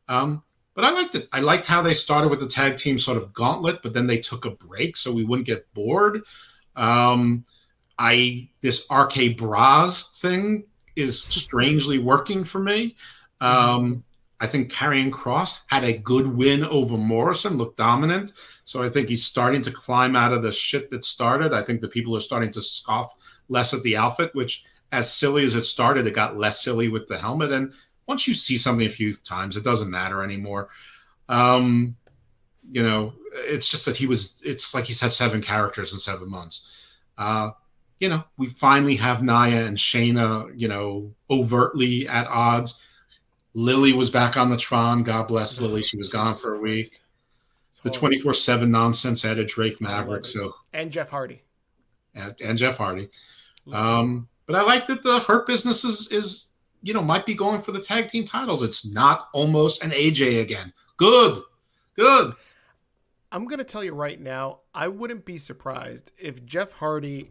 Um, but I liked it. I liked how they started with the tag team sort of gauntlet, but then they took a break so we wouldn't get bored. Um, I this RK Bras thing is strangely working for me. Um, I think Karrion Kross had a good win over Morrison, looked dominant. So I think he's starting to climb out of the shit that started. I think the people are starting to scoff less at the outfit, which, as silly as it started, it got less silly with the helmet. And once you see something a few times, it doesn't matter anymore. Um, you know, it's just that he was, it's like he's had seven characters in seven months. Uh, you know, we finally have Nia and Shayna, you know, overtly at odds Lilly was back on the Tron. God bless Lilly. She was gone for a week. The 24 7 nonsense added Drake Maverick. So And Jeff Hardy. And, and Jeff Hardy. Um, but I like that the Hurt business is, is, you know, might be going for the tag team titles. It's not almost an AJ again. Good. Good. I'm going to tell you right now, I wouldn't be surprised if Jeff Hardy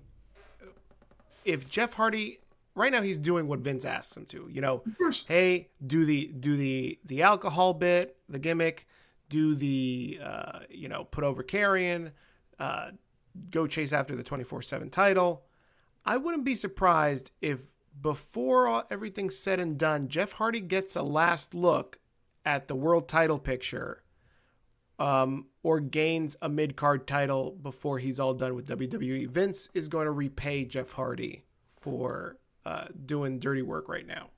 if Jeff Hardy right now he's doing what Vince asks him to. You know, hey, do the do the the alcohol bit, the gimmick, do the uh, you know put over Karrion, uh, go chase after the twenty four seven title. I wouldn't be surprised if before all, everything's said and done, Jeff Hardy gets a last look at the world title picture. Um, or gains a mid card title before he's all done with WWE. Vince is going to repay Jeff Hardy for uh, doing dirty work right now.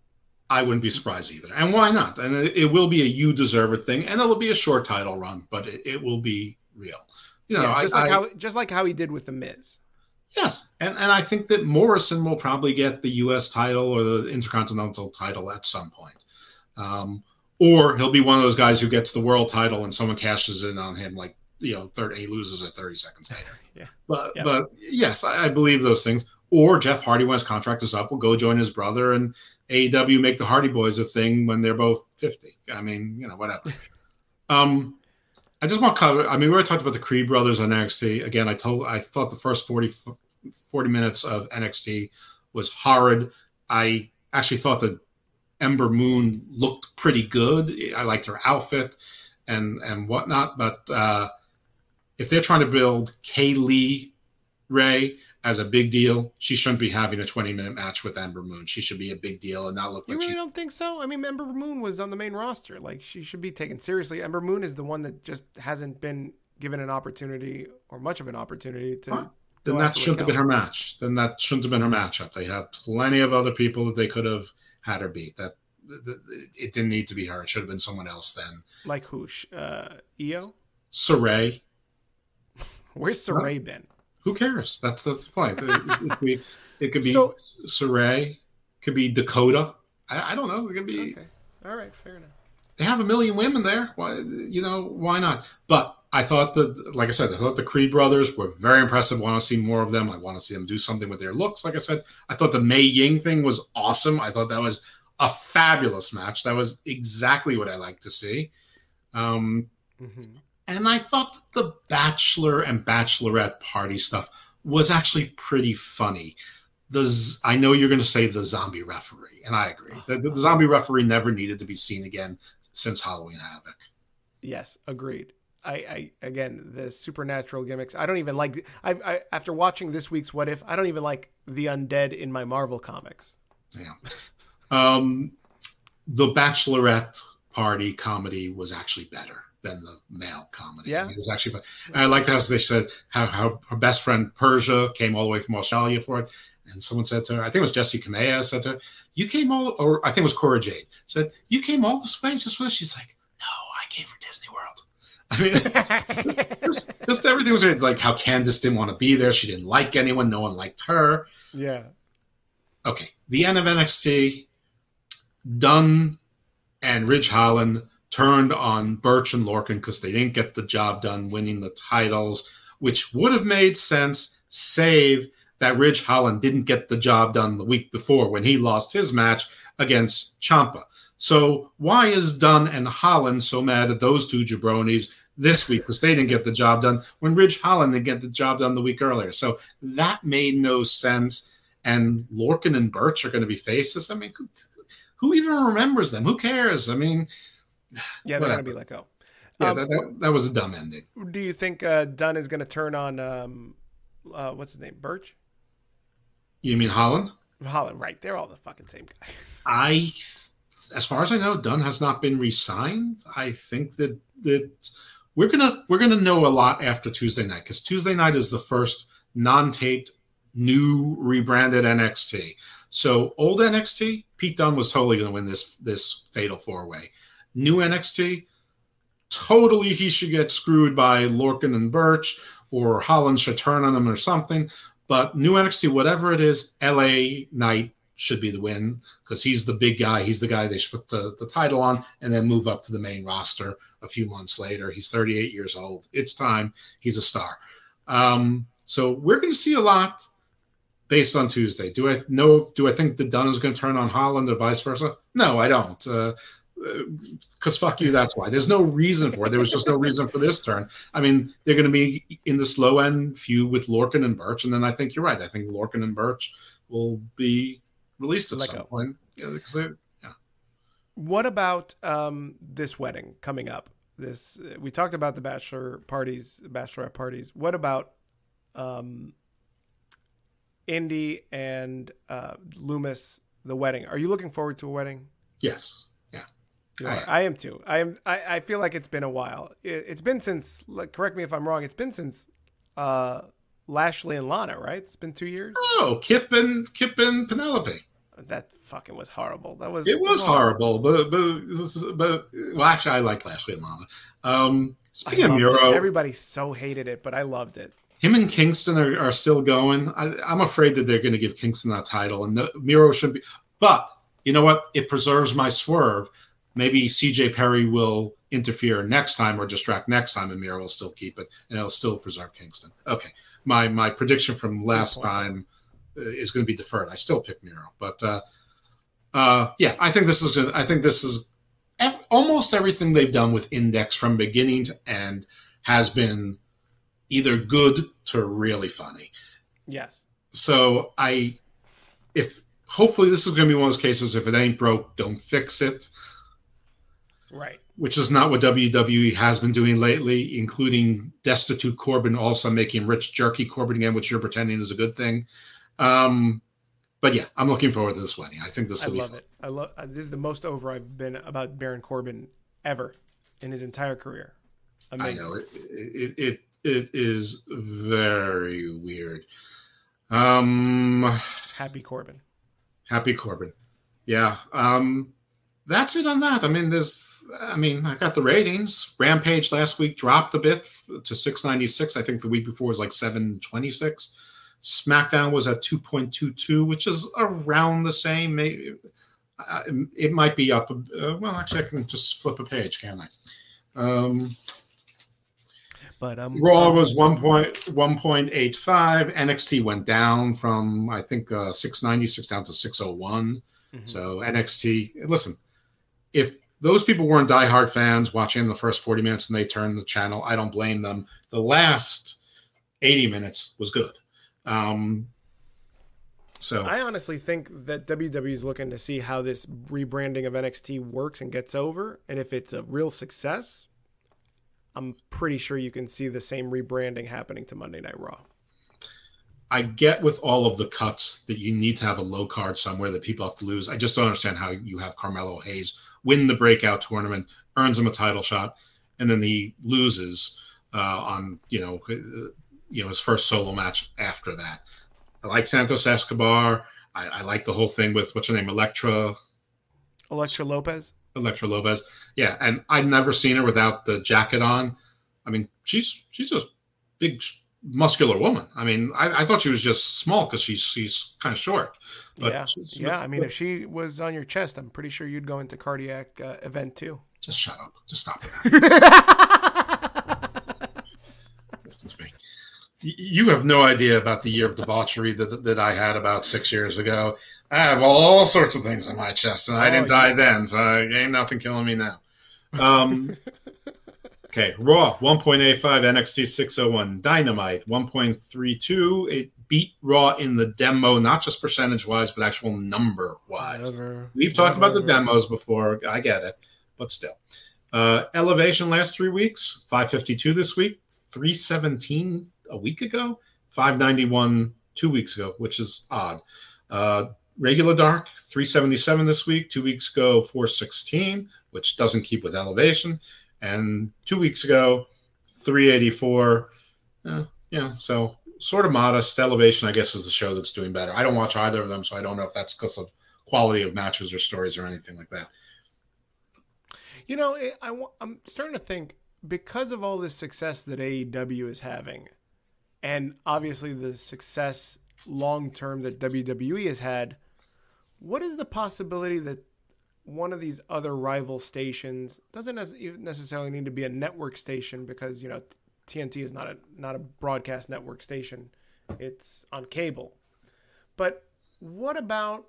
I wouldn't be surprised either. And why not? And it, will be a you deserve it thing, and it'll be a short title run, but it, it will be real. You know, yeah, just I, like I, how just like how he did with the Miz. Yes, and and I think that Morrison will probably get the U.S. title or the Intercontinental title at some point, um, or he'll be one of those guys who gets the world title and someone cashes in on him, like you know, third he loses at thirty seconds (laughs) later. yeah, but yeah. but yes, I, I believe those things or Jeff Hardy, when his contract is up, will go join his brother and AEW make the Hardy Boys a thing when they're both 50. I mean, you know, whatever. (laughs) um, I just want to cover. I mean, we already talked about the Creed brothers on NXT. Again, I told I thought the first 40, 40 minutes of NXT was horrid. I actually thought that Ember Moon looked pretty good. I liked her outfit and and whatnot. But uh, if they're trying to build Kay Lee Ray as a big deal. She shouldn't be having a 20 minute match with Ember Moon. She should be a big deal and not look you like really she. don't think so? I mean, Ember Moon was on the main roster. Like she should be taken seriously. Ember Moon is the one that just hasn't been given an opportunity or much of an opportunity to. Huh. Then that shouldn't have been her match. Then that shouldn't have been her matchup. They have plenty of other people that they could have had her beat. That it didn't need to be her. It should have been someone else then. Like who? Uh, Io. Sarray. (laughs) Where's Sarray been? Who cares? That's that's the point. it, could be, it could be so, Sarray, could be Dakota. I, I, don't know. It could be. Okay. All right. Fair enough. They have a million women there. Why, you know, why not? But I thought that, like I said, I thought the Creed brothers were very impressive. Want to see more of them. I want to see them do something with their looks. Like I said, I thought the Mei Ying thing was awesome. I thought that was a fabulous match. That was exactly what I like to see. Um, mm-hmm. And I thought the Bachelor and Bachelorette party stuff was actually pretty funny. The I know you're going to say the zombie referee, and I agree. The, the zombie referee never needed to be seen again since Halloween Havoc. Yes, agreed. I, I again the supernatural gimmicks. I don't even like. I, I after watching this week's What If, I don't even like the undead in my Marvel comics. Yeah. Um, the Bachelorette party comedy was actually better than the male comedy. Yeah, I mean, it was actually fun. I liked how they said how, how her best friend Persia came all the way from Australia for it, and someone said to her, I think it was Jessi Kamea said to her, "You came all," or I think it was Cora Jade said, "You came all this way just for this." She's like, "No, I came for Disney World." I mean, (laughs) just, just, just, everything was like how Candice didn't want to be there. She didn't like anyone. No one liked her. Yeah. Okay. The end of NXT, Dunne and Ridge Holland turned on Burch and Lorcan because they didn't get the job done winning the titles, which would have made sense, save that Ridge Holland didn't get the job done the week before when he lost his match against Ciampa. So why is Dunne and Holland so mad at those two jabronis this week because they didn't get the job done when Ridge Holland didn't get the job done the week earlier. So that made no sense. And Lorcan and Burch are going to be faces. I mean, who, who even remembers them? Who cares? I mean, yeah, they're going to be let go. Yeah, um, that, that, that, was a dumb ending. Do you think uh, Dunne is going to turn on um, uh, what's his name, Burch? You mean Holland? Holland, right? They're all the fucking same guy. (laughs) I, as far as I know, Dunne has not been re-signed. I think that that we're gonna we're gonna know a lot after Tuesday night because Tuesday night is the first non-taped, new rebranded NXT. So old NXT, Pete Dunne was totally gonna win this this fatal four way. New NXT, totally he should get screwed by Lorcan and Burch, or Holland should turn on him or something. But new NXT, whatever it is, LA Knight should be the win because he's the big guy. He's the guy they should put the, the title on and then move up to the main roster a few months later. He's 38 years old. It's time. He's a star. Um, so we're going to see a lot based on Tuesday. Do I know? Do I think the Dunne is going to turn on Holland or vice versa? No, I don't. Uh, because fuck you, that's why. There's no reason for it. There was just no reason for this turn. I mean, they're going to be in the slow end feud with Lorcan and Burch, and then I think you're right. I think Lorcan and Burch will be released at Let some go. point. Yeah, because yeah. What about um, this wedding coming up? This we talked about the bachelor parties, bachelorette parties. What about um, Indi and uh, Lumis, the wedding? Are you looking forward to a wedding? Yes. I, I, am too. I am. I, I feel like it's been a while. It, has been since. Like, correct me if I'm wrong. It's been since uh, Lashley and Lana, right? It's been two years. Oh, Kip and Kip and Penelope. That fucking was horrible. That was. It was horrible, but but but well, actually, I like Lashley and Lana. Um, speaking of Miro, it. everybody so hated it, but I loved it. Him and Kingston are, are still going. I, am afraid that they're going to give Kingston that title, and the, Miro should be. But you know what? It preserves my swerve maybe CJ Perry will interfere next time or distract next time, and Miro will still keep it, and it'll still preserve Kingston. Okay, my my prediction from last time uh, is going to be deferred. I still pick Miro, but uh, uh, yeah, I think this is I think this is almost everything they've done with Index from beginning to end has been either good to really funny. Yes. So I, if hopefully this is going to be one of those cases. If it ain't broke, don't fix it. Right. Which is not what WWE has been doing lately, including destitute Corbin also making rich jerky Corbin again, which you're pretending is a good thing. Um, but yeah, I'm looking forward to this wedding. I think this will I love it. I love uh, this is the most over I've been about Baron Corbin ever in his entire career. Amazing. I know it, it, it it is very weird. Um, happy Corbin. Happy Corbin. Yeah. Um, that's it on that. I mean, there's, I mean, I got the ratings. Rampage last week dropped a bit to 696. I think the week before was like 726. SmackDown was at 2.22, which is around the same. Maybe uh, it might be up. Uh, well, actually, I can just flip a page, can't I? Um, but um, Raw was 1.1.85. NXT went down from I think uh, 696 down to 601. Mm-hmm. So NXT, listen, if those people weren't diehard fans watching the first 40 minutes and they turned the channel, I don't blame them. The last 80 minutes was good. Um, so I honestly think that WWE is looking to see how this rebranding of NXT works and gets over. And if it's a real success, I'm pretty sure you can see the same rebranding happening to Monday Night Raw. I get with all of the cuts that you need to have a low card somewhere that people have to lose. I just don't understand how you have Carmelo Hayes win the breakout tournament, earns him a title shot, and then he loses uh, on you know uh, you know his first solo match after that. I like Santos Escobar. I, I like the whole thing with what's her name, Elektra. Elektra Lopez. Elektra Lopez. Yeah, and I'd never seen her without the jacket on. I mean, she's she's a big muscular woman. I mean, I, I thought she was just small because she's she's kind of short. But yeah, yeah. I mean, if she was on your chest, I'm pretty sure you'd go into cardiac uh, event too. Just shut up. Just stop it. (laughs) Listen to me. You have no idea about the year of debauchery that, that I had about six years ago. I have all sorts of things on my chest, and I didn't oh, die then, so ain't nothing killing me now. Um, (laughs) Okay, Raw 1.85, NXT 601, Dynamite 1.32. It beat Raw in the demo, not just percentage wise, but actual number wise. We've talked about the demos before. I get it, but still. Uh, Elevation last three weeks, 552 this week, 317 a week ago, 591 two weeks ago, which is odd. Uh, regular dark 377 this week two weeks ago 416 which doesn't keep with elevation and two weeks ago 384 uh, yeah so sort of modest. Elevation i guess is the show that's doing better. I don't watch either of them so i don't know if that's because of quality of matches or stories or anything like that. You know I, i'm starting to think because of all this success that aew is having and obviously the success long term that wwe has had what is the possibility that one of these other rival stations doesn't necessarily need to be a network station because you know TNT is not a not a broadcast network station; it's on cable. But what about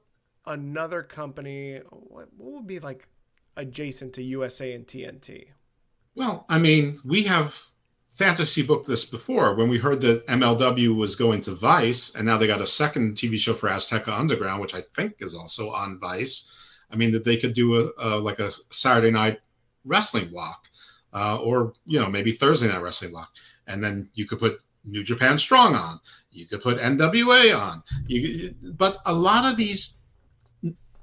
another company? What, what would be like adjacent to USA and TNT? Well, I mean, we have fantasy booked this before when we heard that MLW was going to Vice, and now they got a second TV show for Azteca Underground, which I think is also on Vice. I mean, that they could do a, a like a Saturday night wrestling block, uh, or you know maybe Thursday night wrestling block, and then you could put New Japan Strong on. You could put NWA on. You, but a lot of these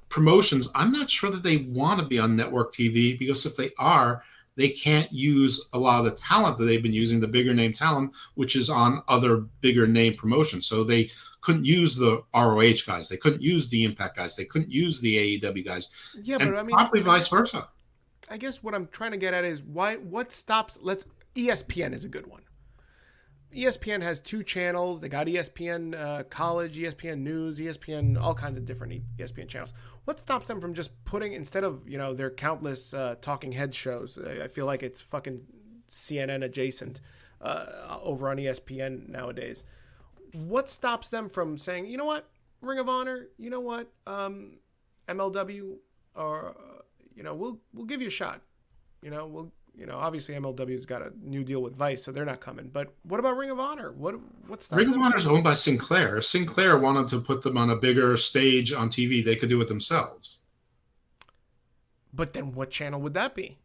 promotions, I'm not sure that they want to be on network TV because if they are, they can't use a lot of the talent that they've been using, the bigger name talent, which is on other bigger name promotions. So they couldn't use the ROH guys, they couldn't use the Impact guys, they couldn't use the AEW guys. Yeah, and but I mean, probably vice versa. I guess what I'm trying to get at is why what stops. Let's ESPN is a good one. ESPN has two channels. They got ESPN uh, College, ESPN News, ESPN, all kinds of different ESPN channels. What stops them from just putting instead of you know their countless uh, talking head shows? I feel like it's fucking CNN adjacent uh, over on ESPN nowadays. What stops them from saying, you know what, Ring of Honor, you know what, um, MLW, or uh, you know, we'll we'll give you a shot. You know, we'll you know, obviously MLW's got a new deal with Vice, so they're not coming. But what about Ring of Honor? What what's Ring of Honor is owned by Sinclair. If Sinclair wanted to put them on a bigger stage on TV, they could do it themselves. But then, what channel would that be?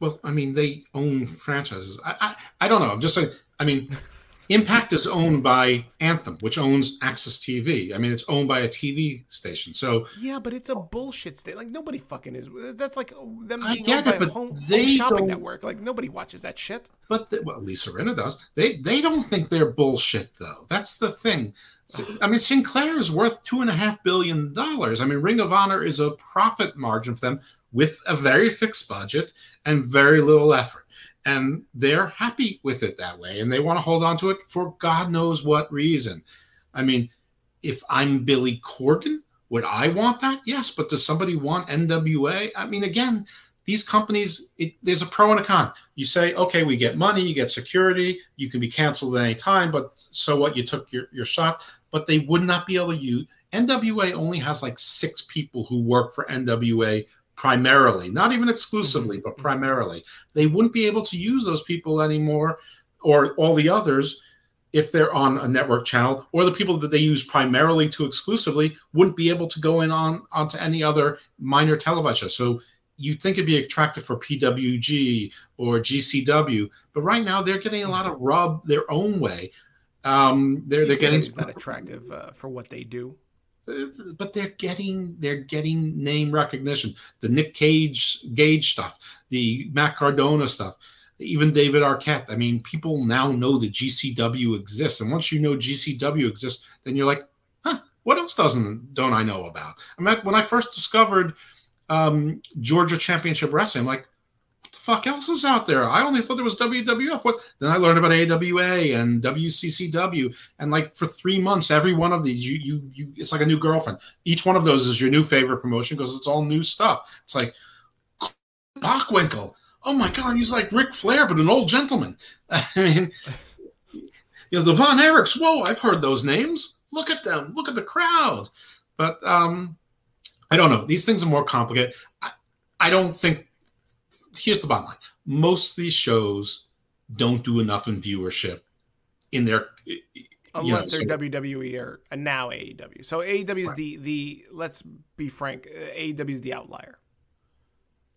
Well, I mean, they own franchises. I I, I don't know. I'm just saying. I mean. (laughs) Impact is owned by Anthem, which owns AXS TV. I mean, it's owned by a TV station. So yeah, but it's a bullshit state. Like nobody fucking is. That's like them being I get it, but home, they home shopping don't, network. Like nobody watches that shit. But the, well, Lisa Rinna does. They they don't think they're bullshit though. That's the thing. I mean, Sinclair is worth two and a half billion dollars. I mean, Ring of Honor is a profit margin for them with a very fixed budget and very little effort and they're happy with it that way and they want to hold on to it for god knows what reason. I mean if i'm billy corgan would i want that? Yes but does somebody want nwa i mean again these companies it, there's a pro and a con. You say okay we get money you get security you can be canceled at any time but so what you took your, your shot. But they would not be able to use nwa only has like six people who work for nwa primarily, not even exclusively, but mm-hmm. primarily. They wouldn't be able to use those people anymore or all the others if they're on a network channel or the people that they use primarily to exclusively wouldn't be able to go in on onto any other minor television so you'd think it'd be attractive for pwg or gcw but right now they're getting a lot of rub their own way um, they're they're getting not attractive uh, for what they do but they're getting they're getting name recognition. The Nick Cage Gage stuff, the Matt Cardona stuff, even David Arquette. I mean, people now know that GCW exists, and once you know GCW exists, then you're like, huh, what else doesn't don't I know about? I mean, when I first discovered um, Georgia Championship Wrestling, I'm like, fuck else is out there? I only thought there was WWF. What? Then I learned about AWA and WCCW, and like for three months, every one of these, you you you, it's like a new girlfriend. Each one of those is your new favorite promotion because it's all new stuff. It's like Bockwinkel. Oh my god, he's like Ric Flair, but an old gentleman. (laughs) I mean, you know, the Von Erichs. Whoa, I've heard those names. Look at them. Look at the crowd. But um, I don't know. These things are more complicated. I, I don't think here's the bottom line most of these shows don't do enough in viewership in their unless you know, they're so, WWE or uh, now AEW. So AEW is right. the the let's be frank, AEW is the outlier.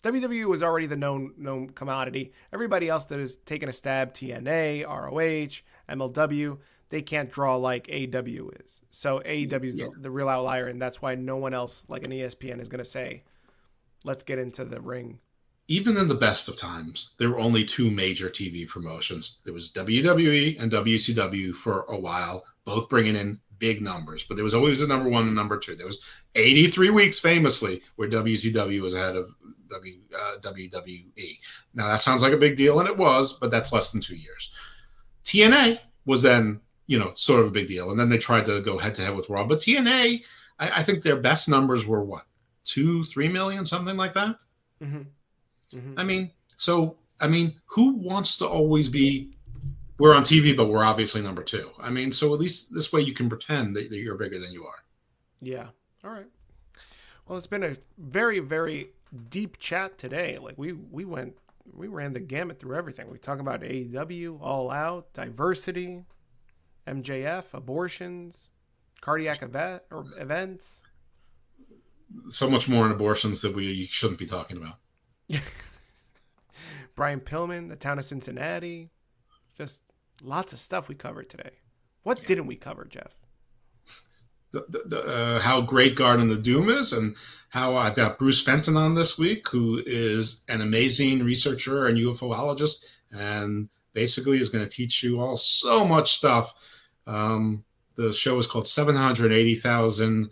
WWE was already the known known commodity. Everybody else that has taken a stab, TNA, ROH, MLW, they can't draw like AEW is. So AEW is yeah. the, the, real outlier, and that's why no one else like an ESPN is going to say, "Let's get into the ring." Even in the best of times, there were only two major TV promotions. There was WWE and WCW for a while, both bringing in big numbers, but there was always a number one and number two. There was 83 weeks famously where WCW was ahead of w, uh, WWE. Now that sounds like a big deal, and it was, but that's less than two years. TNA was then, you know, sort of a big deal, and then they tried to go head to head with Raw. But TNA, I, I, think their best numbers were what two, three million, something like that. Mm-hmm. Mm-hmm. I mean, so I mean, who wants to always be? We're on TV, but we're obviously number two. I mean, so at least this way you can pretend that, that you're bigger than you are. Yeah. All right. Well, it's been a very, very deep chat today. Like we we went we ran the gamut through everything. We talk about AEW, All Out, diversity, MJF, abortions, cardiac event or events. So much more in abortions that we shouldn't be talking about. (laughs) Brian Pillman, the town of Cincinnati, just lots of stuff we covered today. What didn't we cover, Jeff? The, the, the, uh, how great Garden of Doom is, and how I've got Bruce Fenton on this week, who is an amazing researcher and UFOologist, and basically is going to teach you all so much stuff. Um, the show is called 780,000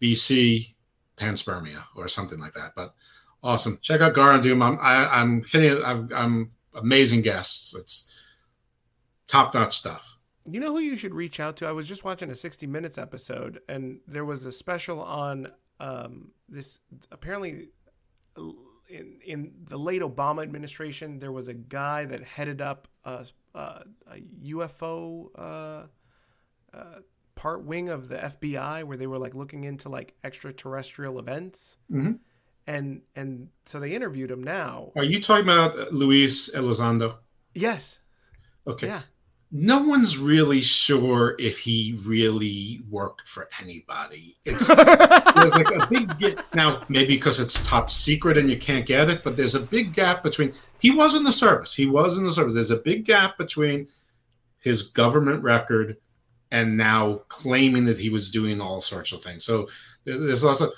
BC panspermia or something like that. But awesome. Check out Gar and Doom. I'm, I, am i am kidding. I'm, I'm amazing guests. It's top notch stuff. You know who you should reach out to? I was just watching a 60 Minutes episode, and there was a special on um, this apparently in in the late Obama administration, there was a guy that headed up a, a, a UFO uh, uh, part wing of the FBI where they were like looking into like extraterrestrial events. Mm-hmm. And and so they interviewed him now. Are you talking about Luis Elizondo? Yes. Okay. Yeah no one's really sure if he really worked for anybody. It's (laughs) there's like a big gap now, maybe because it's top secret and you can't get it, but there's a big gap between he was in the service. He was in the service. There's a big gap between his government record and now claiming that he was doing all sorts of things. So there's also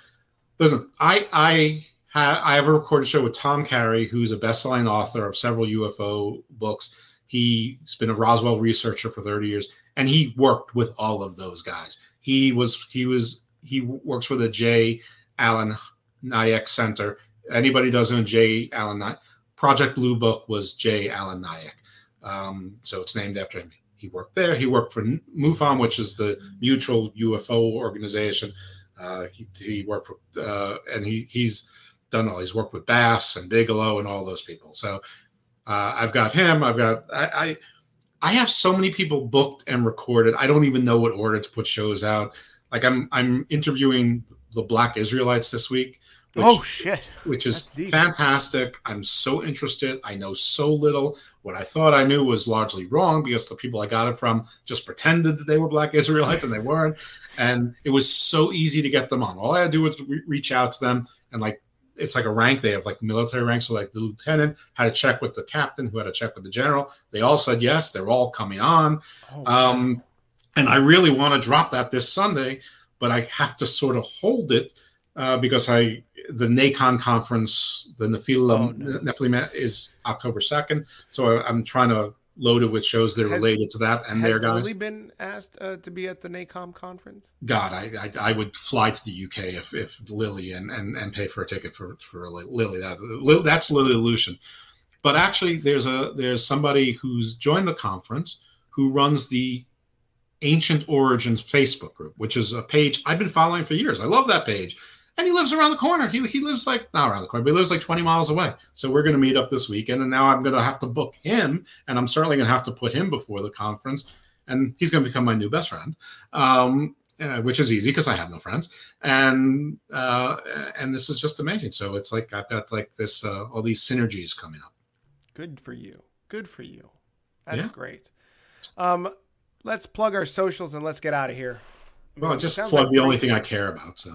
listen, I I have I have a recorded show with Tom Carey, who's a best-selling author of several UFO books He's been a Roswell researcher for 30 years, and he worked with all of those guys. He was he was he works for the J. Allen Hynek Center. Anybody doesn't know J. Allen Hynek. Project Blue Book was J. Allen Hynek, um, so it's named after him. He worked there. He worked for MUFON, which is the Mutual UFO Organization. Uh, he, he, worked for, uh, and he, he's done all. He's worked with Bass and Bigelow and all those people. So uh, I've got him. I've got I, I, I have so many people booked and recorded. I don't even know what order to put shows out. Like I'm I'm interviewing the Black Israelites this week. Which, oh shit! Which is fantastic. I'm so interested. I know so little. What I thought I knew was largely wrong because the people I got it from just pretended that they were Black (laughs) Israelites and they weren't. And it was so easy to get them on. All I had to do was re- reach out to them and like it's like a rank. They have like military ranks. So like the lieutenant had to check with the captain, who had to check with the general. They all said yes. They're all coming on. Oh, um, and I really want to drop that this Sunday, but I have to sort of hold it uh, because I the NACON conference, the Nephilim, oh, no. Nephilim is October second. So I, I'm trying to load it with shows that are has, related to that and their guys. Lily been asked uh, to be at the NACOM conference? God, I, I, I would fly to the UK if, if Lily and, and and pay for a ticket for for Lily. That that's Lily Lucian. But actually, there's a there's somebody who's joined the conference who runs the Ancient Origins Facebook group, which is a page I've been following for years. I love that page and he lives around the corner. He, he lives like not around the corner, but he lives like 20 miles away. So we're going to meet up this weekend, and now I'm going to have to book him, and I'm certainly going to have to put him before the conference, and he's going to become my new best friend, um, uh, which is easy because I have no friends, and uh, and this is just amazing. So it's like I've got like this uh, all these synergies coming up. Good for you. Good for you. That's yeah. great. Um, let's plug our socials and let's get out of here. well, just plug like the only thing I care about. So.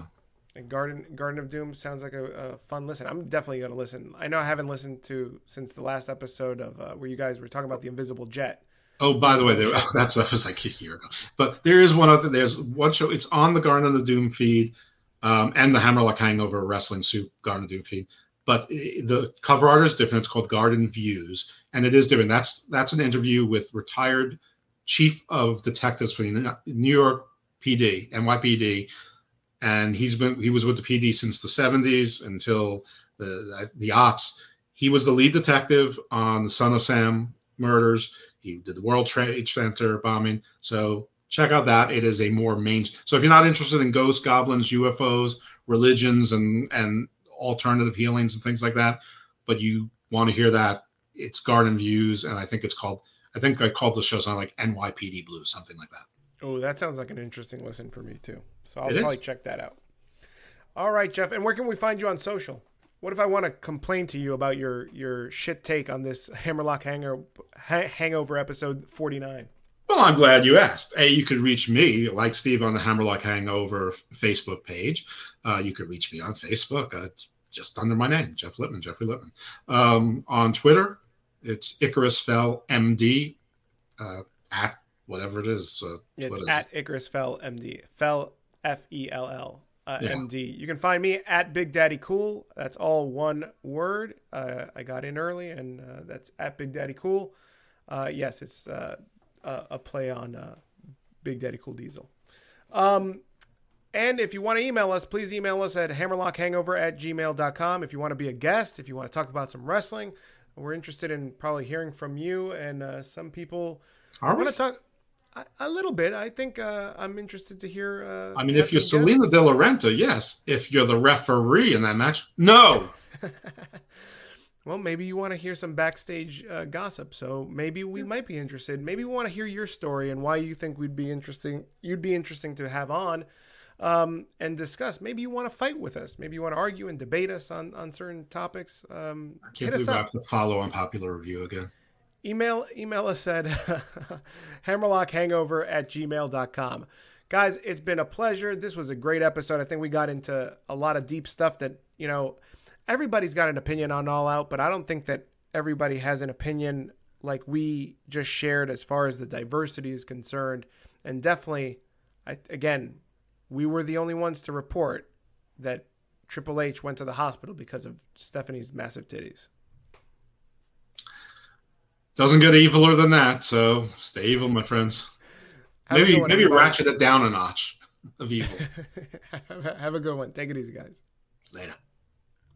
And Garden Garden of Doom sounds like a, a fun listen. I'm definitely going to listen. I know I haven't listened to since the last episode of uh, where you guys were talking about the Invisible Jet. Oh, by the way, there, that's (laughs) that was like a year ago. But there is one other. There's one show. It's on the Garden of the Doom feed, um, and the Hammerlock Hangover Wrestling Soup Garden of Doom feed. But the cover art is different. It's called Garden Views, and it is different. That's that's an interview with retired chief of detectives for the New York PD, NYPD, and he's been he was with the PD since the 70s until the the aughts. He was the lead detective on the Son of Sam murders. He did the World Trade Center bombing. So check out that. It is a more main. So if you're not interested in ghosts, goblins, UFOs, religions, and and alternative healings and things like that, but you want to hear that, it's Garden Views, and I think it's called. I think I called the show something like NYPD Blue, something like that. Oh, that sounds like an interesting listen for me too. So I'll it probably is. check that out. All right, Jeff. And where can we find you on social? What if I want to complain to you about your your shit take on this Hammerlock Hanger Hangover episode forty nine? Well, I'm glad you asked. A, you could reach me like Steve on the Hammerlock Hangover Facebook page. Uh, you could reach me on Facebook, uh, just under my name, Jeff Lippman, Jeffrey Lippman. Um, on Twitter, it's Icarus Fell MD uh, at whatever it is. Uh, it's at it? Icarus Fell MD. Fell F E L L uh, yeah. MD. You can find me at Big Daddy Cool. That's all one word. Uh, I got in early, and uh, that's at Big Daddy Cool. Uh, yes, it's uh, a play on uh, Big Daddy Cool Diesel. Um, and if you want to email us, please email us at hammerlockhangover at gmail.com. If you want to be a guest, if you want to talk about some wrestling, we're interested in probably hearing from you. And some people want to talk a little bit. I think uh, I'm interested to hear. Uh, I mean, if you're Salina De La Renta, yes. If you're the referee in that match, no. (laughs) well, maybe you want to hear some backstage uh, gossip, so maybe we might be interested. Maybe we want to hear your story and why you think we'd be interesting. You'd be interesting to have on um, and discuss. Maybe you want to fight with us. Maybe you want to argue and debate us on on certain topics. Um, I can't believe I have to follow unpopular review again email email us at (laughs) hammerlockhangover at gmail.com guys it's been a pleasure. This was a great episode. I think we got into a lot of deep stuff that you know everybody's got an opinion on all out but i don't think that everybody has an opinion like we just shared as far as the diversity is concerned. And definitely I, again we were the only ones to report that triple h went to the hospital because of stephanie's massive titties doesn't get eviler than that, so stay evil, my friends. Have maybe maybe ratchet it down a notch of evil. (laughs) have a good one. Take it easy, guys. Later.